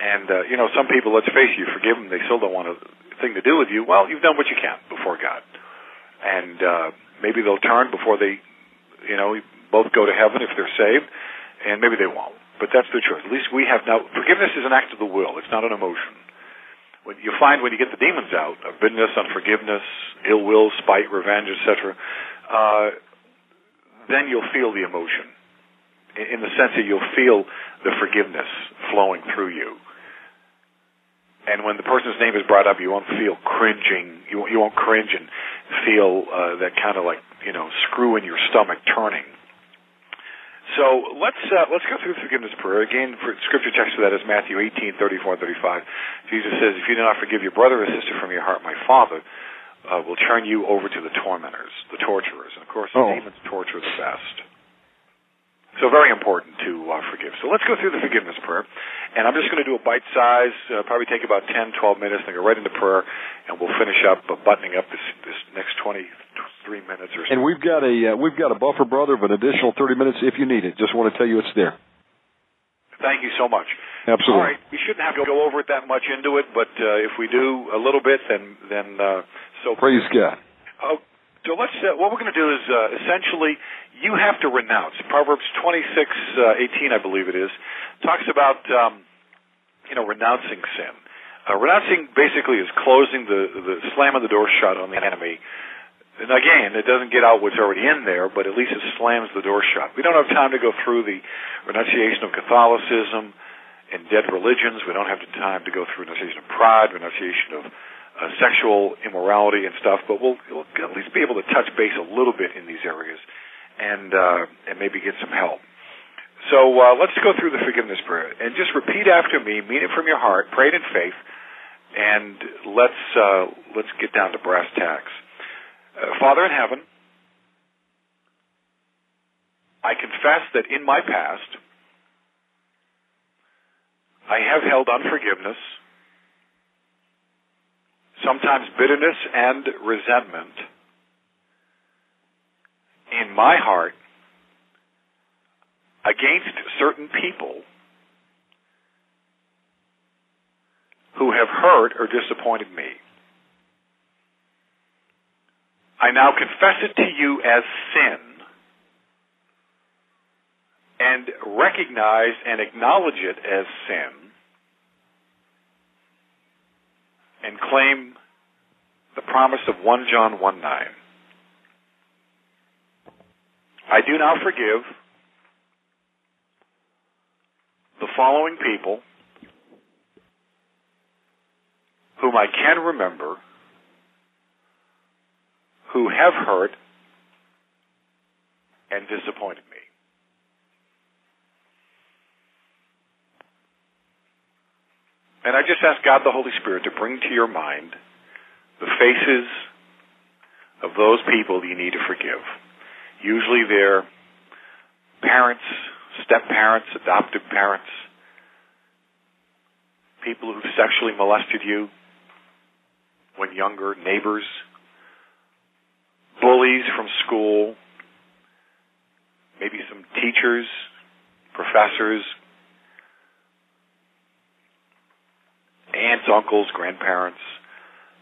And uh, you know, some people, let's face it, you forgive them, they still don't want a thing to do with you. Well, you've done what you can before God, and uh, maybe they'll turn before they, you know, both go to heaven if they're saved, and maybe they won't. But that's their choice. At least we have now. Forgiveness is an act of the will. It's not an emotion. When you find when you get the demons out of bitterness, unforgiveness, ill will, spite, revenge, etc., uh, then you'll feel the emotion in in the sense that you'll feel the forgiveness flowing through you. And when the person's name is brought up, you won't feel cringing. You won't, you won't cringe and feel uh, that kind of like you know screw in your stomach turning. So let's uh, let's go through the forgiveness prayer again. For scripture text for that is Matthew eighteen thirty four thirty five. Jesus says, "If you do not forgive your brother or sister from your heart, my Father uh, will turn you over to the tormentors, the torturers." And of course, Oh. demons torture the best. So very important to uh, forgive. So let's go through the forgiveness prayer. And I'm just going to do a bite size, uh, probably take about 10, 12 minutes, and go right into prayer, and we'll finish up uh, buttoning up this, this next 23 minutes or so. And we've got a uh, we've got a buffer, brother, of an additional 30 minutes if you need it. Just want to tell you it's there. Thank you so much. Absolutely. All right, we shouldn't have to go over it that much into it, but uh, if we do a little bit, then then uh, so Praise God. Oh, so let's. Uh, what we're going to do is uh, essentially you have to renounce. Proverbs twenty six uh, eighteen, I believe it is, talks about um, you know renouncing sin. Uh, renouncing basically is closing the the slamming the door shut on the enemy. And again, it doesn't get out what's already in there, but at least it slams the door shut. We don't have time to go through the renunciation of Catholicism in dead religions. We don't have the time to go through renunciation of pride, renunciation of uh, sexual immorality and stuff, but we'll, we'll at least be able to touch base a little bit in these areas and uh, and maybe get some help. So uh, let's go through the forgiveness prayer and just repeat after me, mean it from your heart, pray it in faith, and let's uh, let's get down to brass tacks. Uh, Father in heaven, I confess that in my past I have held unforgiveness, sometimes bitterness and resentment in my heart against certain people who have hurt or disappointed me. I now confess it to you as sin and recognize and acknowledge it as sin and claim the promise of 1 John 1 9. I do now forgive the following people whom I can remember who have hurt and disappointed me. And I just ask God the Holy Spirit to bring to your mind the faces of those people you need to forgive. Usually they're parents, step parents, adoptive parents, people who've sexually molested you when younger, neighbors, bullies from school, maybe some teachers, professors, aunts, uncles, grandparents,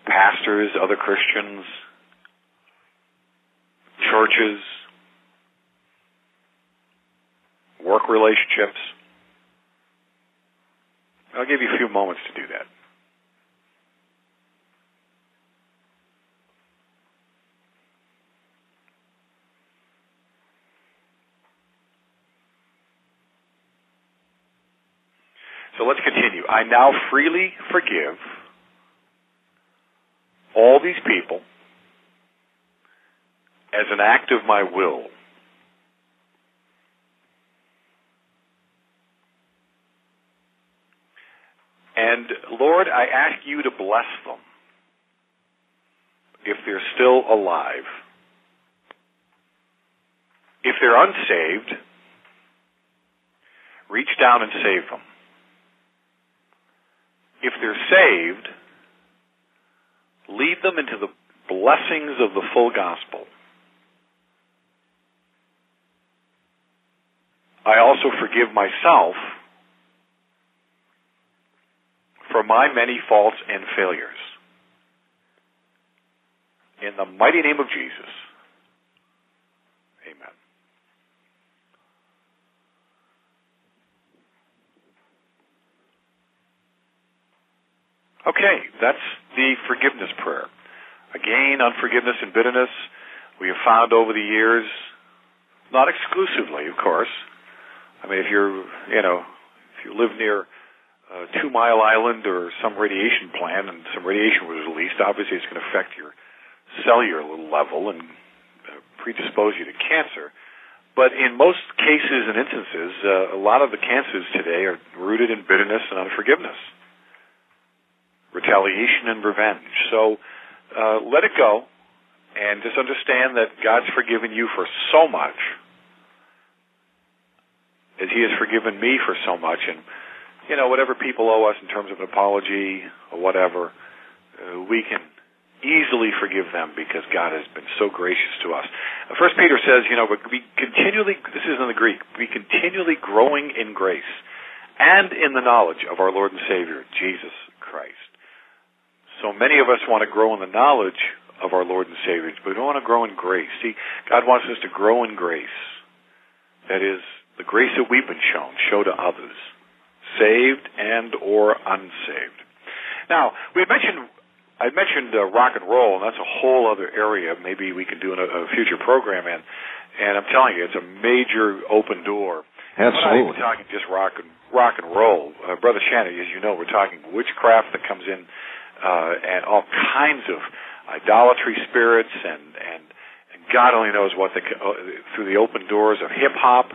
pastors, other Christians, churches, work relationships. I'll give you a few moments to do that. So let's continue. I now freely forgive all these people as an act of my will. And Lord, I ask you to bless them if they're still alive. If they're unsaved, reach down and save them. If they're saved, lead them into the blessings of the full gospel. I also forgive myself for my many faults and failures. In the mighty name of Jesus. Amen. Okay, that's the forgiveness prayer. Again, unforgiveness and bitterness we have found over the years, not exclusively, of course. I mean, if you're, you know, if you live near uh, Two Mile Island or some radiation plant and some radiation was released, obviously it's going to affect your cellular level and uh, predispose you to cancer. But in most cases and instances, uh, a lot of the cancers today are rooted in bitterness and unforgiveness, retaliation and revenge. So uh, let it go and just understand that God's forgiven you for so much as He has forgiven me for so much. And you know, whatever people owe us in terms of an apology or whatever, uh, we can easily forgive them because God has been so gracious to us. First Peter says, you know, we continually, this is in the Greek, be continually growing in grace and in the knowledge of our Lord and Savior, Jesus Christ. So many of us want to grow in the knowledge of our Lord and Savior, but we don't want to grow in grace. See, God wants us to grow in grace. That is, the grace that we've been shown, show to others saved and or unsaved. Now, we mentioned I mentioned uh, rock and roll, and that's a whole other area. Maybe we can do a, a future program in. And I'm telling you, it's a major open door. Absolutely. Not even talking just rock and rock and roll, uh, Brother Shannon, as you know, we're talking witchcraft that comes in, uh, and all kinds of idolatry spirits, and and, and God only knows what the, uh, through the open doors of hip hop.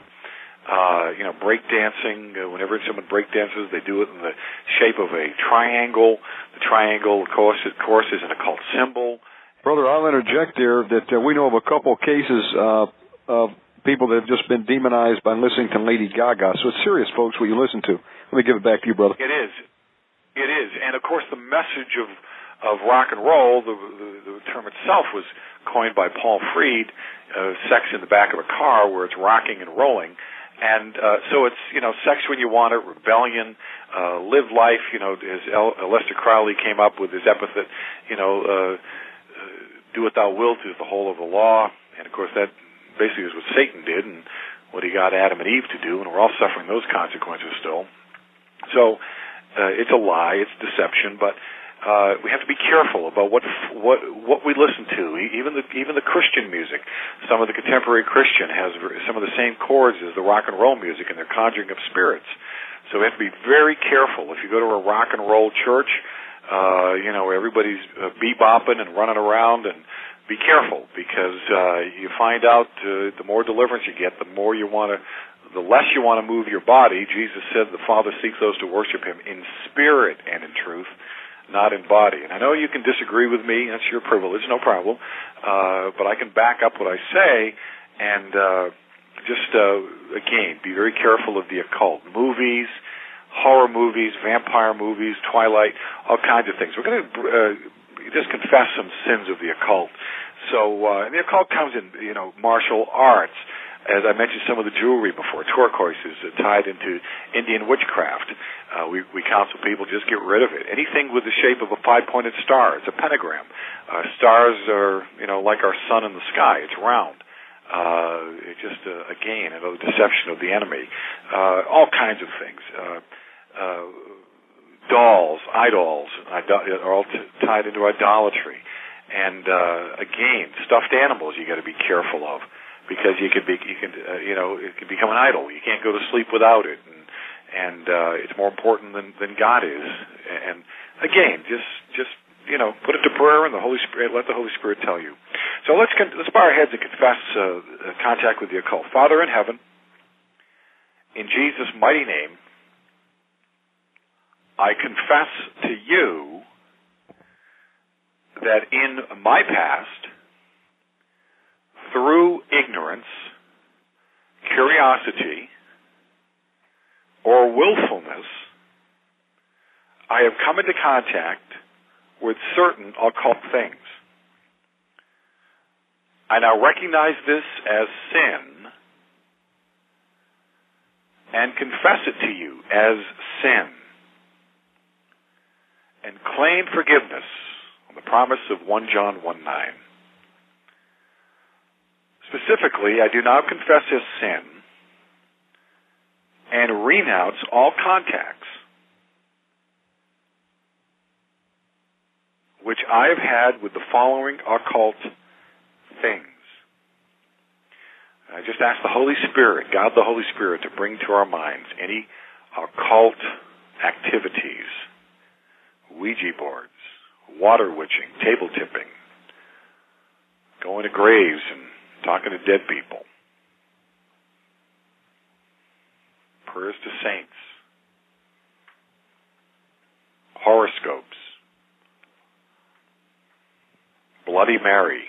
Uh, you know, break dancing. Uh, whenever someone break dances, they do it in the shape of a triangle. The triangle, of course, of course, is an occult symbol. Brother, I'll interject there that uh, we know of a couple cases uh, of people that have just been demonized by listening to Lady Gaga. So it's serious, folks, what you listen to. Let me give it back to you, brother. It is. It is. And of course, the message of of rock and roll, the, the, the term itself was coined by Paul Freed, uh, sex in the back of a car where it's rocking and rolling. And uh, so it's you know sex when you want it, rebellion, uh, live life. You know, as El- Aleister Crowley came up with his epithet, you know, uh, uh, do what thou wilt is the whole of the law. And of course, that basically is what Satan did and what he got Adam and Eve to do, and we're all suffering those consequences still. So uh, it's a lie, it's deception, but uh, we have to be careful about what what what we listen to. Even the even the Christian music, some of the contemporary Christian has some of the same chords as the rock and roll music, and they're conjuring up spirits. So we have to be very careful. If you go to a rock and roll church, uh, you know everybody's uh, bebopping and running around and be careful because uh, you find out uh, the more deliverance you get, the more you want to, the less you want to move your body. Jesus said the Father seeks those to worship Him in spirit and in truth, not in body. And I know you can disagree with me; that's your privilege, no problem. Uh, but I can back up what I say, and uh, just uh, again, be very careful of the occult movies. Horror movies, vampire movies, Twilight, all kinds of things. We're going to uh, just confess some sins of the occult. So, uh, and the occult comes in, you know, martial arts. As I mentioned, some of the jewelry before, turquoise is uh, tied into Indian witchcraft. Uh, we, we counsel people just get rid of it. Anything with the shape of a five-pointed star, it's a pentagram. Uh, stars are, you know, like our sun in the sky. It's round. Uh, it's just, uh, again, another deception of the enemy. Uh, all kinds of things. Uh, uh, dolls, idols, are all t- tied into idolatry. And uh, again, stuffed animals you got to be careful of because you can be you can uh, you know it can become an idol. You can't go to sleep without it, and and uh, it's more important than than God is. And again, just just you know put it to prayer and the Holy Spirit. Let the Holy Spirit tell you. So let's con- let's bow our heads and confess uh, contact with the occult. Father in heaven, in Jesus' mighty name. I confess to you that in my past, through ignorance, curiosity, or willfulness, I have come into contact with certain occult things. I now recognize this as sin and confess it to you as sin and claim forgiveness on the promise of 1 John 1 9. Specifically, I do now confess his sin and renounce all contacts which I have had with the following occult things. I just ask the Holy Spirit, God the Holy Spirit, to bring to our minds any occult activities Ouija boards, water witching, table tipping, going to graves and talking to dead people, prayers to saints, horoscopes, Bloody Mary,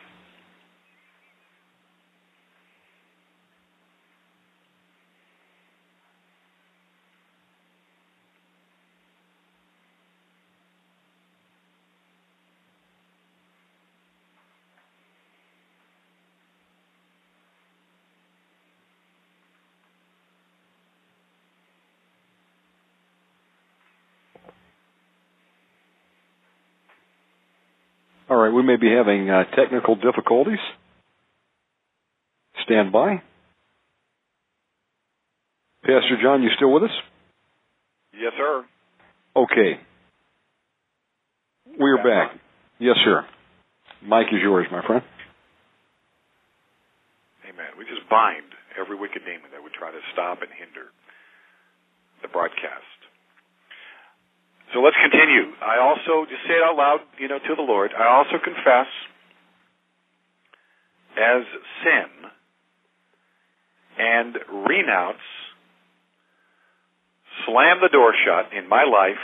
We may be having uh, technical difficulties. Stand by. Pastor John, you still with us? Yes, sir. Okay. We're back. Yes, sir. Mike is yours, my friend. Amen. We just bind every wicked demon that would try to stop and hinder the broadcast. So let's continue. I also, just say it out loud, you know, to the Lord, I also confess as sin and renounce, slam the door shut in my life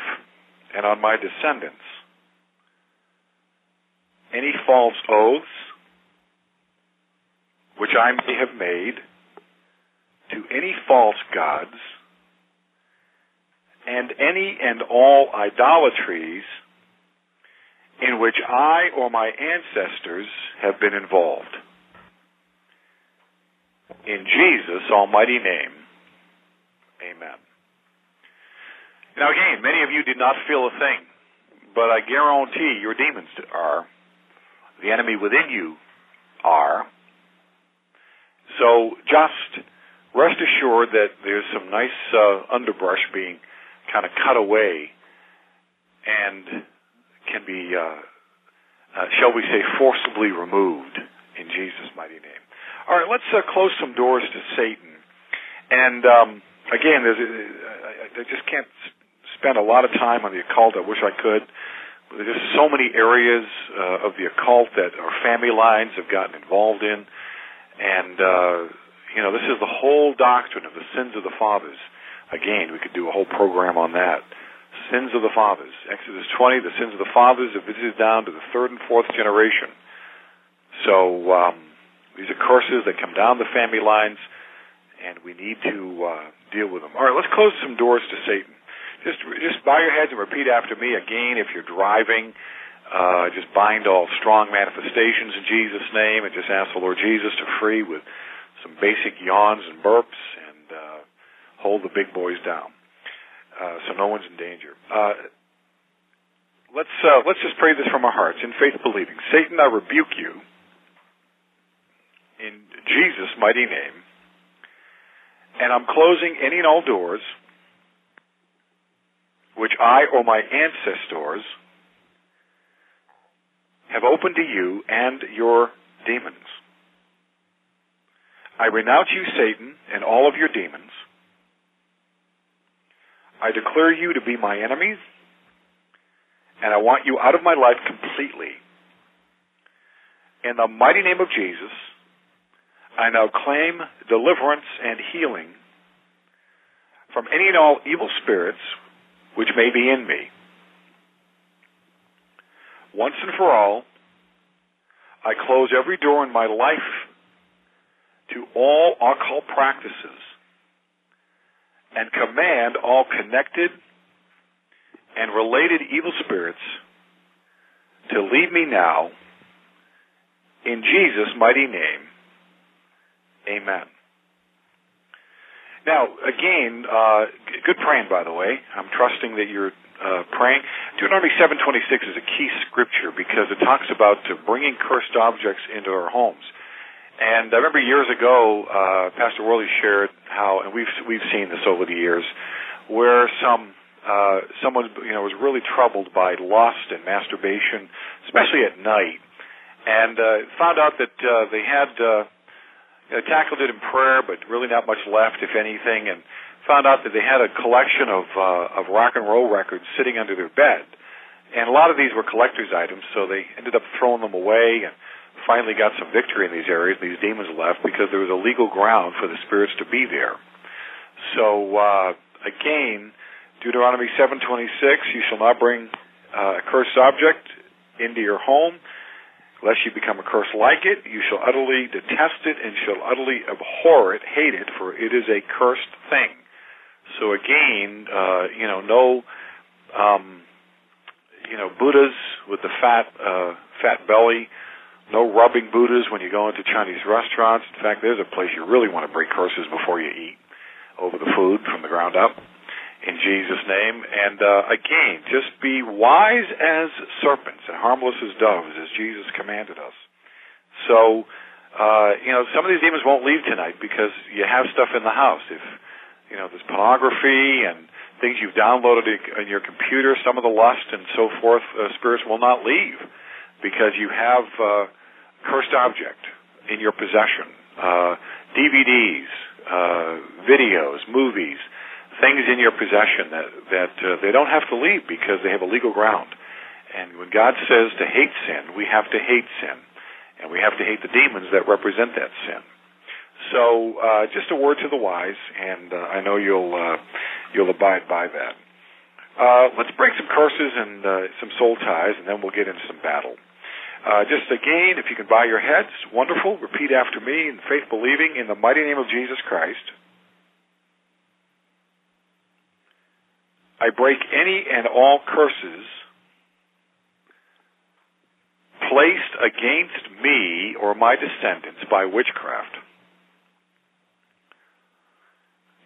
and on my descendants any false oaths which I may have made to any false gods and any and all idolatries in which I or my ancestors have been involved. In Jesus' almighty name, amen. Now again, many of you did not feel a thing, but I guarantee your demons are. The enemy within you are. So just rest assured that there's some nice uh, underbrush being kind of cut away and can be, uh, uh, shall we say, forcibly removed in Jesus' mighty name. All right, let's uh, close some doors to Satan. And um, again, there's, uh, I just can't spend a lot of time on the occult. I wish I could. There's just so many areas uh, of the occult that our family lines have gotten involved in, and uh, you know, this is the whole doctrine of the sins of the fathers. Again, we could do a whole program on that. Sins of the fathers. Exodus 20, the sins of the fathers have visited down to the third and fourth generation. So um, these are curses that come down the family lines, and we need to uh, deal with them. All right, let's close some doors to Satan. Just just bow your heads and repeat after me. Again, if you're driving, uh, just bind all strong manifestations in Jesus' name, and just ask the Lord Jesus to free with some basic yawns and burps, hold the big boys down, uh, so no one's in danger. Uh, let's uh, let's just pray this from our hearts in faith, believing. Satan, I rebuke you in Jesus' mighty name, and I'm closing any and all doors which I or my ancestors have opened to you and your demons. I renounce you, Satan, and all of your demons. I declare you to be my enemies, and I want you out of my life completely. In the mighty name of Jesus, I now claim deliverance and healing from any and all evil spirits which may be in me. Once and for all, I close every door in my life to all occult practices and command all connected and related evil spirits to leave me now in Jesus' mighty name. Amen. Now, again, uh, good praying, by the way. I'm trusting that you're uh, praying. Deuteronomy 7:26 is a key scripture because it talks about bringing cursed objects into our homes. And I remember years ago, uh, Pastor Worley shared how, and we've we've seen this over the years, where some uh, someone you know was really troubled by lust and masturbation, especially at night, and uh, found out that uh, they had. Uh, you know, tackled it in prayer, but really not much left, if anything, and found out that they had a collection of uh, of rock and roll records sitting under their bed, and a lot of these were collector's items, so they ended up throwing them away, and finally got some victory in these areas. These demons left because there was a legal ground for the spirits to be there. So uh, again, Deuteronomy 7:26, you shall not bring uh, a cursed object into your home lest you become a curse like it. You shall utterly detest it and shall utterly abhor it, hate it, for it is a cursed thing. So again, uh, you know, no, um, you know, Buddhas with the fat, uh, fat belly. No rubbing Buddhas when you go into Chinese restaurants. In fact, there's a place you really want to break curses before you eat over the food from the ground up in Jesus' name. And uh, again, just be wise as serpents and harmless as doves, as Jesus commanded us. So, uh, you know, some of these demons won't leave tonight because you have stuff in the house. If you know there's pornography and things you've downloaded on your computer, some of the lust and so forth, uh, spirits will not leave because you have uh, cursed object in your possession. Uh, DVDs, uh, videos, movies, things in your possession that that uh, they don't have to leave because they have a legal ground. And when God says to hate sin, we have to hate sin, and we have to hate the demons that represent that sin. So, uh, just a word to the wise, and uh, I know you'll uh, you'll abide by that. Uh, let's break some curses and uh, some soul ties, and then we'll get into some battle. Uh, just again, if you can bow your heads, wonderful. Repeat after me in faith believing in the mighty name of Jesus Christ. I break any and all curses placed against me or my descendants by witchcraft.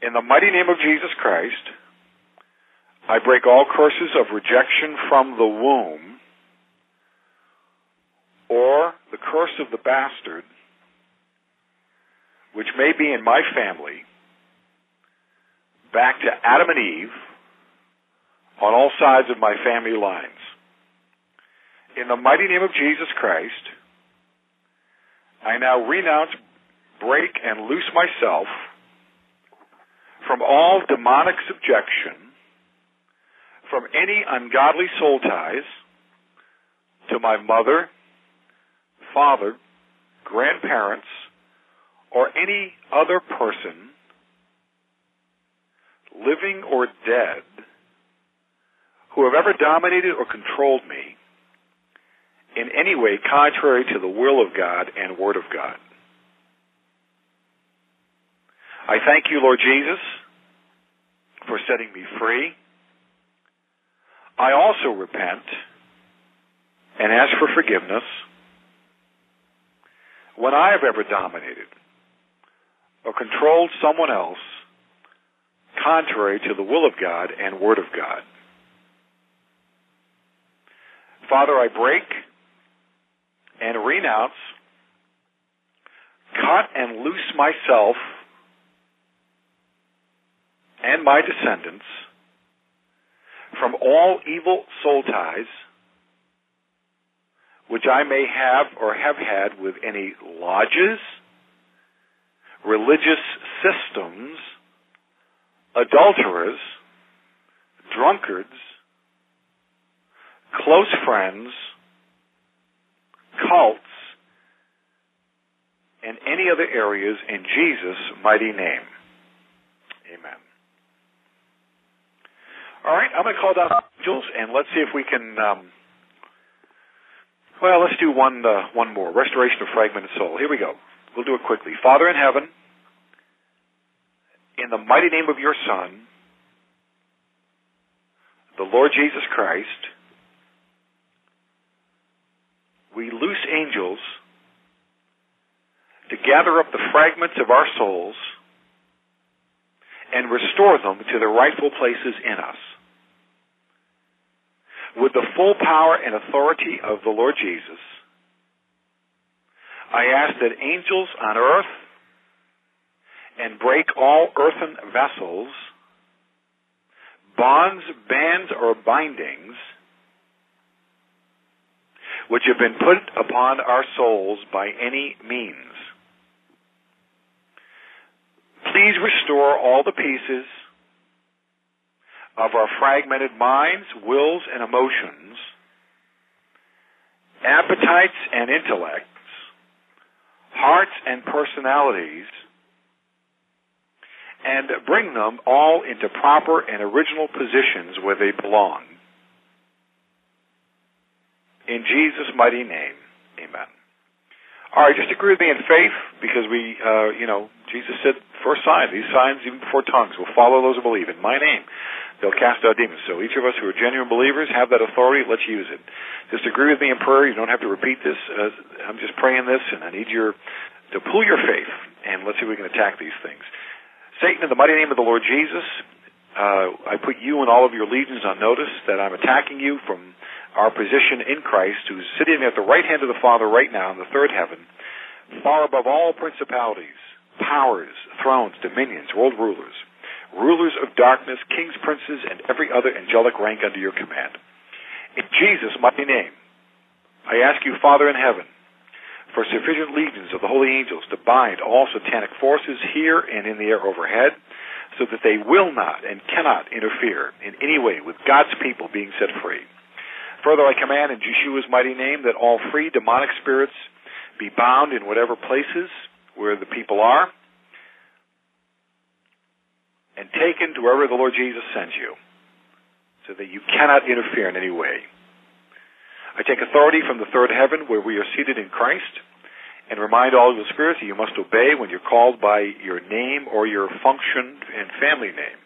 In the mighty name of Jesus Christ, I break all curses of rejection from the womb or the curse of the bastard, which may be in my family, back to Adam and Eve on all sides of my family lines. In the mighty name of Jesus Christ, I now renounce, break, and loose myself from all demonic subjection, from any ungodly soul ties to my mother, father, grandparents, or any other person, living or dead, who have ever dominated or controlled me in any way contrary to the will of God and Word of God. I thank you, Lord Jesus, for setting me free. I also repent and ask for forgiveness when I have ever dominated or controlled someone else contrary to the will of God and Word of God. Father, I break and renounce, cut and loose myself and my descendants from all evil soul ties which I may have or have had with any lodges, religious systems, adulterers, drunkards, close friends, cults, and any other areas in Jesus' mighty name. Amen. All right, I'm going to call down angels, and let's see if we can. Um, well, let's do one uh, one more restoration of fragmented soul. Here we go. We'll do it quickly. Father in heaven, in the mighty name of your Son, the Lord Jesus Christ, we loose angels to gather up the fragments of our souls and restore them to their rightful places in us with the full power and authority of the Lord Jesus, I ask that angels on earth and break all earthen vessels, bonds, bands, or bindings which have been put upon our souls by any means. Please restore all the pieces of our fragmented minds, wills, and emotions, appetites and intellects, hearts and personalities, and bring them all into proper and original positions where they belong. In Jesus' mighty name, amen. All right, just agree with me in faith because we, uh, you know, Jesus said, first sign, these signs even before tongues will follow those who believe in my name. They'll cast out demons. So each of us who are genuine believers have that authority. Let's use it. Just agree with me in prayer. You don't have to repeat this. Uh, I'm just praying this, and I need your to pull your faith, and let's see if we can attack these things. Satan, in the mighty name of the Lord Jesus, uh, I put you and all of your legions on notice that I'm attacking you from our position in Christ, who's sitting at the right hand of the Father right now in the third heaven, far above all principalities, powers, thrones, dominions, world rulers rulers of darkness, kings, princes, and every other angelic rank under your command. In Jesus' mighty name, I ask you, Father in heaven, for sufficient legions of the holy angels to bind all satanic forces here and in the air overhead, so that they will not and cannot interfere in any way with God's people being set free. Further, I command in Yeshua's mighty name that all free demonic spirits be bound in whatever places where the people are and taken to wherever the Lord Jesus sends you so that you cannot interfere in any way. I take authority from the third heaven where we are seated in Christ and remind all of the spirits that you must obey when you're called by your name or your function and family name.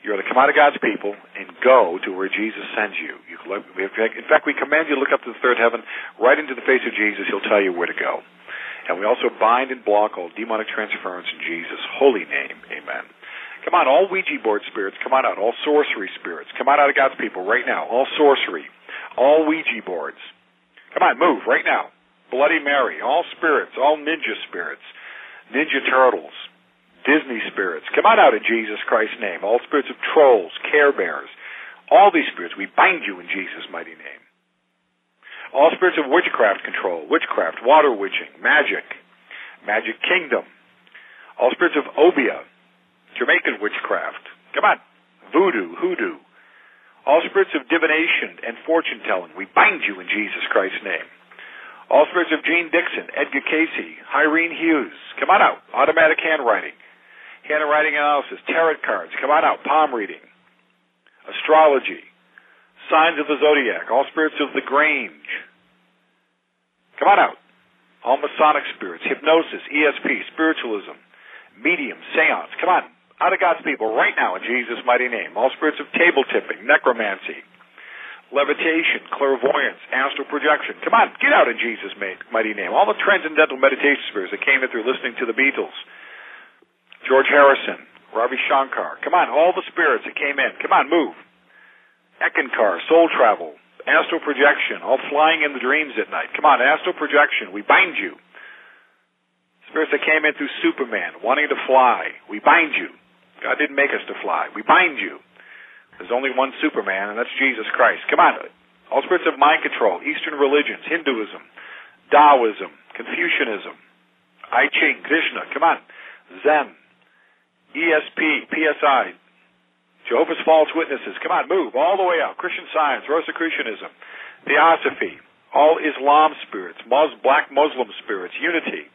You're to come out of God's people and go to where Jesus sends you. you. In fact, we command you to look up to the third heaven, right into the face of Jesus. He'll tell you where to go. And we also bind and block all demonic transference in Jesus' holy name. Amen. Come on, all Ouija board spirits, come on out. All sorcery spirits, come on out of God's people right now. All sorcery, all Ouija boards. Come on, move right now. Bloody Mary, all spirits, all ninja spirits, ninja turtles, Disney spirits. Come on out in Jesus Christ's name. All spirits of trolls, care bears, all these spirits, we bind you in Jesus' mighty name. All spirits of witchcraft control, witchcraft, water witching, magic, magic kingdom. All spirits of obeah, Jamaican witchcraft. Come on. Voodoo, hoodoo. All spirits of divination and fortune telling, we bind you in Jesus Christ's name. All spirits of Jeane Dixon, Edgar Cayce, Irene Hughes, come on out. Automatic handwriting handwriting analysis, tarot cards, come on out, palm reading, astrology, signs of the zodiac, all spirits of the Grange. Come on out. All Masonic spirits, hypnosis, ESP, spiritualism, medium, seance. Come on. Out of God's people right now in Jesus' mighty name. All spirits of table tipping, necromancy, levitation, clairvoyance, astral projection. Come on, get out in Jesus' mighty name. All the transcendental meditation spirits that came in through listening to the Beatles, George Harrison, Ravi Shankar. Come on, all the spirits that came in. Come on, move. Eckankar, soul travel, astral projection, all flying in the dreams at night. Come on, astral projection. We bind you. Spirits that came in through Superman, wanting to fly. We bind you. God didn't make us to fly. We bind you. There's only one Superman, and that's Jesus Christ. Come on. All spirits of mind control, Eastern religions, Hinduism, Taoism, Confucianism, I Ching, Krishna. Come on. Zen, ESP, PSI, Jehovah's False Witnesses. Come on, move all the way out. Christian Science, Rosicrucianism, Theosophy, all Islam spirits, Mus- black Muslim spirits, unity.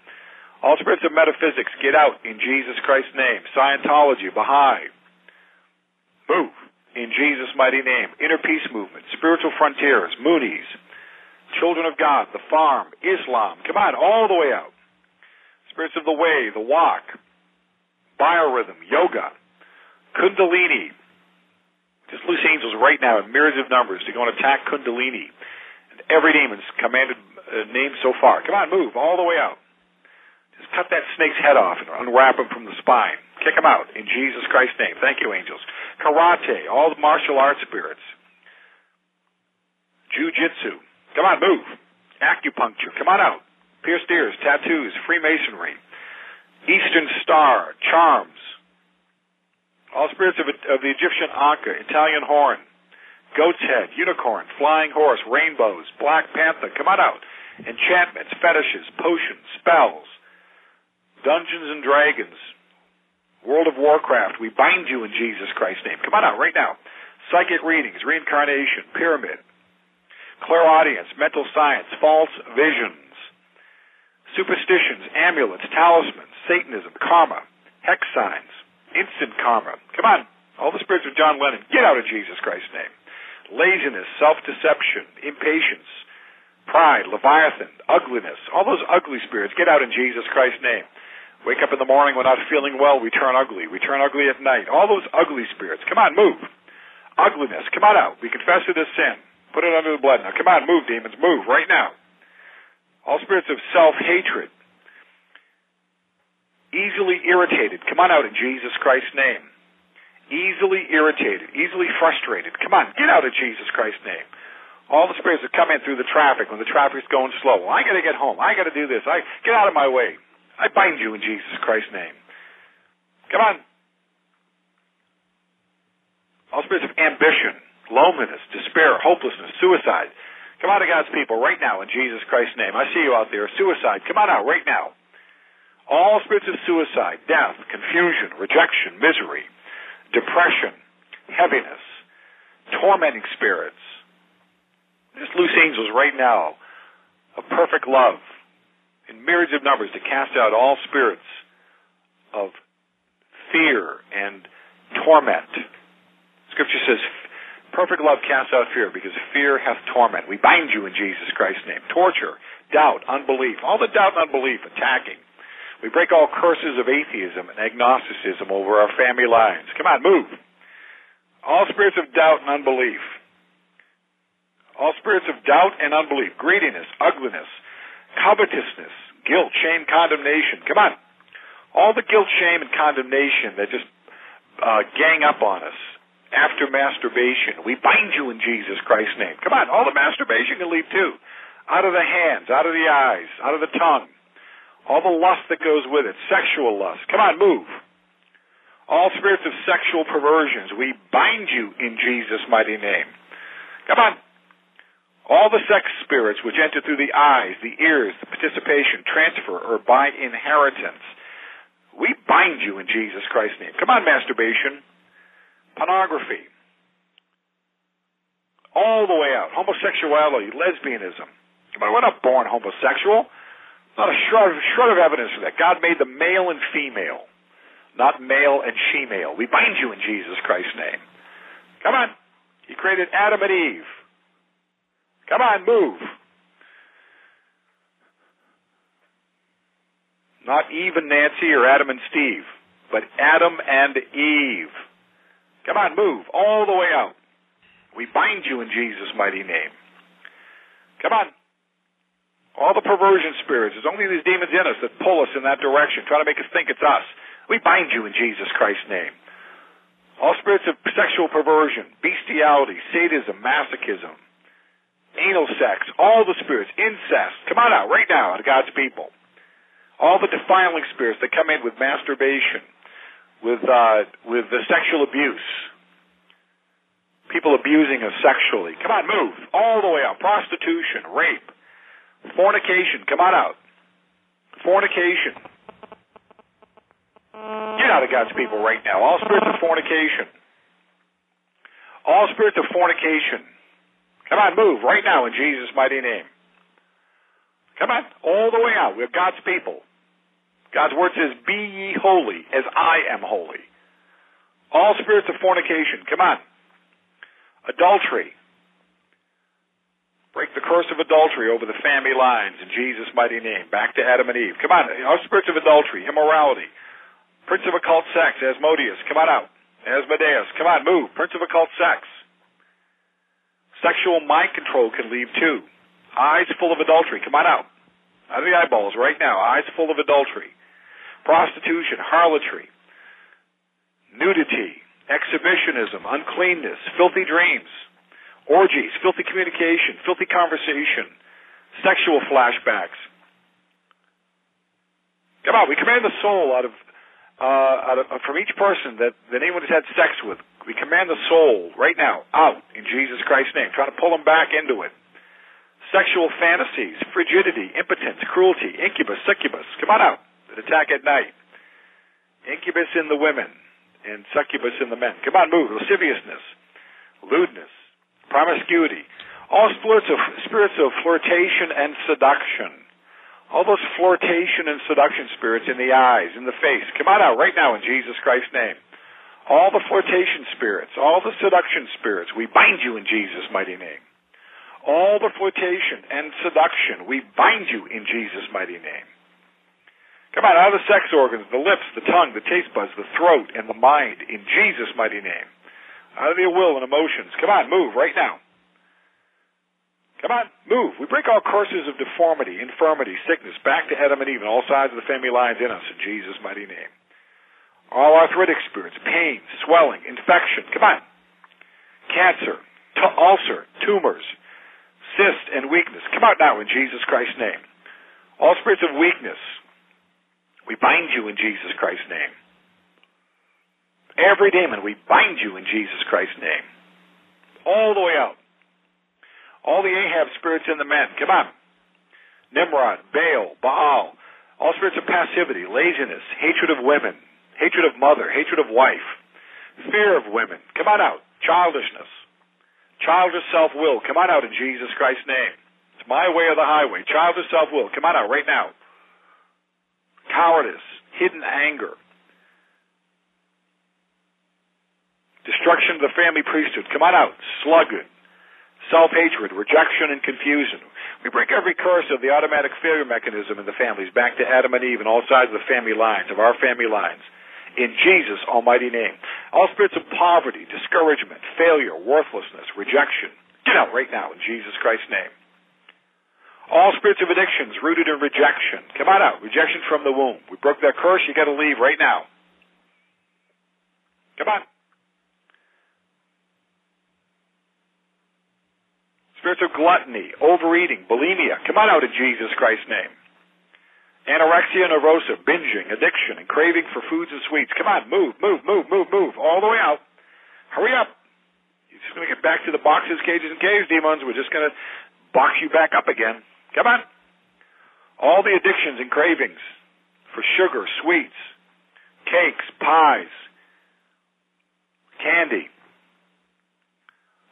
Of metaphysics, get out in Jesus Christ's name. Scientology, Baha'i. Move in Jesus' mighty name. Inner Peace Movement, Spiritual Frontiers, Moonies, Children of God, The Farm, Islam. Come on, all the way out. Spirits of the Way, The Walk, biorhythm, yoga, kundalini. Just loose angels right now in myriads of numbers to go and attack kundalini. And every demon's commanded uh, name so far. Come on, move all the way out. Cut that snake's head off and unwrap him from the spine. Kick him out in Jesus Christ's name. Thank you, angels. Karate, all the martial arts spirits. Jiu-jitsu. Come on, move. Acupuncture. Come on out. Pierced ears, tattoos, Freemasonry. Eastern Star, charms, all spirits of, of the Egyptian Anka, Italian horn, goat's head, unicorn, flying horse, rainbows, black panther, come on out. Enchantments, fetishes, potions, spells, Dungeons and Dragons, World of Warcraft, we bind you in Jesus Christ's name. Come on out right now. Psychic readings, reincarnation, pyramid, clairaudience, mental science, false visions, superstitions, amulets, talismans, Satanism, karma, hex signs, instant karma. Come on, all the spirits of John Lennon, get out of Jesus Christ's name. Laziness, self-deception, impatience, pride, leviathan, ugliness, all those ugly spirits, get out in Jesus Christ's name. Wake up in the morning, we're not feeling well, we turn ugly. We turn ugly at night. All those ugly spirits, come on, move. Ugliness, come on out. We confess it as sin. Put it under the blood. Now, come on, move, demons, move right now. All spirits of self-hatred, easily irritated. Come on out in Jesus Christ's name. Easily irritated, easily frustrated. Come on, get out in Jesus Christ's name. All the spirits that come in through the traffic when the traffic's going slow. Well, I got to get home. I got to do this. I get out of my way. I bind you in Jesus Christ's name. Come on. All spirits of ambition, loneliness, despair, hopelessness, suicide. Come out of God's people right now in Jesus Christ's name. I see you out there. Suicide. Come on out right now All spirits of suicide, death, confusion, rejection, misery, depression, heaviness, tormenting spirits. Just loose angels right now of perfect love in myriads of numbers to cast out all spirits of fear and torment. Scripture says, perfect love casts out fear because fear hath torment. We bind you in Jesus Christ's name. Torture, doubt, unbelief, all the doubt and unbelief attacking. We break all curses of atheism and agnosticism over our family lines. Come on, move. All spirits of doubt and unbelief. All spirits of doubt and unbelief, greediness, ugliness, covetousness, guilt, shame, condemnation. Come on. All the guilt, shame, and condemnation that just uh, gang up on us after masturbation. We bind you in Jesus Christ's name. Come on. All the masturbation can leave too. Out of the hands, out of the eyes, out of the tongue. All the lust that goes with it. Sexual lust. Come on, move. All spirits of sexual perversions, we bind you in Jesus' mighty name. Come on. All the sex spirits which enter through the eyes, the ears, the participation, transfer, or by inheritance, we bind you in Jesus Christ's name. Come on, masturbation, pornography, all the way out. Homosexuality, lesbianism. We're not born homosexual. Not a shred, shred of evidence for that. God made the male and female not male and she-male. We bind you in Jesus Christ's name. Come on. He created Adam and Eve. Come on, move. Not Eve and Nancy or Adam and Steve, but Adam and Eve. Come on, move all the way out. We bind you in Jesus' mighty name. Come on. All the perversion spirits, there's only these demons in us that pull us in that direction, trying to make us think it's us. We bind you in Jesus Christ's name. All spirits of sexual perversion, bestiality, sadism, masochism, anal sex, all the spirits, incest, come on out right now out of God's people. All the defiling spirits that come in with masturbation, with uh, with the sexual abuse, people abusing us sexually. Come on, move all the way out. Prostitution, rape, fornication. Come on out. Fornication Get out of God's people right now. All spirits of fornication. All spirits of fornication. Come on, move right now in Jesus' mighty name. Come on, all the way out. We're God's people. God's word says, Be ye holy as I am holy. All spirits of fornication. Come on. Adultery. Break the curse of adultery over the family lines in Jesus' mighty name. Back to Adam and Eve. Come on. All spirits of adultery, immorality. Prince of occult sex, Asmodeus, come on out. Asmodeus, come on, move. Prince of occult sex. Sexual mind control can leave too. Eyes full of adultery, come on out. Out of the eyeballs right now. Eyes full of adultery. Prostitution, harlotry, nudity, exhibitionism, uncleanness, filthy dreams, orgies, filthy communication, filthy conversation, sexual flashbacks. Come on, we command the soul out of uh, out of, from each person that, that anyone has had sex with. We command the soul right now out in Jesus Christ's name, trying to pull them back into it. Sexual fantasies, frigidity, impotence, cruelty, incubus, succubus, come on out. That attack at night. Incubus in the women and succubus in the men. Come on, move. Lasciviousness, lewdness, promiscuity, all spirits of spirits of flirtation and seduction all those flirtation and seduction spirits in the eyes, in the face, come on out right now in Jesus Christ's name. All the flirtation spirits, all the seduction spirits, we bind you in Jesus' mighty name. All the flirtation and seduction, we bind you in Jesus' mighty name. Come on, out of the sex organs, the lips, the tongue, the taste buds, the throat, and the mind, in Jesus' mighty name. Out of your will and emotions. Come on, move right now. Come on, move. We break all curses of deformity, infirmity, sickness back to Adam and Eve and all sides of the family lines in us in Jesus' mighty name. All arthritic spirits, pain, swelling, infection. Come on. Cancer, t- ulcer, tumors, cyst, and weakness. Come out now in Jesus Christ's name. All spirits of weakness, we bind you in Jesus Christ's name. Every demon, we bind you in Jesus Christ's name. All the way out. All the Ahab spirits in the men. Come on. Nimrod, Baal, Baal, All spirits of passivity, laziness, hatred of women, hatred of mother, hatred of wife, fear of women. Come on out. Childishness. Childish self-will. Come on out in Jesus Christ's name. It's my way or the highway. Childish self-will. Come on out right now. Cowardice. Hidden anger. Destruction of the family priesthood. Come on out. Sluggard. Self-hatred. Rejection and confusion. We break every curse of the automatic failure mechanism in the families back to Adam and Eve and all sides of the family lines, of our family lines in Jesus' almighty name. All spirits of poverty, discouragement, failure, worthlessness, rejection, get out right now in Jesus Christ's name. All spirits of addictions rooted in rejection, come on out. Rejection from the womb. We broke that curse. You got to leave right now. Come on. Spirits of gluttony, overeating, bulimia, come on out in Jesus Christ's name. Anorexia nervosa, binging, addiction, and craving for foods and sweets. Come on, move, move, move, move, move, all the way out. Hurry up. You're just going to get back to the boxes, cages, and caves, demons. We're just going to box you back up again. Come on. All the addictions and cravings for sugar, sweets, cakes, pies, candy,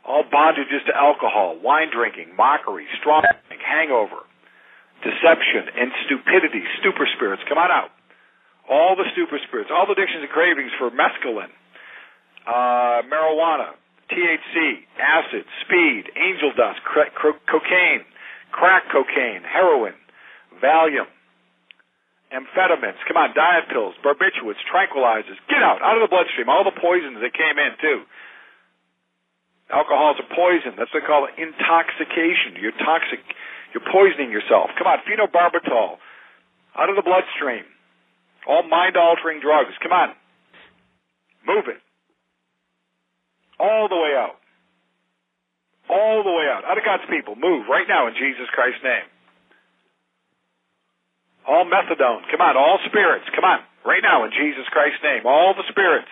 all bondages to alcohol, wine drinking, mockery, strong hangover, deception, and stupidity, stupor spirits, come on out. All the stupor spirits, all the addictions and cravings for mescaline, uh, marijuana, THC, acid, speed, angel dust, cra- cro- cocaine, crack cocaine, heroin, Valium, amphetamines, come on, diet pills, barbiturates, tranquilizers, get out, out of the bloodstream, all the poisons that came in too. Alcohol is a poison. That's what they call it intoxication. You're toxic you're poisoning yourself. Come on, phenobarbital. Out of the bloodstream. All mind altering drugs. Come on. Move it. All the way out. All the way out. Out of God's people. Move right now in Jesus Christ's name. All methadone. Come on. All spirits. Come on. Right now in Jesus Christ's name. All the spirits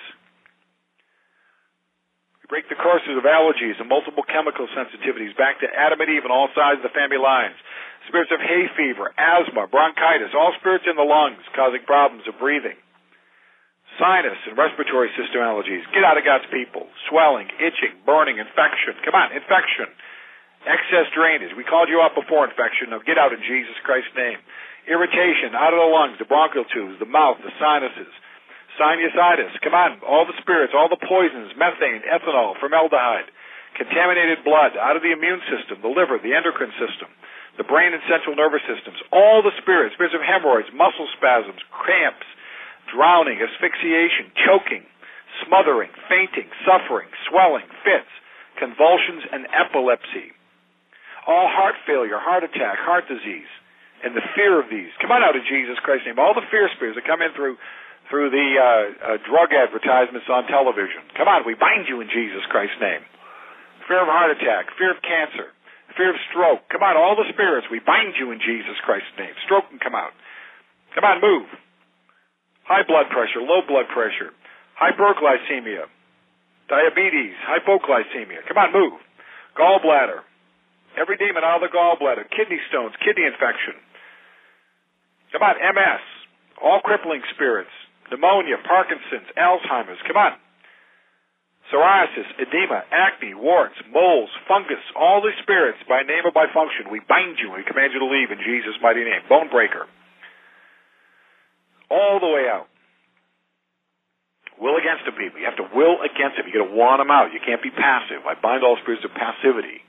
break the curses of allergies and multiple chemical sensitivities back to Adam and Eve and all sides of the family lines. Spirits of hay fever, asthma, bronchitis, all spirits in the lungs causing problems of breathing. Sinus and respiratory system allergies. Get out of God's people. Swelling, itching, burning, infection. Come on, infection. Excess drainage. We called you out before infection. Now get out in Jesus Christ's name. Irritation out of the lungs, the bronchial tubes, the mouth, the sinuses sinusitis. Come on, all the spirits, all the poisons, methane, ethanol, formaldehyde, contaminated blood out of the immune system, the liver, the endocrine system, the brain and central nervous systems, all the spirits, spirits of hemorrhoids, muscle spasms, cramps, drowning, asphyxiation, choking, smothering, fainting, suffering, swelling, fits, convulsions, and epilepsy. All heart failure, heart attack, heart disease, and the fear of these. Come on out of Jesus Christ's name. All the fear spirits that come in through through the uh, uh, drug advertisements on television. Come on, we bind you in Jesus Christ's name. Fear of heart attack, fear of cancer, fear of stroke. Come on, all the spirits, we bind you in Jesus Christ's name. Stroke can come out. Come on, move. High blood pressure, low blood pressure, hyperglycemia, diabetes, hypoglycemia. Come on, move. Gallbladder. Every demon out of the gallbladder. Kidney stones, kidney infection. Come on, MS. All crippling spirits pneumonia, Parkinson's, Alzheimer's. Come on. Psoriasis, edema, acne, warts, moles, fungus, all the spirits by name or by function, we bind you and command you to leave in Jesus' mighty name. Bone breaker. All the way out. Will against the people. You have to will against them. You got to want them out. You can't be passive. I bind all spirits of passivity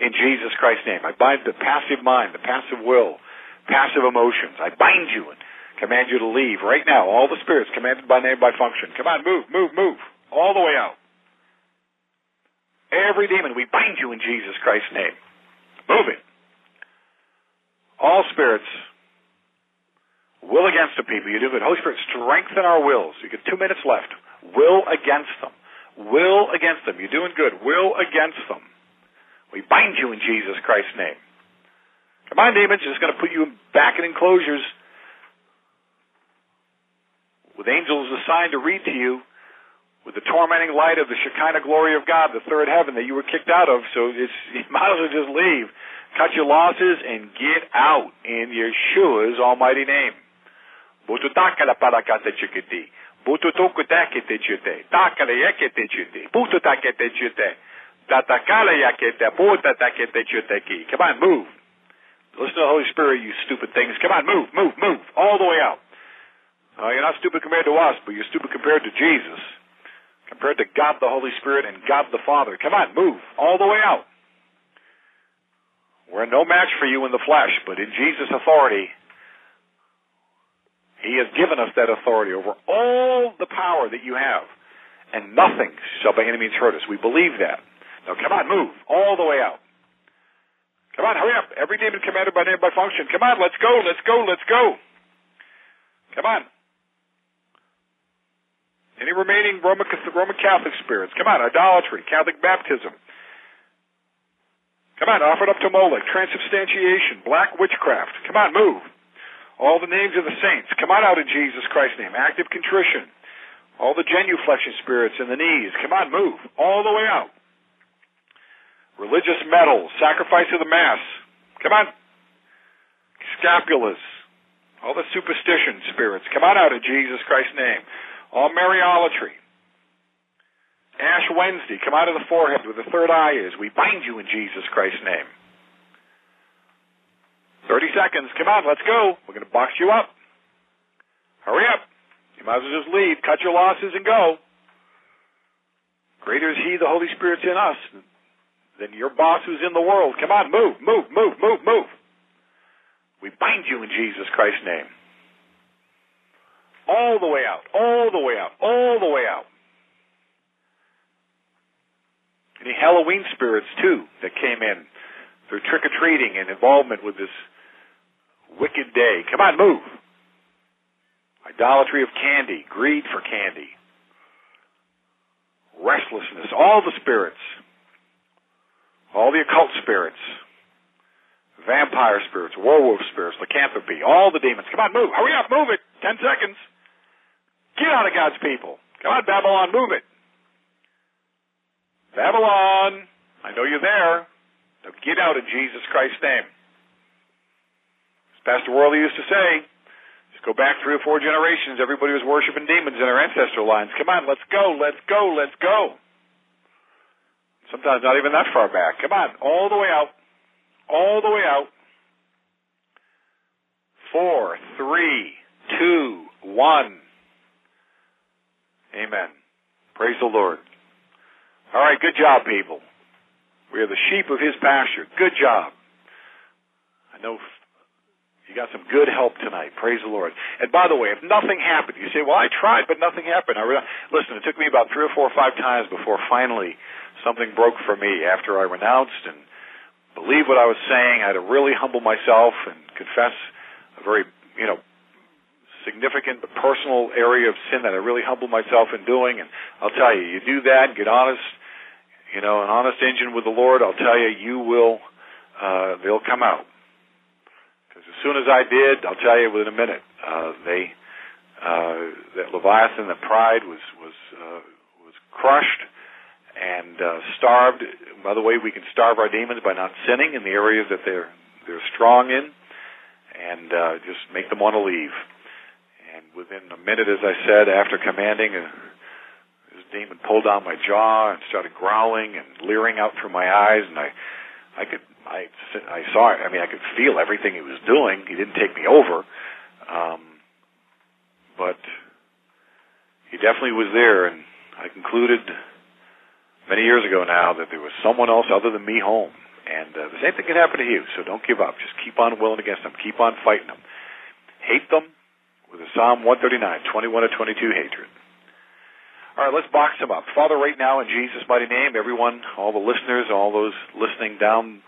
in Jesus Christ's name. I bind the passive mind, the passive will, passive emotions. I bind you and command you to leave right now. All the spirits commanded by name by function. Come on, move, move, move. All the way out. Every demon, we bind you in Jesus Christ's name. Move it. All spirits will against the people. You do good. Holy Spirit, strengthen our wills. You get two minutes left. Will against them. Will against them. You're doing good. Will against them. We bind you in Jesus Christ's name. Come on, demons. Just going to put you back in enclosures with angels assigned to read to you with the tormenting light of the Shekinah glory of God, the third heaven that you were kicked out of. So it's, you might as well just leave. Cut your losses and get out in Yeshua's almighty name. Come on, move. Listen to the Holy Spirit, you stupid things. Come on, move, move, move. All the way out. Uh, you're not stupid compared to us, but you're stupid compared to Jesus. Compared to God the Holy Spirit and God the Father. Come on, move. All the way out. We're no match for you in the flesh, but in Jesus' authority, he has given us that authority over all the power that you have. And nothing shall by any means hurt us. We believe that. Now come on, move. All the way out. Come on, hurry up. Every demon commanded by name by function. Come on, let's go, let's go, let's go. Come on. Any remaining Roman, Roman Catholic spirits? Come on, idolatry, Catholic baptism. Come on, offered up to Moloch, transubstantiation, black witchcraft. Come on, move. All the names of the saints. Come on out in Jesus Christ's name. Act of contrition. All the genuflection spirits in the knees. Come on, move. All the way out. Religious medals. Sacrifice of the Mass. Come on. Scapulas. All the superstition spirits. Come on out in Jesus Christ's name. All Mariolatry. Ash Wednesday. Come out of the forehead where the third eye is. We bind you in Jesus Christ's name. 30 seconds. Come on, let's go. We're going to box you up. Hurry up. You might as well just leave. Cut your losses and go. Greater is He, the Holy Spirit's in us, than your boss who's in the world. Come on, move, move, move, move, move. We bind you in Jesus Christ's name. All the way out, all the way out, all the way out. Any Halloween spirits, too, that came in through trick or treating and involvement with this wicked day. Come on, move. Idolatry of candy, greed for candy, restlessness, all the spirits, all the occult spirits, vampire spirits, werewolf spirits, lycanthropy, all the demons. Come on, move. Hurry up, move it. Ten seconds. Get out of God's people. Come on, Babylon, move it. Babylon, I know you're there. Now get out in Jesus Christ's name. Pastor Worley used to say, just go back three or four generations, everybody was worshiping demons in their ancestral lines. Come on, let's go, let's go, let's go. Sometimes not even that far back. Come on, all the way out. All the way out. Four, three, two, one. Amen. Praise the Lord. All right, good job, people. We are the sheep of his pasture. Good job. I know you got some good help tonight. Praise the Lord. And by the way, if nothing happened, you say, well, I tried, but nothing happened. I re- Listen, it took me about three or four or five times before finally something broke for me after I renounced and believed what I was saying. I had to really humble myself and confess a very, you know, significant but personal area of sin that I really humbled myself in doing. And I'll tell you, you do that, get honest, you know, an honest engine with the Lord, I'll tell you, you will, uh, they'll come out Because as soon as I did, I'll tell you within a minute, uh, they uh, that Leviathan, the pride was was uh, was crushed and uh, starved. By the way, we can starve our demons by not sinning in the areas that they're they're strong in, and uh, just make them want to leave. Within a minute, as I said, after commanding, uh, this demon pulled down my jaw and started growling and leering out through my eyes, and I I could I I saw it. I mean, I could feel everything he was doing. He didn't take me over, um, but he definitely was there. And I concluded many years ago now that there was someone else other than me home. And uh, the same thing can happen to you. So don't give up. Just keep on willing against them. Keep on fighting them. Hate them with a Psalm 139, 21 to 22 hatred. All right, let's box them up. Father, right now in Jesus' mighty name, everyone, all the listeners, all those listening down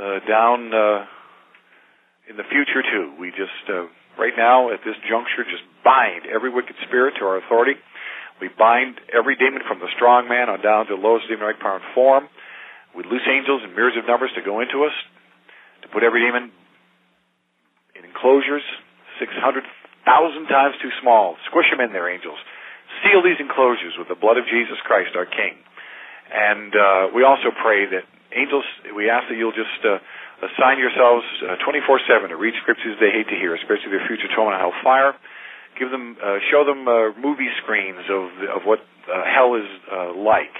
uh, down uh, in the future too. We just uh, right now at this juncture just bind every wicked spirit to our authority. We bind every demon from the strong man on down to the lowest demonic power and form. We loose angels and mirrors of numbers to go into us, to put every demon in enclosures, 600,000 times too small. Squish them in there, angels. Seal these enclosures with the blood of Jesus Christ, our King. And uh, we also pray that angels, we ask that you'll just uh, assign yourselves uh, 24-7 to read scriptures they hate to hear, especially their future torment and hellfire. give them, uh, show them uh, movie screens of of what uh, hell is uh, like.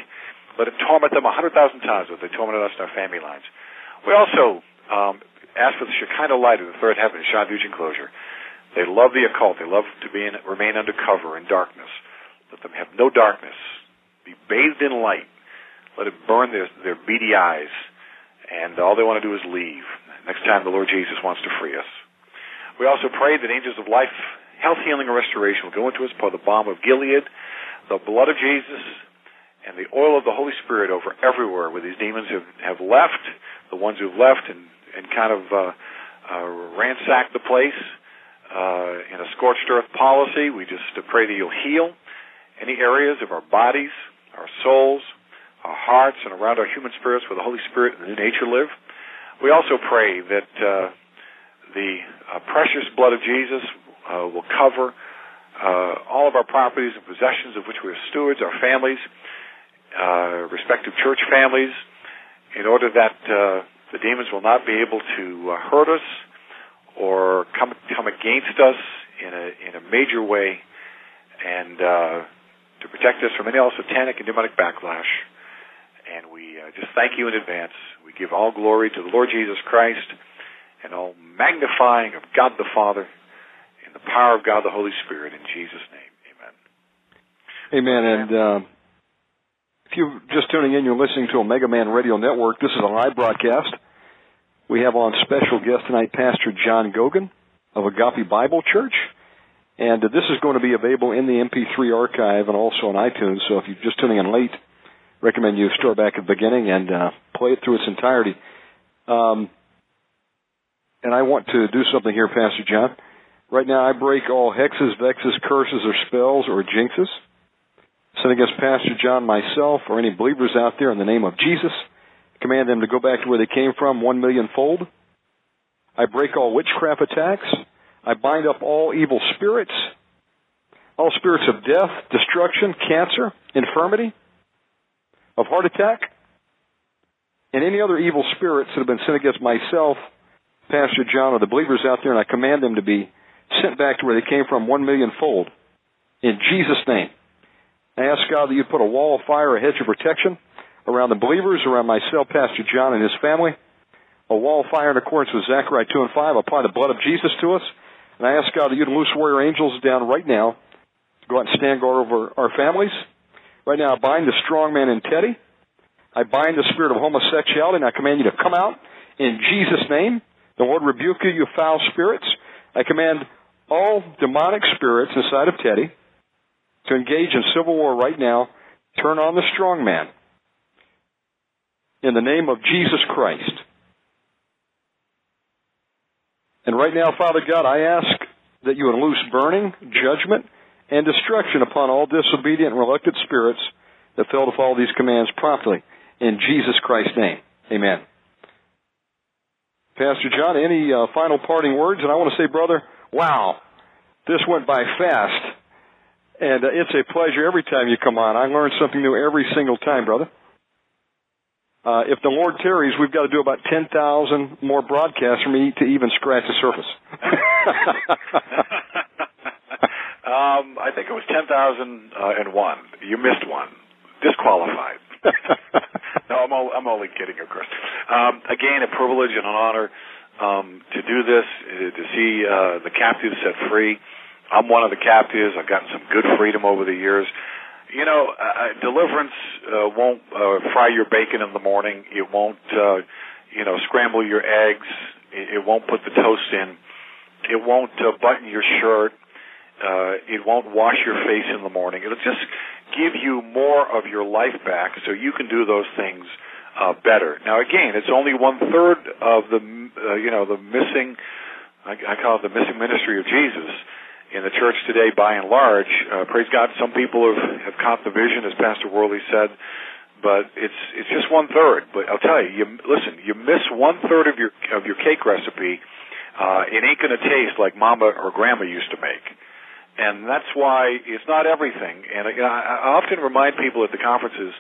Let it torment them a hundred thousand times as they tormented us in our family lines. We also um, ask for the Shekinah light of the third heaven, Shavuot enclosure. They love the occult. They love to be in, remain under cover in darkness. Let them have no darkness. Be bathed in light. Let it burn their, their beady eyes. And all they want to do is leave. Next time the Lord Jesus wants to free us. We also pray that angels of life, health, healing, and restoration will go into us by the balm of Gilead, the blood of Jesus, and the oil of the Holy Spirit over everywhere where these demons have, have left, the ones who've left and, and kind of uh, uh, ransacked the place uh, in a scorched earth policy. We just pray that you'll heal any areas of our bodies, our souls, our hearts, and around our human spirits where the Holy Spirit and the new nature live. We also pray that uh, the uh, precious blood of Jesus uh, will cover uh, all of our properties and possessions of which we are stewards, our families, uh, respective church families, in order that uh, the demons will not be able to hurt us or come come against us in a in a major way, and uh, to protect us from any all satanic and demonic backlash. And we uh, just thank you in advance. We give all glory to the Lord Jesus Christ, and all magnifying of God the Father, in the power of God the Holy Spirit. In Jesus' name, Amen. Amen. And uh, if you're just tuning in, you're listening to Omega Man Radio Network. This is a live broadcast. We have on special guest tonight Pastor John Goguen of Agape Bible Church. And uh, this is going to be available in the MP3 archive and also on iTunes. So if you're just tuning in late, recommend you start back at the beginning and uh, play it through its entirety. Um, and I want to do something here, Pastor John. Right now, I break all hexes, vexes, curses, or spells or jinxes sent against Pastor John, myself, or any believers out there in the name of Jesus. Command them to go back to where they came from one million fold. I break all witchcraft attacks. I bind up all evil spirits, all spirits of death, destruction, cancer, infirmity, of heart attack, and any other evil spirits that have been sent against myself, Pastor John, or the believers out there, and I command them to be sent back to where they came from one million fold. In Jesus' name. I ask God that you put a wall of fire, a hedge of protection around the believers, around myself, Pastor John, and his family. A wall of fire in accordance with Zechariah 2 and 5. Apply the blood of Jesus to us. And I ask God that you'd loose warrior angels down right now go out and stand guard over our families. Right now, I bind the strong man in Teddy. I bind the spirit of homosexuality, and I command you to come out in Jesus' name. The Lord rebuke you, you foul spirits. I command all demonic spirits inside of Teddy to engage in civil war right now. Turn on the strong man in the name of Jesus Christ. And right now, Father God, I ask that you would loose burning, judgment, and destruction upon all disobedient and reluctant spirits that fail to follow these commands promptly. In Jesus Christ's name. Amen. Pastor John, any uh, final parting words? And I want to say, brother, wow, this went by fast. And uh, it's a pleasure every time you come on. I learn something new every single time, brother. Uh, if the Lord tarries, we've got to do about 10,000 more broadcasts for me to even scratch the surface. um, I think it was 10,001. You missed one. Disqualified. no, I'm, all, I'm only kidding, of course. Um, again, a privilege and an honor um, to do this, uh, to see uh, the captives set free. I'm one of the captives. I've gotten some good freedom over the years you know, uh, uh, deliverance uh, won't uh, fry your bacon in the morning. It won't, uh, you know, scramble your eggs. It, it won't put the toast in. It won't uh, button your shirt. Uh, it won't wash your face in the morning. It'll just give you more of your life back, so you can do those things uh, better. Now, again, it's only one third of the, uh, you know, the missing. I, I call it the missing ministry of Jesus in the church today, by and large, uh, praise God, some people have, have caught the vision, as Pastor Worley said, but it's it's just one third. But I'll tell you, you listen, you miss one third of your of your cake recipe, uh, it ain't going to taste like Mama or Grandma used to make, and that's why it's not everything. And you know, I, often remind people at the conferences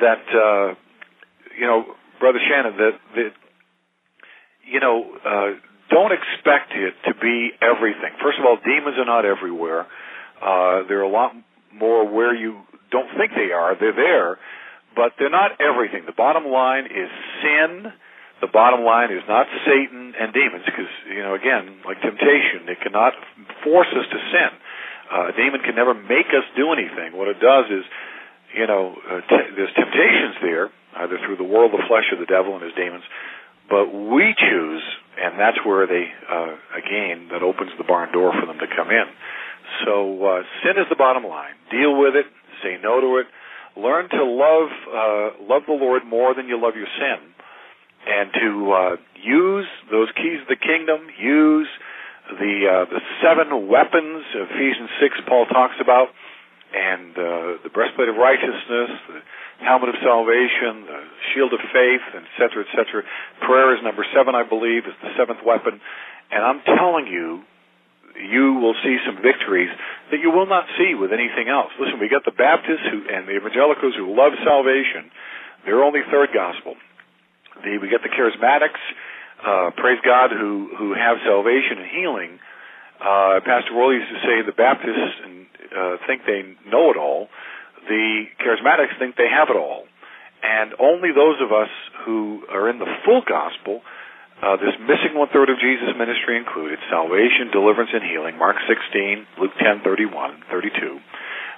that uh, you know, Brother Shannon, that that you know. Uh, don't expect it to be everything. First of all, demons are not everywhere. Uh, they're a lot more where you don't think they are. They're there, but they're not everything. The bottom line is sin. The bottom line is not Satan and demons, because you know, again, like temptation, it cannot force us to sin. Uh, a demon can never make us do anything. What it does is, you know, uh, t- there's temptations there, either through the world, the flesh, or the devil and his demons but we choose, and that's where they, uh, again, that opens the barn door for them to come in. So uh, sin is the bottom line. Deal with it. Say no to it. Learn to love uh, love the Lord more than you love your sin, and to uh, use those keys of the kingdom. Use the uh, the seven weapons Ephesians six Paul talks about, and uh, the breastplate of righteousness. The, helmet of salvation, the shield of faith, etc., etc. Prayer is number seven, I believe, is the seventh weapon. And I'm telling you, you will see some victories that you will not see with anything else. Listen, we got the Baptists who, and the evangelicals who love salvation. They're only third gospel. The, we get the charismatics, uh, praise God, who, who have salvation and healing. Uh, Pastor Worley used to say the Baptists uh, think they know it all the charismatics think they have it all. And only those of us who are in the full gospel, uh, this missing one third of Jesus' ministry included salvation, deliverance, and healing, Mark 16, Luke 10, 31, 32.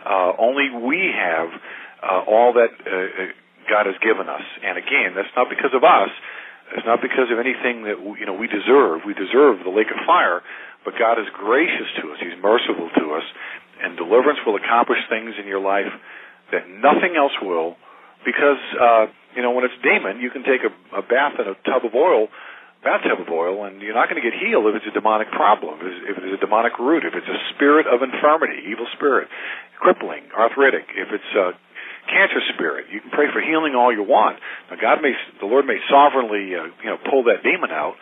Uh, only we have uh, all that uh, uh, God has given us. And again, that's not because of us. It's not because of anything that you know we deserve. We deserve the lake of fire, but God is gracious to us. He's merciful to us, and deliverance will accomplish things in your life that nothing else will, because uh, you know when it's demon, you can take a, a bath in a tub of oil, bathtub of oil, and you're not going to get healed if it's a demonic problem, if it's a demonic root, if it's a spirit of infirmity, evil spirit, crippling, arthritic, if it's a cancer spirit. You can pray for healing all you want. Now God may, the Lord may sovereignly, uh, you know, pull that demon out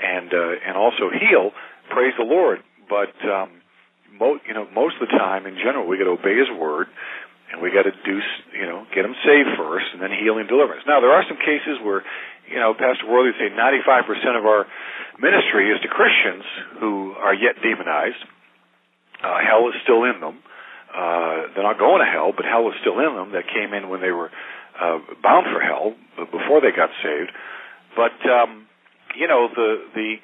and uh, and also heal. Praise the Lord. But um, mo- you know, most of the time, in general, we got to obey His word and we got to do, you know, get them saved first, and then healing deliverance. Now, there are some cases where, you know, Pastor Worley would say 95% of our ministry is to Christians who are yet demonized. Uh, hell is still in them. Uh, they're not going to hell, but hell is still in them. That came in when they were uh, bound for hell before they got saved. But um, you know, the the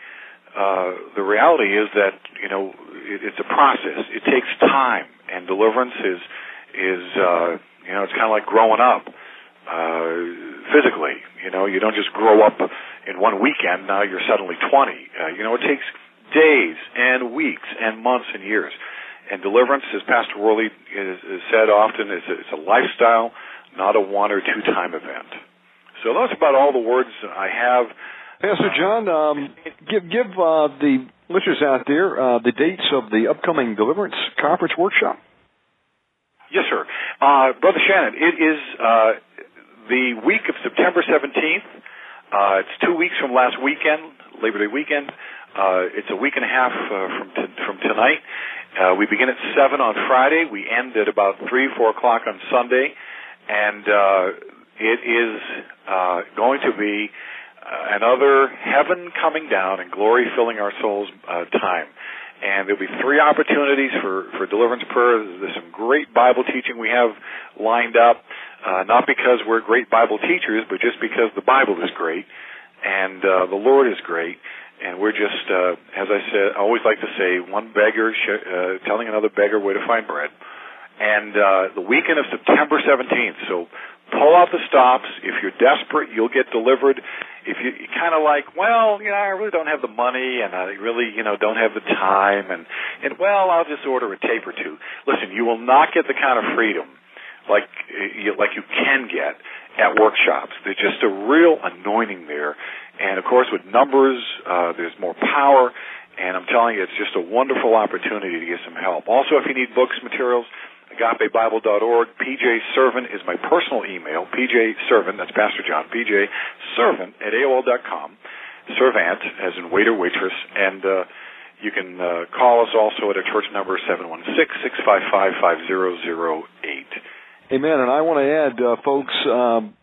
the reality is that you know it, it's a process. It takes time, and deliverance is is uh, you know it's kind of like growing up uh, physically. You know, you don't just grow up in one weekend. Now you're suddenly 20. Uh, you know, it takes days and weeks and months and years. And deliverance, as Pastor Worley is said often, is a, it's a lifestyle, not a one or two time event. So that's about all the words I have. Pastor John, um, give give uh, the listeners out there uh, the dates of the upcoming Deliverance Conference Workshop. Yes, sir. Uh, Brother Shannon, it is uh, the week of September 17th. Uh, it's two weeks from last weekend, Labor Day weekend. Uh, it's a week and a half from t- from tonight. Uh, we begin at seven on Friday. We end at about three, four o'clock on Sunday, and uh, it is uh, going to be another heaven coming down and glory filling our souls uh, time and there'll be three opportunities for, for deliverance prayer. There's some great Bible teaching we have lined up, uh, not because we're great Bible teachers, but just because the Bible is great and uh, the Lord is great. And we're just, uh, as I said, I always like to say, one beggar sh- uh, telling another beggar where to find bread. And uh, the weekend of September 17th. So pull out the stops. If you're desperate, you'll get delivered if you, you kind of like, well, you know, I really don't have the money, and I really, you know, don't have the time, and and well, I'll just order a tape or two. Listen, you will not get the kind of freedom like you, like you can get at workshops. There's just a real anointing there, and of course, with numbers, uh, there's more power. And I'm telling you, it's just a wonderful opportunity to get some help. Also, if you need books, materials, agapebible.org. PJ Servant is my personal email. PJ Servant, that's Pastor John. PJ Servant at AOL.com. Servant, as in waiter, waitress. And uh, you can uh, call us also at our church number, 716-655-5008. Amen. And I want to add, uh, folks, um,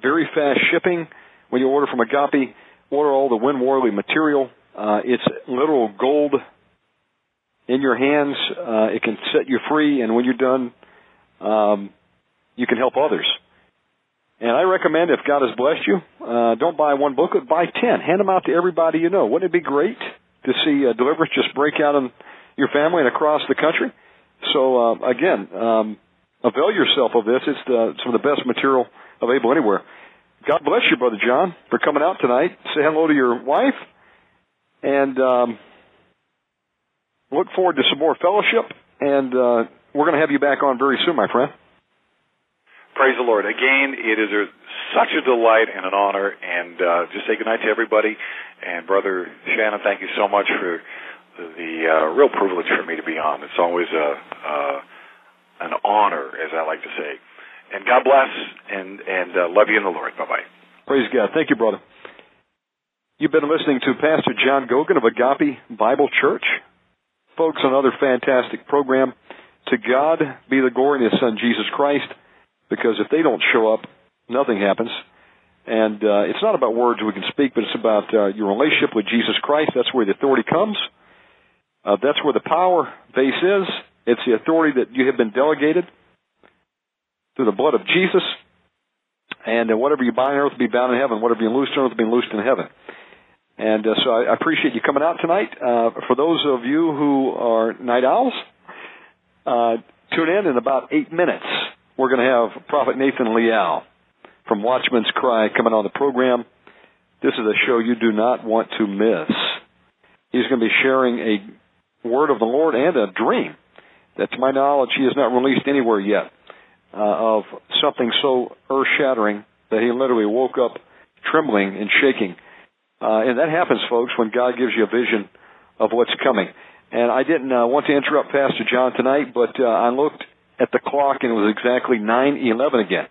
very fast shipping when you order from Agape. Order all the Win Worley material. Uh, it's literal gold in your hands. Uh, it can set you free, and when you're done, um, you can help others. And I recommend if God has blessed you, uh, don't buy one book, but buy ten. Hand them out to everybody you know. Wouldn't it be great to see uh, deliverance just break out in your family and across the country? So uh, again, um, avail yourself of this. It's the, some of the best material available anywhere. God bless you, Brother John, for coming out tonight. Say hello to your wife, and um, look forward to some more fellowship. And uh, we're going to have you back on very soon, my friend. Praise the Lord. Again, it is a, such a delight and an honor. And uh, just say goodnight to everybody. And Brother Shannon, thank you so much for the uh, real privilege for me to be on. It's always a uh, an honor, as I like to say. And God bless, and and uh, love you in the Lord. Bye bye. Praise God. Thank you, brother. You've been listening to Pastor John Goguen of Agape Bible Church. Folks, another fantastic program. To God be the glory in His Son Jesus Christ, because if they don't show up, nothing happens. And uh, it's not about words we can speak, but it's about uh, your relationship with Jesus Christ. That's where the authority comes. Uh, that's where the power base is. It's the authority that you have been delegated through the blood of Jesus. And uh, whatever you bind on earth will be bound in heaven. Whatever you loose on earth will be loosed in heaven. And uh, so I appreciate you coming out tonight. Uh, for those of you who are night owls, uh, tune in in about eight minutes. We're going to have Prophet Nathan Leal from Watchman's Cry coming on the program. This is a show you do not want to miss. He's going to be sharing a word of the Lord and a dream that, to my knowledge, he has not released anywhere yet uh, of something so earth shattering that he literally woke up trembling and shaking. Uh, and that happens, folks, when God gives you a vision of what's coming. And I didn't uh, want to interrupt Pastor John tonight, but uh, I looked at the clock and it was exactly 9:11 again.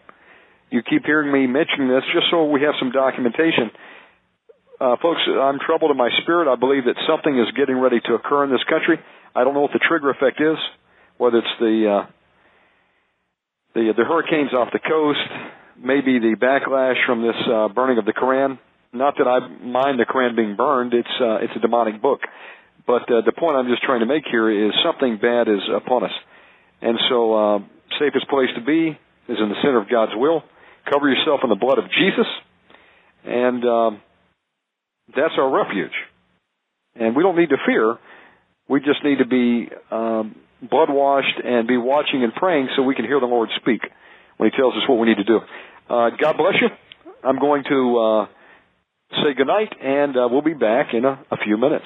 You keep hearing me mention this just so we have some documentation. Uh, folks, I'm troubled in my spirit. I believe that something is getting ready to occur in this country. I don't know what the trigger effect is, whether it's the uh, the the hurricanes off the coast, maybe the backlash from this uh, burning of the Koran. Not that I mind the Koran being burned; it's uh, it's a demonic book. But uh, the point I'm just trying to make here is something bad is upon us, and so uh, safest place to be is in the center of God's will. Cover yourself in the blood of Jesus, and um, that's our refuge. And we don't need to fear. We just need to be um, blood washed and be watching and praying so we can hear the Lord speak when He tells us what we need to do. Uh, God bless you. I'm going to uh, say goodnight, and uh, we'll be back in a, a few minutes.